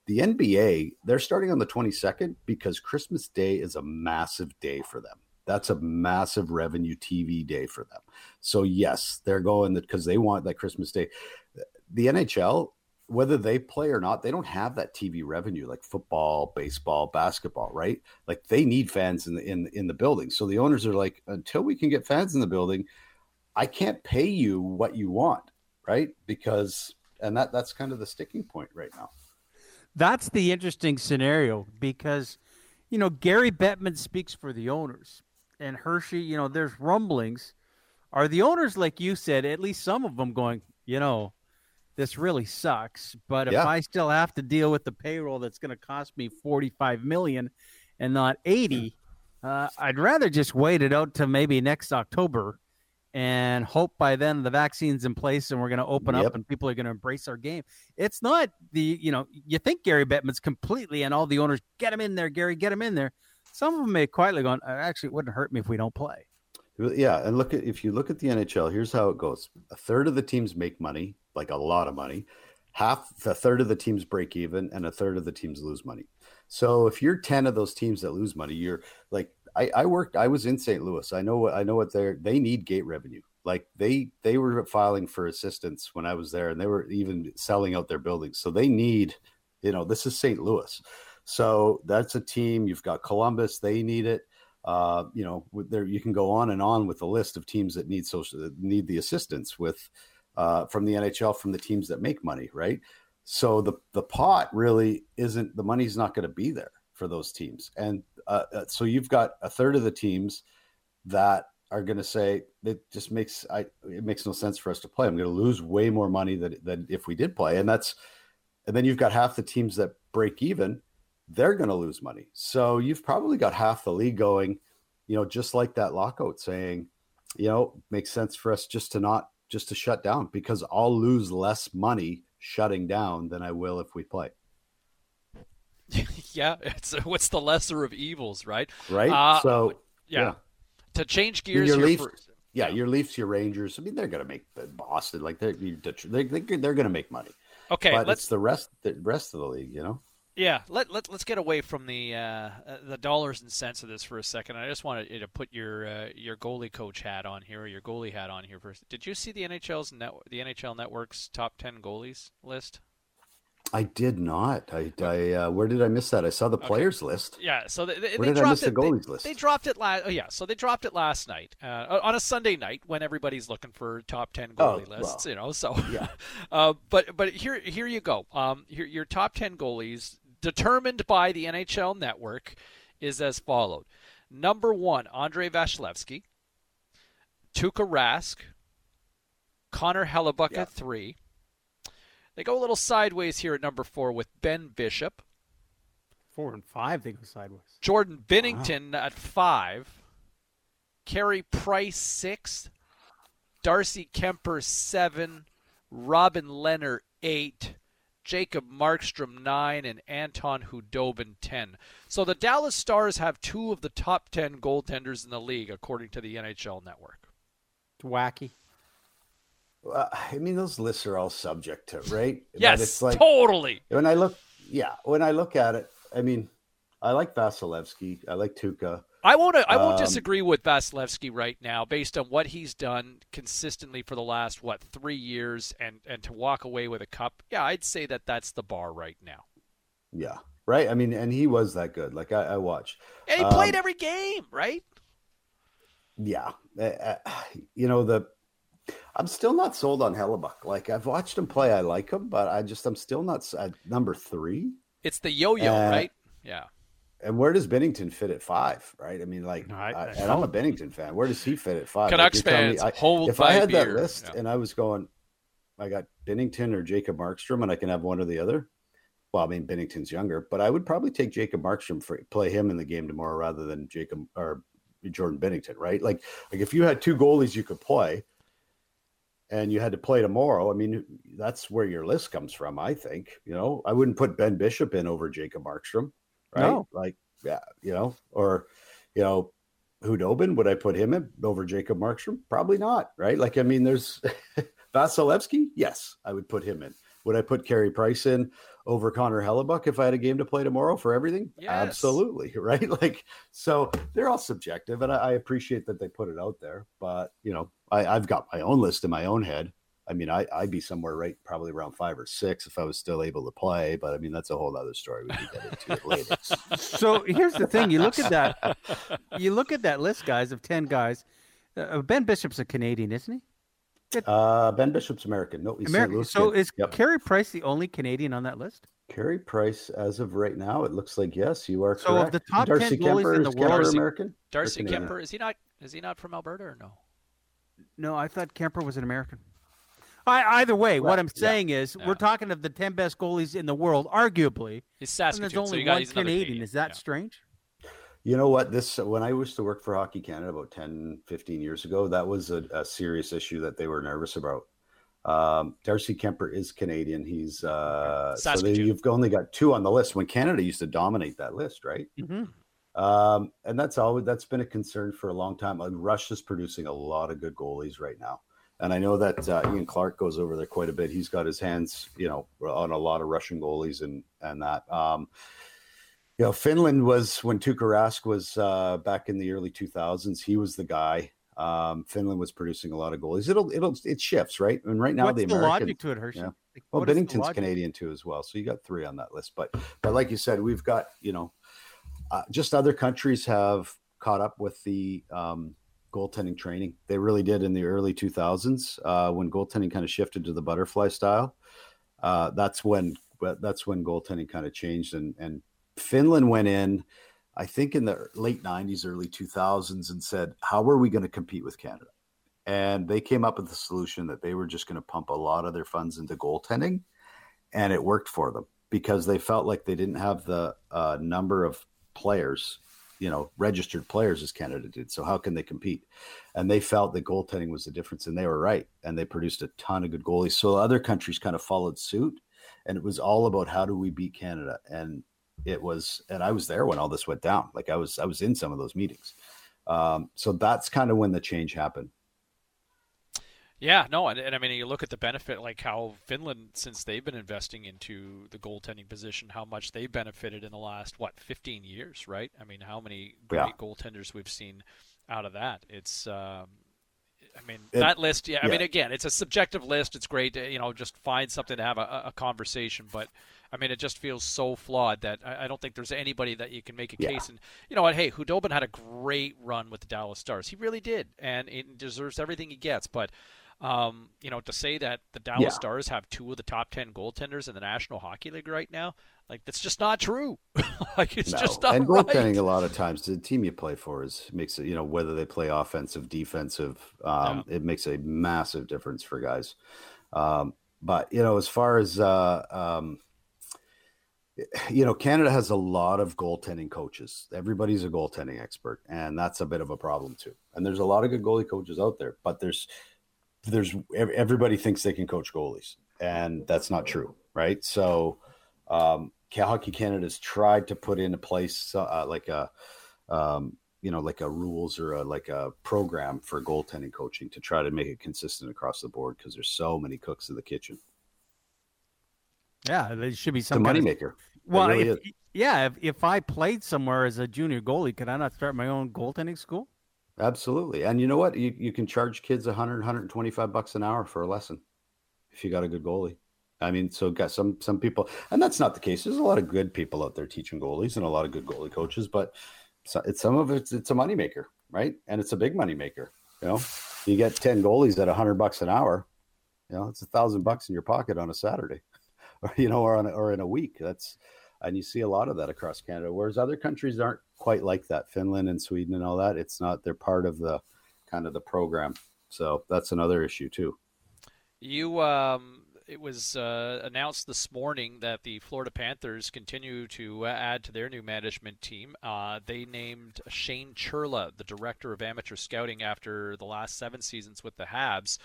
The NBA, they're starting on the 22nd because Christmas Day is a massive day for them. That's a massive revenue TV day for them. So yes, they're going because they want that Christmas day. The NHL, whether they play or not, they don't have that TV revenue like football, baseball, basketball, right? Like they need fans in the in in the building. So the owners are like, until we can get fans in the building, I can't pay you what you want, right? Because and that that's kind of the sticking point right now. That's the interesting scenario because you know Gary Bettman speaks for the owners and Hershey, you know, there's rumblings. Are the owners, like you said, at least some of them going, you know, this really sucks. But if yeah. I still have to deal with the payroll that's going to cost me 45 million and not 80, uh, I'd rather just wait it out to maybe next October and hope by then the vaccine's in place and we're going to open yep. up and people are going to embrace our game. It's not the, you know, you think Gary Bettman's completely and all the owners get him in there, Gary, get him in there. Some of them may quietly go, actually, it wouldn't hurt me if we don't play. Yeah, and look at if you look at the NHL, here's how it goes: a third of the teams make money, like a lot of money. Half, a third of the teams break even, and a third of the teams lose money. So if you're ten of those teams that lose money, you're like I, I worked. I was in St. Louis. I know what I know what they're, they need gate revenue. Like they they were filing for assistance when I was there, and they were even selling out their buildings. So they need, you know, this is St. Louis. So that's a team. You've got Columbus; they need it. Uh, you know, there you can go on and on with the list of teams that need social need the assistance with uh, from the NHL from the teams that make money, right? So the the pot really isn't the money's not going to be there for those teams, and uh, uh, so you've got a third of the teams that are going to say it just makes I it makes no sense for us to play. I'm going to lose way more money than than if we did play, and that's and then you've got half the teams that break even they're going to lose money. So you've probably got half the league going, you know, just like that lockout saying, you know, makes sense for us just to not just to shut down because I'll lose less money shutting down than I will if we play. yeah, it's what's the lesser of evils, right? Right. Uh, so yeah. yeah. to change gears your Leafs, for, yeah, your Leafs, your Rangers. I mean, they're going to make Boston like they're they, are they're going to make money. Okay, but let's, it's the rest the rest of the league, you know. Yeah, let, let us get away from the uh, uh, the dollars and cents of this for a second. I just wanted you to put your uh, your goalie coach hat on here, or your goalie hat on here first. Did you see the NHL's net, the NHL Network's top ten goalies list? I did not. I, I uh, where did I miss that? I saw the players okay. list. Yeah, so they, they, where they did dropped I miss it, the goalies they, list? They dropped it last. Oh yeah, so they dropped it last night uh, on a Sunday night when everybody's looking for top ten goalie oh, lists. Well, you know, so yeah. uh, but but here here you go. Um, here, your top ten goalies determined by the NHL network is as followed. Number one, Andrei Vasilevskiy. Tuukka Rask. Connor Hellebuyck yeah. at three. They go a little sideways here at number four with Ben Bishop. Four and five, they go sideways. Jordan Binnington wow. at five. Carey Price sixth. Darcy Kuemper seven, Robin Lehner eight, Jacob Markstrom nine, and Anton Khudobin ten. So the Dallas Stars have two of the top ten goaltenders in the league, according to the NHL Network. It's wacky. Uh, I mean, those lists are all subject to right. yes, it's like, totally. When I look, yeah, when I look at it, I mean, I like Vasilevskiy, I like Tuukka. I won't. I won't um, disagree with Vasilevskiy right now, based on what he's done consistently for the last what three years, and and to walk away with a cup. Yeah, I'd say that that's the bar right now. Yeah, right. I mean, and he was that good. Like I, I watched, and he um, played every game, right? Yeah, uh, you know the. I'm still not sold on Hellebuyck. Like I've watched him play, I like him, but I just I'm still not at number three. It's the yo-yo, uh, right? Yeah and where does Binnington fit at five? Right? I mean, like, I, I, and I'm a Binnington fan. Where does he fit at five? Canucks like fans, I, hold If I had beer. that list yeah. and I was going, I got Binnington or Jacob Markstrom, and I can have one or the other. Well, I mean, Binnington's younger, but I would probably take Jacob Markstrom for play him in the game tomorrow rather than Jacob or Jordan Binnington, Right? Like, like if you had two goalies you could play. And you had to play tomorrow. I mean, that's where your list comes from. I think. You know, I wouldn't put Ben Bishop in over Jacob Markstrom right? No. Like yeah, you know, or you know, Khudobin, would I put him in over Jacob Markstrom? Probably not, right? Like, I mean, there's Vasilevskiy. Yes, I would put him in. Would I put Carey Price in over Connor Hellebuyck if I had a game to play tomorrow for everything? Yes. Absolutely, right? Like, so they're all subjective, and I, I, appreciate that they put it out there. But you know, I, I've got my own list in my own head. I mean, I, I'd be somewhere right, probably around five or six if I was still able to play. But I mean, that's a whole other story. We can get into it later. so here's the thing: you look at that, you look at that list, guys, of ten guys. Uh, ben Bishop's a Canadian, isn't he? Uh, ben Bishop's American. No, he's American. So is yep. Carey Price the only Canadian on that list? Carey Price, as of right now, it looks like yes, you are so correct. of the top Darcy ten goalies in the world, Darcy, American. Darcy Kuemper is he not? Is he not from Alberta or no? No, I thought Kuemper was an American. I, either way, right. what I'm saying yeah. is yeah. we're talking of the 10 best goalies in the world, arguably. He's Saskatoon. And there's only so one Canadian. Canadian. Is that yeah. strange? You know what? This when I used to work for Hockey Canada about 10, 15 years ago, that was a, a serious issue that they were nervous about. Um, Darcy Kuemper is Canadian. He's uh, so they, you've only got two on the list. When Canada used to dominate that list, right? Mm-hmm. Um, and that's always that's been a concern for a long time. Russia's producing a lot of good goalies right now. And I know that uh, Ian Clark goes over there quite a bit. He's got his hands, you know, on a lot of Russian goalies and and that. Um, you know, Finland was when Tuukka Rask was uh, back in the early 2000s. He was the guy. Um, Finland was producing a lot of goalies. It'll it'll it shifts, right? And right now What's the, the American, logic to it, Hershey. Yeah. Like, well, Binnington's Canadian too as well, so you got three on that list. But but like you said, we've got you know, uh, just other countries have caught up with the um, goaltending training. They really did in the early 2000s uh, when goaltending kind of shifted to the butterfly style. Uh, that's when that's when goaltending kind of changed, and and Finland went in, I think in the late 90s, early 2000s, and said, "How are we going to compete with Canada?" And they came up with the solution that they were just going to pump a lot of their funds into goaltending, and it worked for them because they felt like they didn't have the uh, number of players you know registered players as Canada did. So how can they compete? And they felt that goaltending was the difference, and they were right. And they produced a ton of good goalies. So other countries kind of followed suit, and it was all about how do we beat Canada. And it was, and I was there when all this went down. Like I was, I was in some of those meetings. Um, so that's kind of when the change happened. Yeah, no, and, and, I mean, you look at the benefit, like how Finland, since they've been investing into the goaltending position, how much they benefited in the last what 15 years, right? I mean, how many great yeah. goaltenders we've seen out of that? It's, um, I mean, it, that list. Yeah, I mean, again, it's a subjective list. It's great to you know just find something to have a, a conversation, but. I mean, it just feels so flawed that I, I don't think there's anybody that you can make a yeah. case. And you know what? Hey, Khudobin had a great run with the Dallas Stars. He really did, and it deserves everything he gets. But um, you know, to say that the Dallas yeah. Stars have two of the top ten goaltenders in the National Hockey League right now, like that's just not true. like it's no. just not and right. goaltending a lot of times the team you play for is makes it you know whether they play offensive, defensive, um, yeah. it makes a massive difference for guys. Um, but you know, as far as uh, um, you know, Canada has a lot of goaltending coaches. Everybody's a goaltending expert, and that's a bit of a problem too. And there's a lot of good goalie coaches out there, but there's there's everybody thinks they can coach goalies, and that's not true, right? So, um, Hockey Canada has tried to put into place uh, like a, um, you know, like a rules or a, like a program for goaltending coaching to try to make it consistent across the board because there's so many cooks in the kitchen. Yeah, there should be some the moneymaker. Well, really if, yeah, if, if I played somewhere as a junior goalie, could I not start my own goaltending school? Absolutely. And you know what? You, you can charge kids 100, 125 bucks an hour for a lesson if you got a good goalie. I mean, so got some some people, and that's not the case. There's a lot of good people out there teaching goalies and a lot of good goalie coaches, but so it's some of it's it's a moneymaker, right? And it's a big moneymaker. You know, you get ten goalies at hundred bucks an hour. You know, it's a thousand bucks in your pocket on a Saturday, or you know, or on or in a week. That's and you see a lot of that across Canada. Whereas other countries aren't quite like that. Finland and Sweden and all that. It's not. They're part of the kind of the program. So that's another issue too. You um, it was uh, announced this morning that the Florida Panthers continue to uh, add to their new management team. Uh, they named Shane Churla the director of amateur scouting after the last seven seasons with the Habs.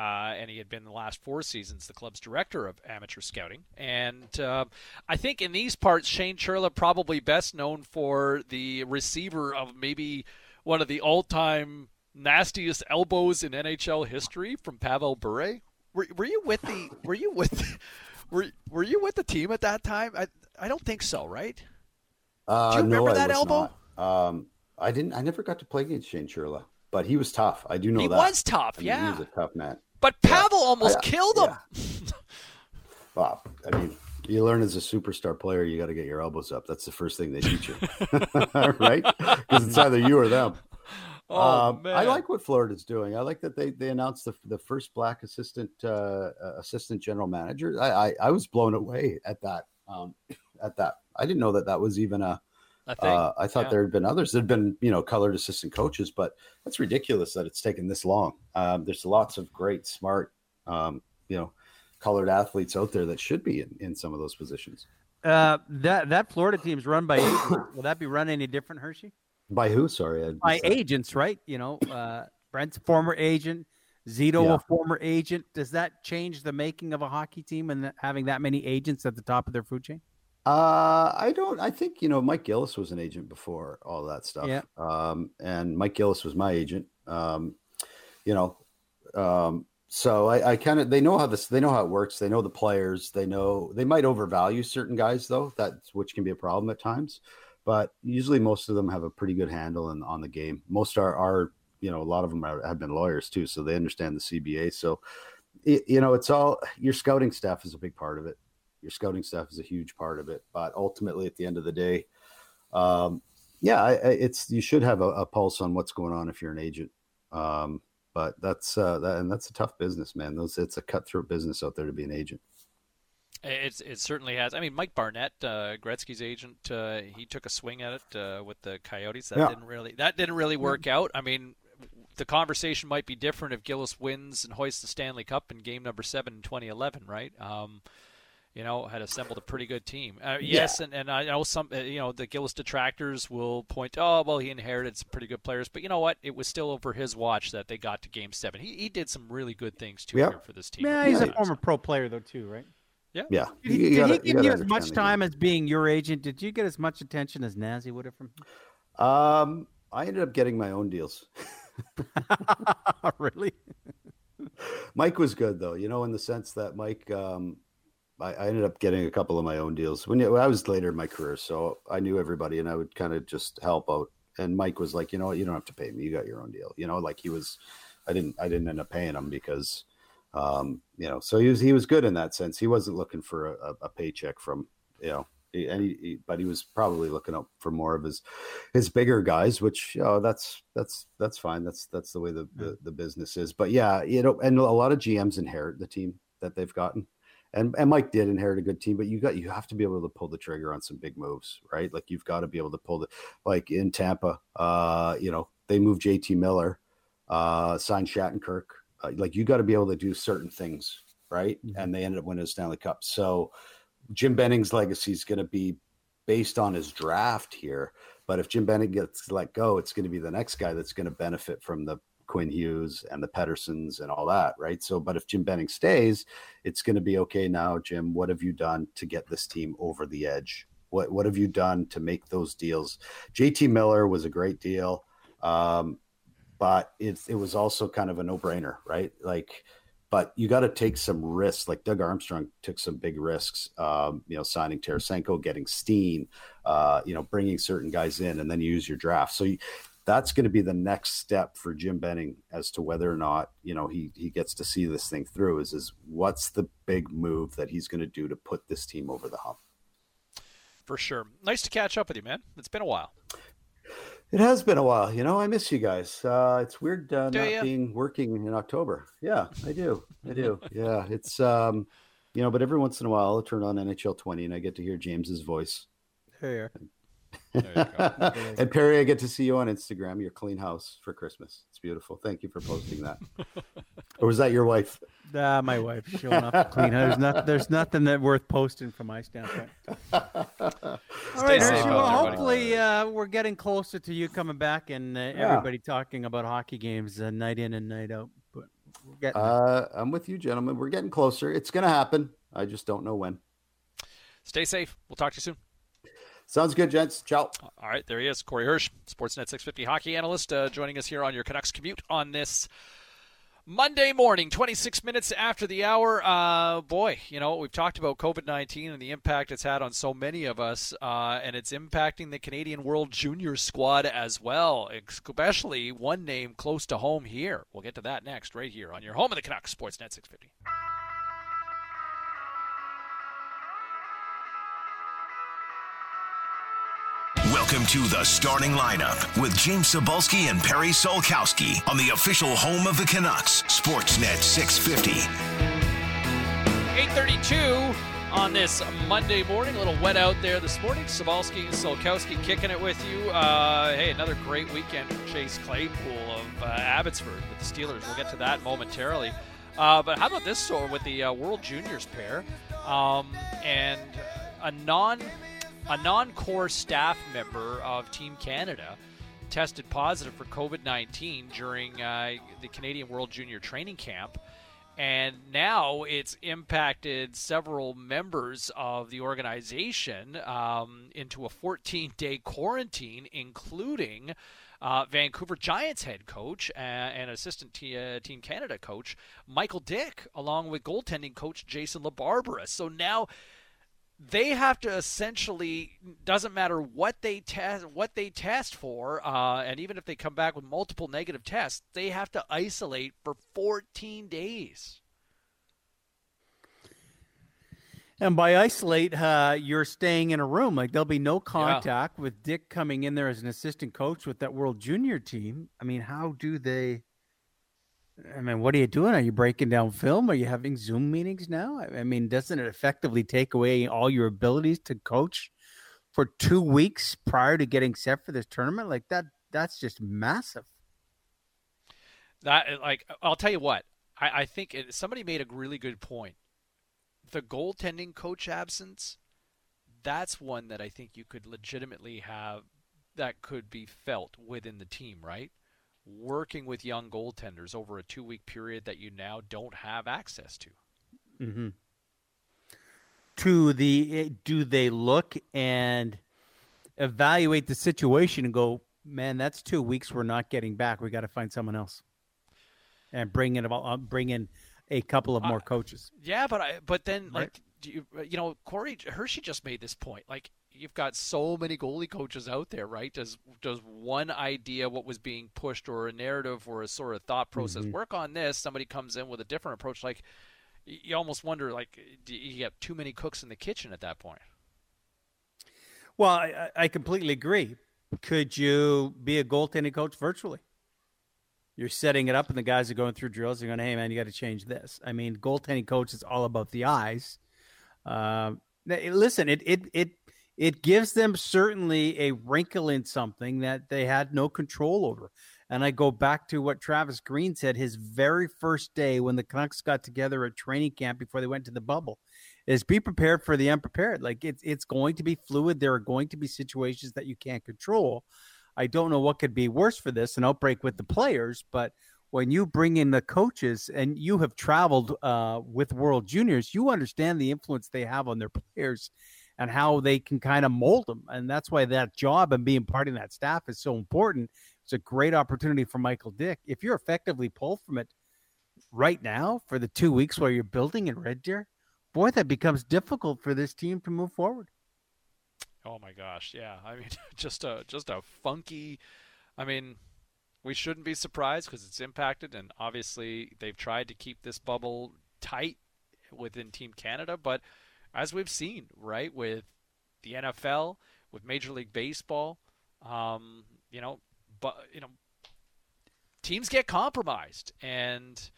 Uh, and he had been the last four seasons the club's director of amateur scouting. And uh, I think in these parts, Shane Churla probably best known for the receiver of maybe one of the all-time nastiest elbows in NHL history from Pavel Bure. Were, were you with the? Were you with? Were Were you with the team at that time? I I don't think so, right? Uh, Do you remember no, that elbow? Um, I didn't. I never got to play against Shane Churla, but he was tough. I do know he that. was tough. I mean, yeah, he was a tough man. But Pavel yeah. almost I, killed him. Yeah. well, I mean, you learn as a superstar player, you got to get your elbows up. That's the first thing they teach you, right? Because it's either you or them. Oh, um, I like what Florida's doing. I like that they they announced the the first black assistant uh, assistant general manager. I, I, I was blown away at that. Um, at that, I didn't know that that was even a. Uh, I thought yeah. there had been others. There'd been you know colored assistant coaches, but that's ridiculous that it's taken this long. Um, there's lots of great, smart, um, you know, colored athletes out there that should be in, in some of those positions. Uh, that that Florida team's run by agents. Will that be run any different, Hershey? By who? Sorry, I by agents, right? You know, uh, Brent's a former agent, Zito Yeah. a former agent. Does that change the making of a hockey team and having that many agents at the top of their food chain? Uh, I don't. I think you know Mike Gillis was an agent before all that stuff. Yeah. Um, and Mike Gillis was my agent. Um, you know, um, so I, I kind of they know how this they know how it works. They know the players. They know they might overvalue certain guys though. That's which can be a problem at times. But usually most of them have a pretty good handle on, on the game. Most are are you know a lot of them are, have been lawyers too, so they understand the CBA. So it, you know it's all your scouting staff is a big part of it your scouting staff is a huge part of it. But ultimately, at the end of the day, um, yeah, I, I, it's you should have a, a, pulse on what's going on if you're an agent. Um, but that's uh, that, and that's a tough business, man. Those it's a cutthroat business out there to be an agent. It's it certainly has. I mean, Mike Barnett, uh, Gretzky's agent, uh, he took a swing at it uh, with the Coyotes. That Yeah. didn't really that didn't really work out. I mean, the conversation might be different if Gillis wins and hoists the Stanley Cup in Game Number Seven in 2011, right? Um, you know, had assembled a pretty good team. Uh, yes, and, and I know some, uh, you know, the Gillis detractors will point, oh, well, he inherited some pretty good players, but you know what? It was still over his watch that they got to Game Seven. He, he did some really good things too Yeah. here for this team. Yeah, he's a former pro player though too, right? Yeah. Yeah. Did he, You did gotta- he give gotta you as much understand the game. time as being your agent? Did you get as much attention as Nazi would have from him? Um, I ended up getting my own deals. really? Mike was good though, you know, in the sense that Mike, um, I, I ended up getting a couple of my own deals when, when I was later in my career, so I knew everybody, and I would kind of just help out. And Mike was like, you know, what, you don't have to pay me; you got your own deal. You know, like he was. I didn't. I didn't end up paying him because, um, you know, so he was he was good in that sense. He wasn't looking for a, a paycheck from you know, and he, he- but he was probably looking up for more of his his bigger guys, which you know, that's that's that's fine. That's that's the way the, the the business is. But yeah, you know, and a lot of GMs inherit the team that they've gotten. And and Mike did inherit a good team, but you got you have to be able to pull the trigger on some big moves, right? Like you've got to be able to pull the like in Tampa, uh, you know, they moved JT Miller, uh, signed Shattenkirk. Uh, like you got to be able to do certain things, right? And they ended up winning the Stanley Cup. So Jim Benning's legacy is going to be based on his draft here. But if Jim Benning gets let go, it's going to be the next guy that's going to benefit from the Quinn Hughes and the Petterssons and all that, right? So, but if Jim Benning stays, it's going to be okay now, Jim. What have you done to get this team over the edge? What what have you done to make those deals? JT Miller was a great deal, um, but it it was also kind of a no brainer, right? Like but you got to take some risks. Like Doug Armstrong took some big risks, um, you know, signing Tarasenko, getting Steen, uh, you know, bringing certain guys in, and then you use your draft. So you, that's going to be the next step for Jim Benning as to whether or not you know he he gets to see this thing through. Is is what's the big move that he's going to do to put this team over the hump? For sure. Nice to catch up with you, man. It's been a while. It has been a while. You know, I miss you guys. Uh, it's weird uh, not you? being working in October. Yeah, I do. I do. yeah, it's um, you know, but every once in a while I'll turn on NHL 20 and I get to hear James's voice. Hey, and Perry, I get to see you on Instagram, your clean house for Christmas. It's beautiful. Thank you for posting that. or was that your wife? Uh, my wife showing up clean. There's, not, there's nothing that worth posting from my standpoint. All right, safe, well, hopefully uh, we're getting closer to you coming back and uh, yeah. everybody talking about hockey games uh, night in and night out. But we're getting. Uh, I'm with you, gentlemen. We're getting closer. It's going to happen. I just don't know when. Stay safe. We'll talk to you soon. Sounds good, gents. Ciao. All right, there he is, Corey Hirsch, Sportsnet 650 hockey analyst, uh, joining us here on your Canucks commute on this Monday morning, 26 minutes after the hour. Uh, boy, you know, we've talked about COVID 19 and the impact it's had on so many of us, uh, and it's impacting the Canadian World Junior squad as well, especially one name close to home here. We'll get to that next, right here on your home of the Canucks, Sportsnet 650. Welcome to the starting lineup with James Cybulski and Perry Solkowski on the official home of the Canucks, Sportsnet 650. 832 on this Monday morning. A little wet out there this morning. Cybulski and Solkowski kicking it with you. Uh, hey, another great weekend for Chase Claypool of uh, Abbotsford with the Steelers. We'll get to that momentarily. Uh, but how about this score with the uh, World Juniors pair um, and a non a non core staff member of Team Canada tested positive for COVID 19 during uh, the Canadian World Junior Training Camp. And now it's impacted several members of the organization um, into a 14 day quarantine, including uh, Vancouver Giants head coach and, and assistant t- uh, Team Canada coach Michael Dyck, along with goaltending coach Jason LaBarbera. So now they have to essentially doesn't matter what they test what they test for uh, and even if they come back with multiple negative tests they have to isolate for 14 days. And by isolate uh, you're staying in a room. Like there'll be no contact yeah. with Dyck coming in there as an assistant coach with that world junior team. I mean how do they I mean, what are you doing? Are you breaking down film? Are you having Zoom meetings now? I mean, doesn't it effectively take away all your abilities to coach for two weeks prior to getting set for this tournament? Like that, that's just massive. That, uh, like, uh, I'll tell you what, I, I think it, somebody made a really good point. The goaltending coach absence, that's one that I think you could legitimately have that could be felt within the team, right? Working with young goaltenders over a two week period that you now don't have access to. Mm-hmm. To the eh, do they look and evaluate the situation and go, man, that's two weeks we're not getting back. We got to find someone else, and bring in about uh, bring in a couple of more uh, coaches. Yeah, but I but then right? like you, you know Corey Hershey just made this point. Like you've got so many goalie coaches out there, right? Does does one idea what was being pushed or a narrative or a sort of thought process mm-hmm. work on this? Somebody comes in with a different approach, like you almost wonder, like, do you get too many cooks in the kitchen at that point? Well, I, I completely agree. Could you be a goaltending coach virtually? You're setting it up, and the guys are going through drills. They're going, "Hey, man, you got to change this." I mean, goaltending coach is all about the eyes. Uh, listen, it it it it gives them certainly a wrinkle in something that they had no control over. And I go back to what Travis Green said his very first day when the Canucks got together at training camp before they went to the bubble is be prepared for the unprepared. Like it's it's going to be fluid. There are going to be situations that you can't control. I don't know what could be worse for this, an outbreak with the players, but when you bring in the coaches and you have traveled uh, with World Juniors, you understand the influence they have on their players and how they can kind of mold them. And that's why that job and being part of that staff is so important. It's a great opportunity for Michael Dyck. If you're effectively pulled from it right now for the two weeks while you're building in Red Deer, boy, that becomes difficult for this team to move forward. Oh my gosh, yeah. I mean, just a just a funky. I mean, we shouldn't be surprised because it's impacted, and obviously they've tried to keep this bubble tight within Team Canada. But as we've seen, right, with the NFL, with Major League Baseball, um, you know, but you know, teams get compromised, and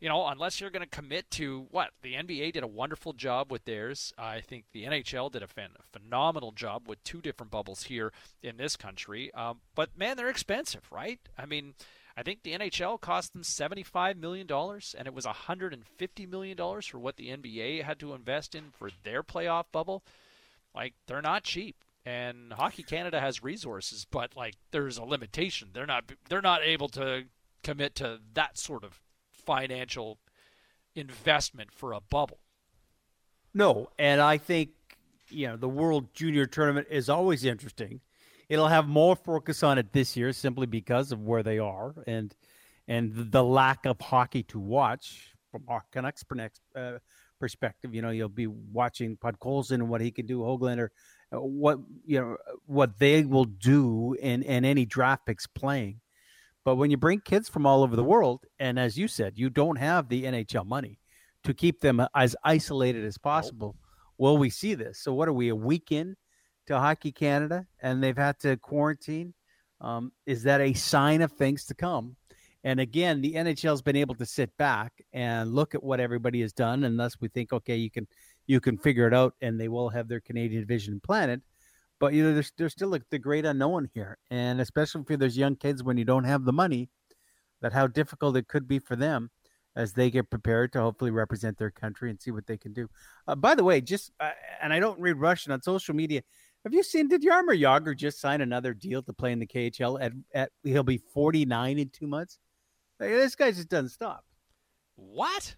you know, unless you're going to commit to what the NBA did a wonderful job with theirs. I think the NHL did a phenomenal job with two different bubbles here in this country. Um, but man, they're expensive, right? I mean, I think the NHL cost them $75 million, and it was $150 million for what the NBA had to invest in for their playoff bubble. Like, they're not cheap. And Hockey Canada has resources, but like there's a limitation. They're not they're not able to commit to that sort of financial investment for a bubble. No, and I think you know the World Junior Tournament is always interesting. It'll have more focus on it this year simply because of where they are and and the lack of hockey to watch from our Canucks uh, perspective. You know, you'll be watching Podkolzin and what he can do, Hoglander, uh, what you know what they will do, and and any draft picks playing. But when you bring kids from all over the world, and as you said, you don't have the NHL money to keep them as isolated as possible, will we see this? So, what are we, a week in to Hockey Canada and they've had to quarantine? Um, is that a sign of things to come? And again, the NHL has been able to sit back and look at what everybody has done, and thus we think, okay, you can you can figure it out, and they will have their Canadian division planted. But you know, there's there's still like the great unknown here, and especially for those young kids when you don't have the money, that how difficult it could be for them as they get prepared to hopefully represent their country and see what they can do. Uh, by the way, just uh, and I don't read Russian on social media. Have you seen? Did Jaromir Jagr just sign another deal to play in the KHL? At at he'll be 49 in two months. Like, this guy just doesn't stop. What?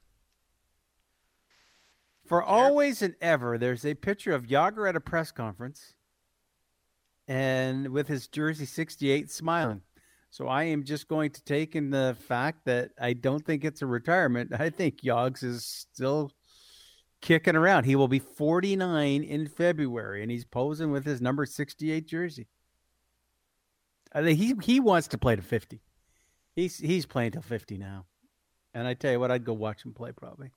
For always and ever, there's a picture of Jagr at a press conference and with his jersey 68 smiling. So I am just going to take in the fact that I don't think it's a retirement. I think Yogs is still kicking around. He will be 49 in February, and he's posing with his number 68 jersey. I think he he wants to play to 50. He's he's playing till 50 now. And I tell you what, I'd go watch him play probably.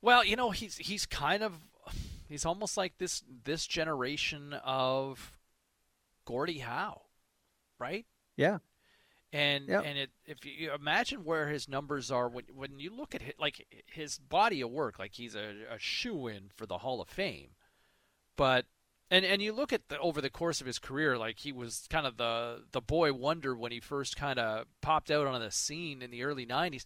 Well, you know, he's he's kind of He's almost like this this generation of Gordie Howe, right? Yeah. And yep. and it, if you imagine where his numbers are when when you look at his, like his body of work, like he's a, a shoe in for the Hall of Fame, but and and you look at the over the course of his career, like he was kind of the the boy wonder when he first kind of popped out on the scene in the early '90s.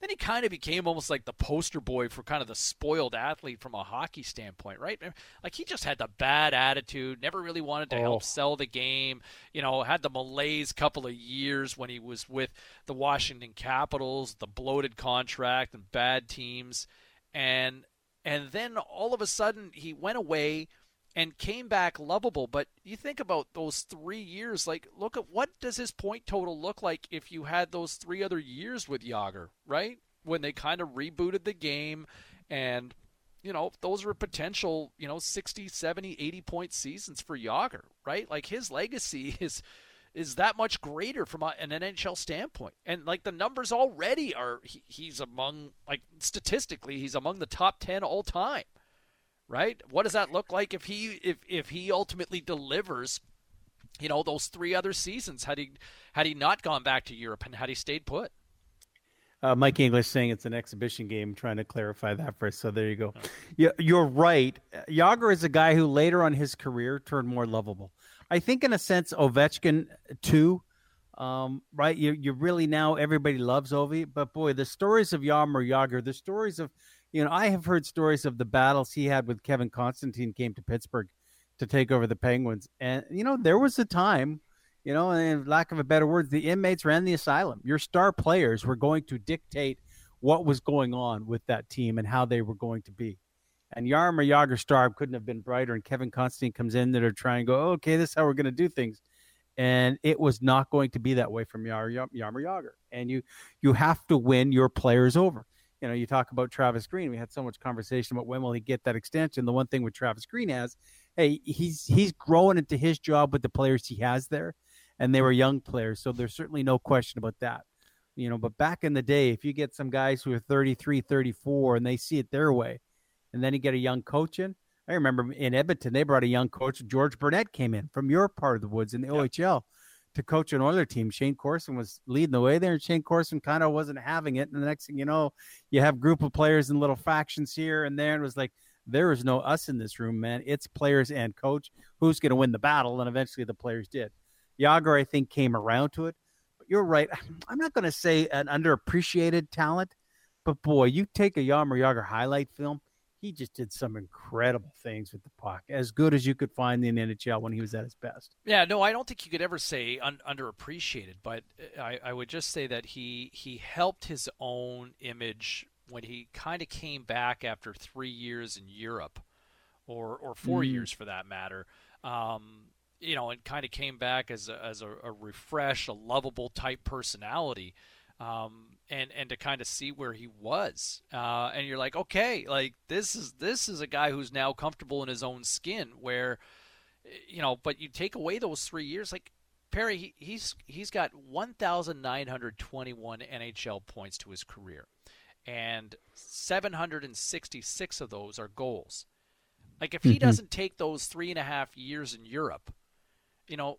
Then he kind of became almost like the poster boy for kind of the spoiled athlete from a hockey standpoint, right? Like he just had the bad attitude, never really wanted to oh. help sell the game, you know, had the malaise couple of years when he was with the Washington Capitals, the bloated contract and bad teams. And and then all of a sudden he went away and came back lovable. But you think about those three years, like look at what does his point total look like if you had those three other years with Jagr, right? When they kind of rebooted the game and you know, those were potential, you know, 60, 70, 80 point seasons for Jagr, right? Like his legacy is is that much greater from an NHL standpoint. And like the numbers already are he, he's among like statistically he's among the top 10 all time right? What does that look like if he if if he ultimately delivers? You know those three other seasons had he had he not gone back to Europe and had he stayed put. Uh, Mike English saying it's an exhibition game, trying to clarify that for us. So there you go. Yeah, you're right. Jagr is a guy who later on his career turned more lovable. I think, in a sense, Ovechkin too. Um, right? You you really now everybody loves Ovi, but boy, the stories of Jaromir Jagr, the stories of you know, I have heard stories of the battles he had with Kevin Constantine came to Pittsburgh to take over the Penguins. And, you know, there was a time You know, and lack of a better words, the inmates ran the asylum. Your star players were going to dictate what was going on with that team and how they were going to be. And Jaromir Jagr Starb couldn't have been brighter. And Kevin Constantine comes in there to try and go, okay, this is how we're going to do things. And it was not going to be that way from Yar, Jagr. And you you have to win your players over. You know, you talk about Travis Green. We had so much conversation about when will he get that extension. The one thing with Travis Green has, hey, he's he's growing into his job with the players he has there, and they were young players, so there's certainly no question about that you know but back in the day if you get some guys who are 33 34 and they see it their way and then you get a young coach in i remember in edmonton they brought a young coach george burnett came in from your part of the woods in the ohl to coach an Oiler team. Shayne Corson was leading the way there, and Shayne Corson kind of wasn't having it. And the next thing you know, you have group of players and little factions here and there, and it was like there is no us in this room, man. It's players and coach who's going to win the battle, and eventually the players did. Jagr, I think, came around to it But you're right. I'm not going to say an underappreciated talent, but boy, you take a Jaromir Jagr highlight film, he just did some incredible things with the puck, as good as you could find in the NHL when he was at his best. Yeah, no, I don't think you could ever say un- underappreciated, but I, I would just say that he he helped his own image when he kind of came back after three years in Europe, or or 4 mm. years for that matter. Um, you know, and kind of came back as a, as a, a refreshed, a lovable type personality, um, and and to kind of see where he was, uh, and you're like, okay, like this is this is a guy who's now comfortable in his own skin, where, you know, but you take away those three years, like Perry, he, he's he's got 1,921 NHL points to his career, and 766 of those are goals. Like if he mm-hmm. doesn't take those three and a half years in Europe you know,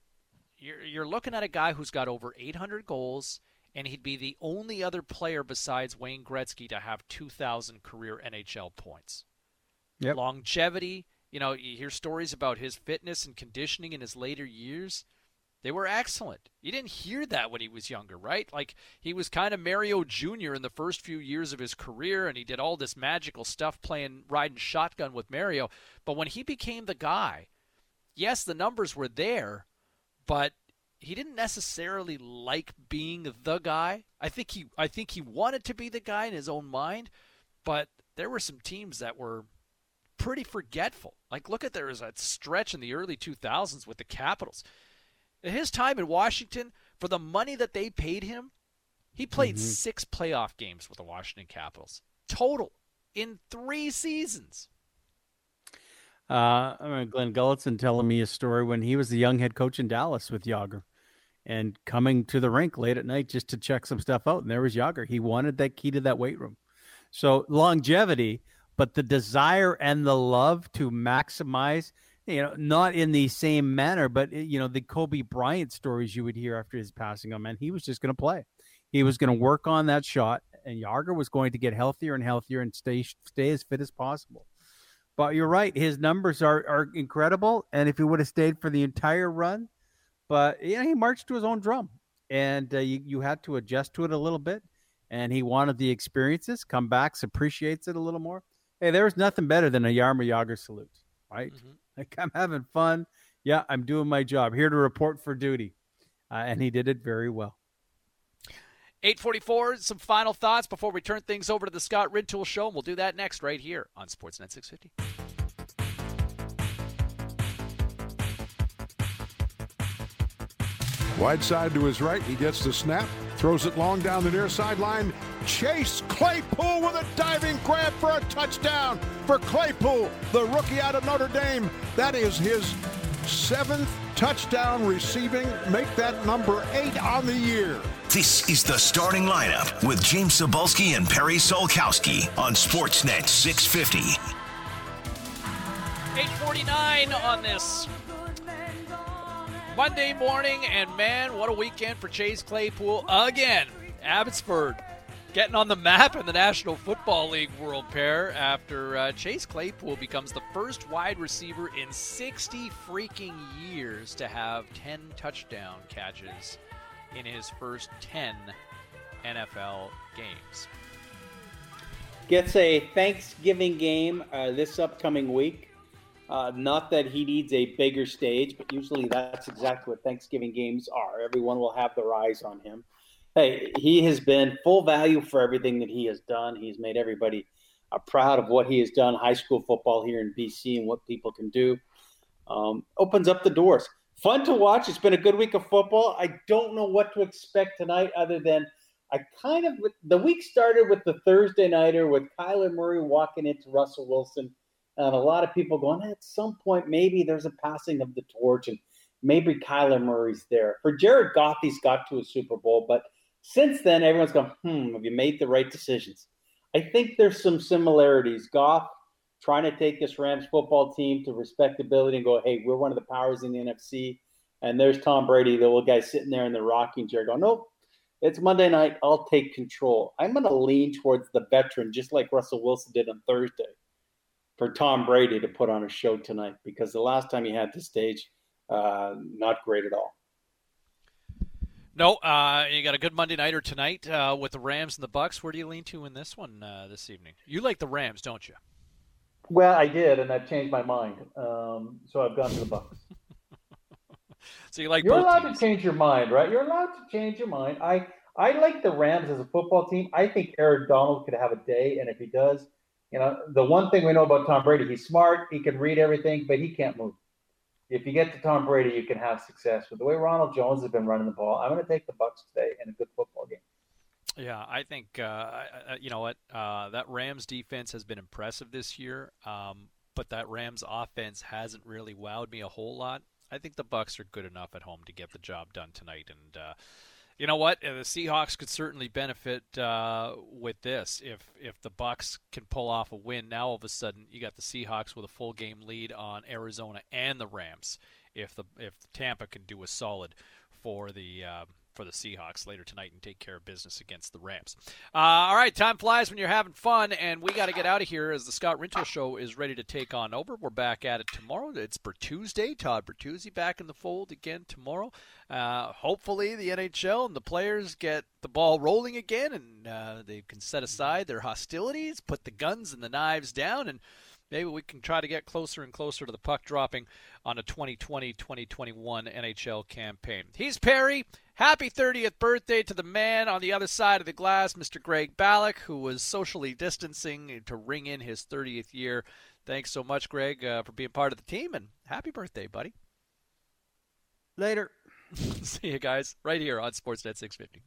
you're you're looking at a guy who's got over 800 goals, and he'd be the only other player besides Wayne Gretzky to have 2,000 career NHL points. Yep. Longevity, you know, you hear stories about his fitness and conditioning in his later years. They were excellent. You didn't hear that when he was younger, right? Like he was kind of Mario Jr. in the first few years of his career, and he did all this magical stuff playing riding shotgun with Mario. But when he became the guy, yes, the numbers were there, but he didn't necessarily like being the guy. I think he I think he wanted to be the guy in his own mind, but there were some teams that were pretty forgetful. Like look at there was that stretch in the early 2000s with the Capitals. In his time in Washington, for the money that they paid him, he played mm-hmm. 6 playoff games with the Washington Capitals total in 3 seasons. Uh, I mean, Glen Gulutzan telling me a story when he was the young head coach in Dallas with Jagr and coming to the rink late at night just to check some stuff out. And there was Jagr. He wanted that key to that weight room. So longevity, but the desire and the love to maximize, you know, not in the same manner, but, eh, you know, the Kobe Bryant stories you would hear after his passing on, man, he was just going to play. He was going to work on that shot, and Jagr was going to get healthier and healthier and stay stay as fit as possible. But you're right, his numbers are are incredible. And if he would have stayed for the entire run, but yeah, he marched to his own drum, and uh, you you had to adjust to it a little bit. And he wanted the experiences, come back, appreciates it a little more. Hey, there's nothing better than a Jaromir Jagr salute, right? Mm-hmm. Like I'm having fun. Yeah, I'm doing my job. Here to report for duty, uh, and he did it very well. 844, some final thoughts before we turn things over to the Scott Rintoul Show, and we'll do that next right here on Sportsnet 650. Wide side to his right, he gets the snap, throws it long down the near sideline. Chase Claypool with a diving grab for a touchdown for Claypool, the rookie out of Notre Dame. That is his seventh touchdown receiving, make that number eight on the year. This is the starting lineup with James Cybulski and Perry Solkowski on Sportsnet 650. 849 on this Monday morning, and man, what a weekend for Chase Claypool again. Abbotsford getting on the map in the National Football League World Pair after uh, Chase Claypool becomes the first wide receiver in 60 freaking years to have 10 touchdown catches in his first 10 NFL games. Gets a Thanksgiving game uh, this upcoming week. Uh, not that he needs a bigger stage, but usually that's exactly what Thanksgiving games are. Everyone will have their eyes on him. Hey, he has been full value for everything that he has done. He's made everybody uh, proud of what he has done, high school football here in BC, and what people can do. Um, opens up the doors. Fun to watch. It's been a good week of football. I don't know what to expect tonight, other than I kind of the week started with the Thursday nighter with Kyler Murray walking into Russell Wilson and a lot of people going, at some point, maybe there's a passing of the torch and maybe Kyler Murray's there. For Jared Goff, he's got to a Super Bowl, but since then, everyone's gone, hmm, have you made the right decisions? I think there's some similarities. Goff trying to take this Rams football team to respectability and go, hey, we're one of the powers in the NFC. And there's Tom Brady, the little guy sitting there in the rocking chair going, nope, it's Monday night. I'll take control. I'm going to lean towards the veteran, just like Russell Wilson did on Thursday for Tom Brady to put on a show tonight because the last time he had the stage, uh, not great at all. No, uh, you got a good Monday nighter tonight uh, with the Rams and the Bucs. Where do you lean to in this one uh, this evening? You like the Rams, don't you? Well, I did, and I've changed my mind. Um, so I've gone to the Bucs. so you like? You're allowed teams. to change your mind, right? You're allowed to change your mind. I I like the Rams as a football team. I think Aaron Donald could have a day, and if he does, you know, the one thing we know about Tom Brady, he's smart, he can read everything, but he can't move. If you get to Tom Brady, you can have success. With the way Ronald Jones has been running the ball, I'm going to take the Bucs today in a good football game. Yeah, I think uh, you know what uh, that Rams defense has been impressive this year, um, but that Rams offense hasn't really wowed me a whole lot. I think the Bucs are good enough at home to get the job done tonight, and uh, you know what? Uh, the Seahawks could certainly benefit uh, with this if if the Bucs can pull off a win. Now all of a sudden you got the Seahawks with a full game lead on Arizona and the Rams. If the if Tampa can do a solid for the um, for the Seahawks later tonight and take care of business against the Rams. Uh, all right, time flies when you're having fun, and we got to get out of here as the Scott Rintoul Show is ready to take on over. We're back at it tomorrow. It's Bertuzzi. Todd Bertuzzi back in the fold again tomorrow. Uh, hopefully, the NHL and the players get the ball rolling again, and uh, they can set aside their hostilities, put the guns and the knives down, and maybe we can try to get closer and closer to the puck dropping on a 2020 2021 NHL campaign. He's Perry. Happy 30th birthday to the man on the other side of the glass, Mr. Greg Ballack, who was socially distancing to ring in his 30th year. Thanks so much, Greg, uh, for being part of the team, and happy birthday, buddy. Later. See you guys right here on Sportsnet 650.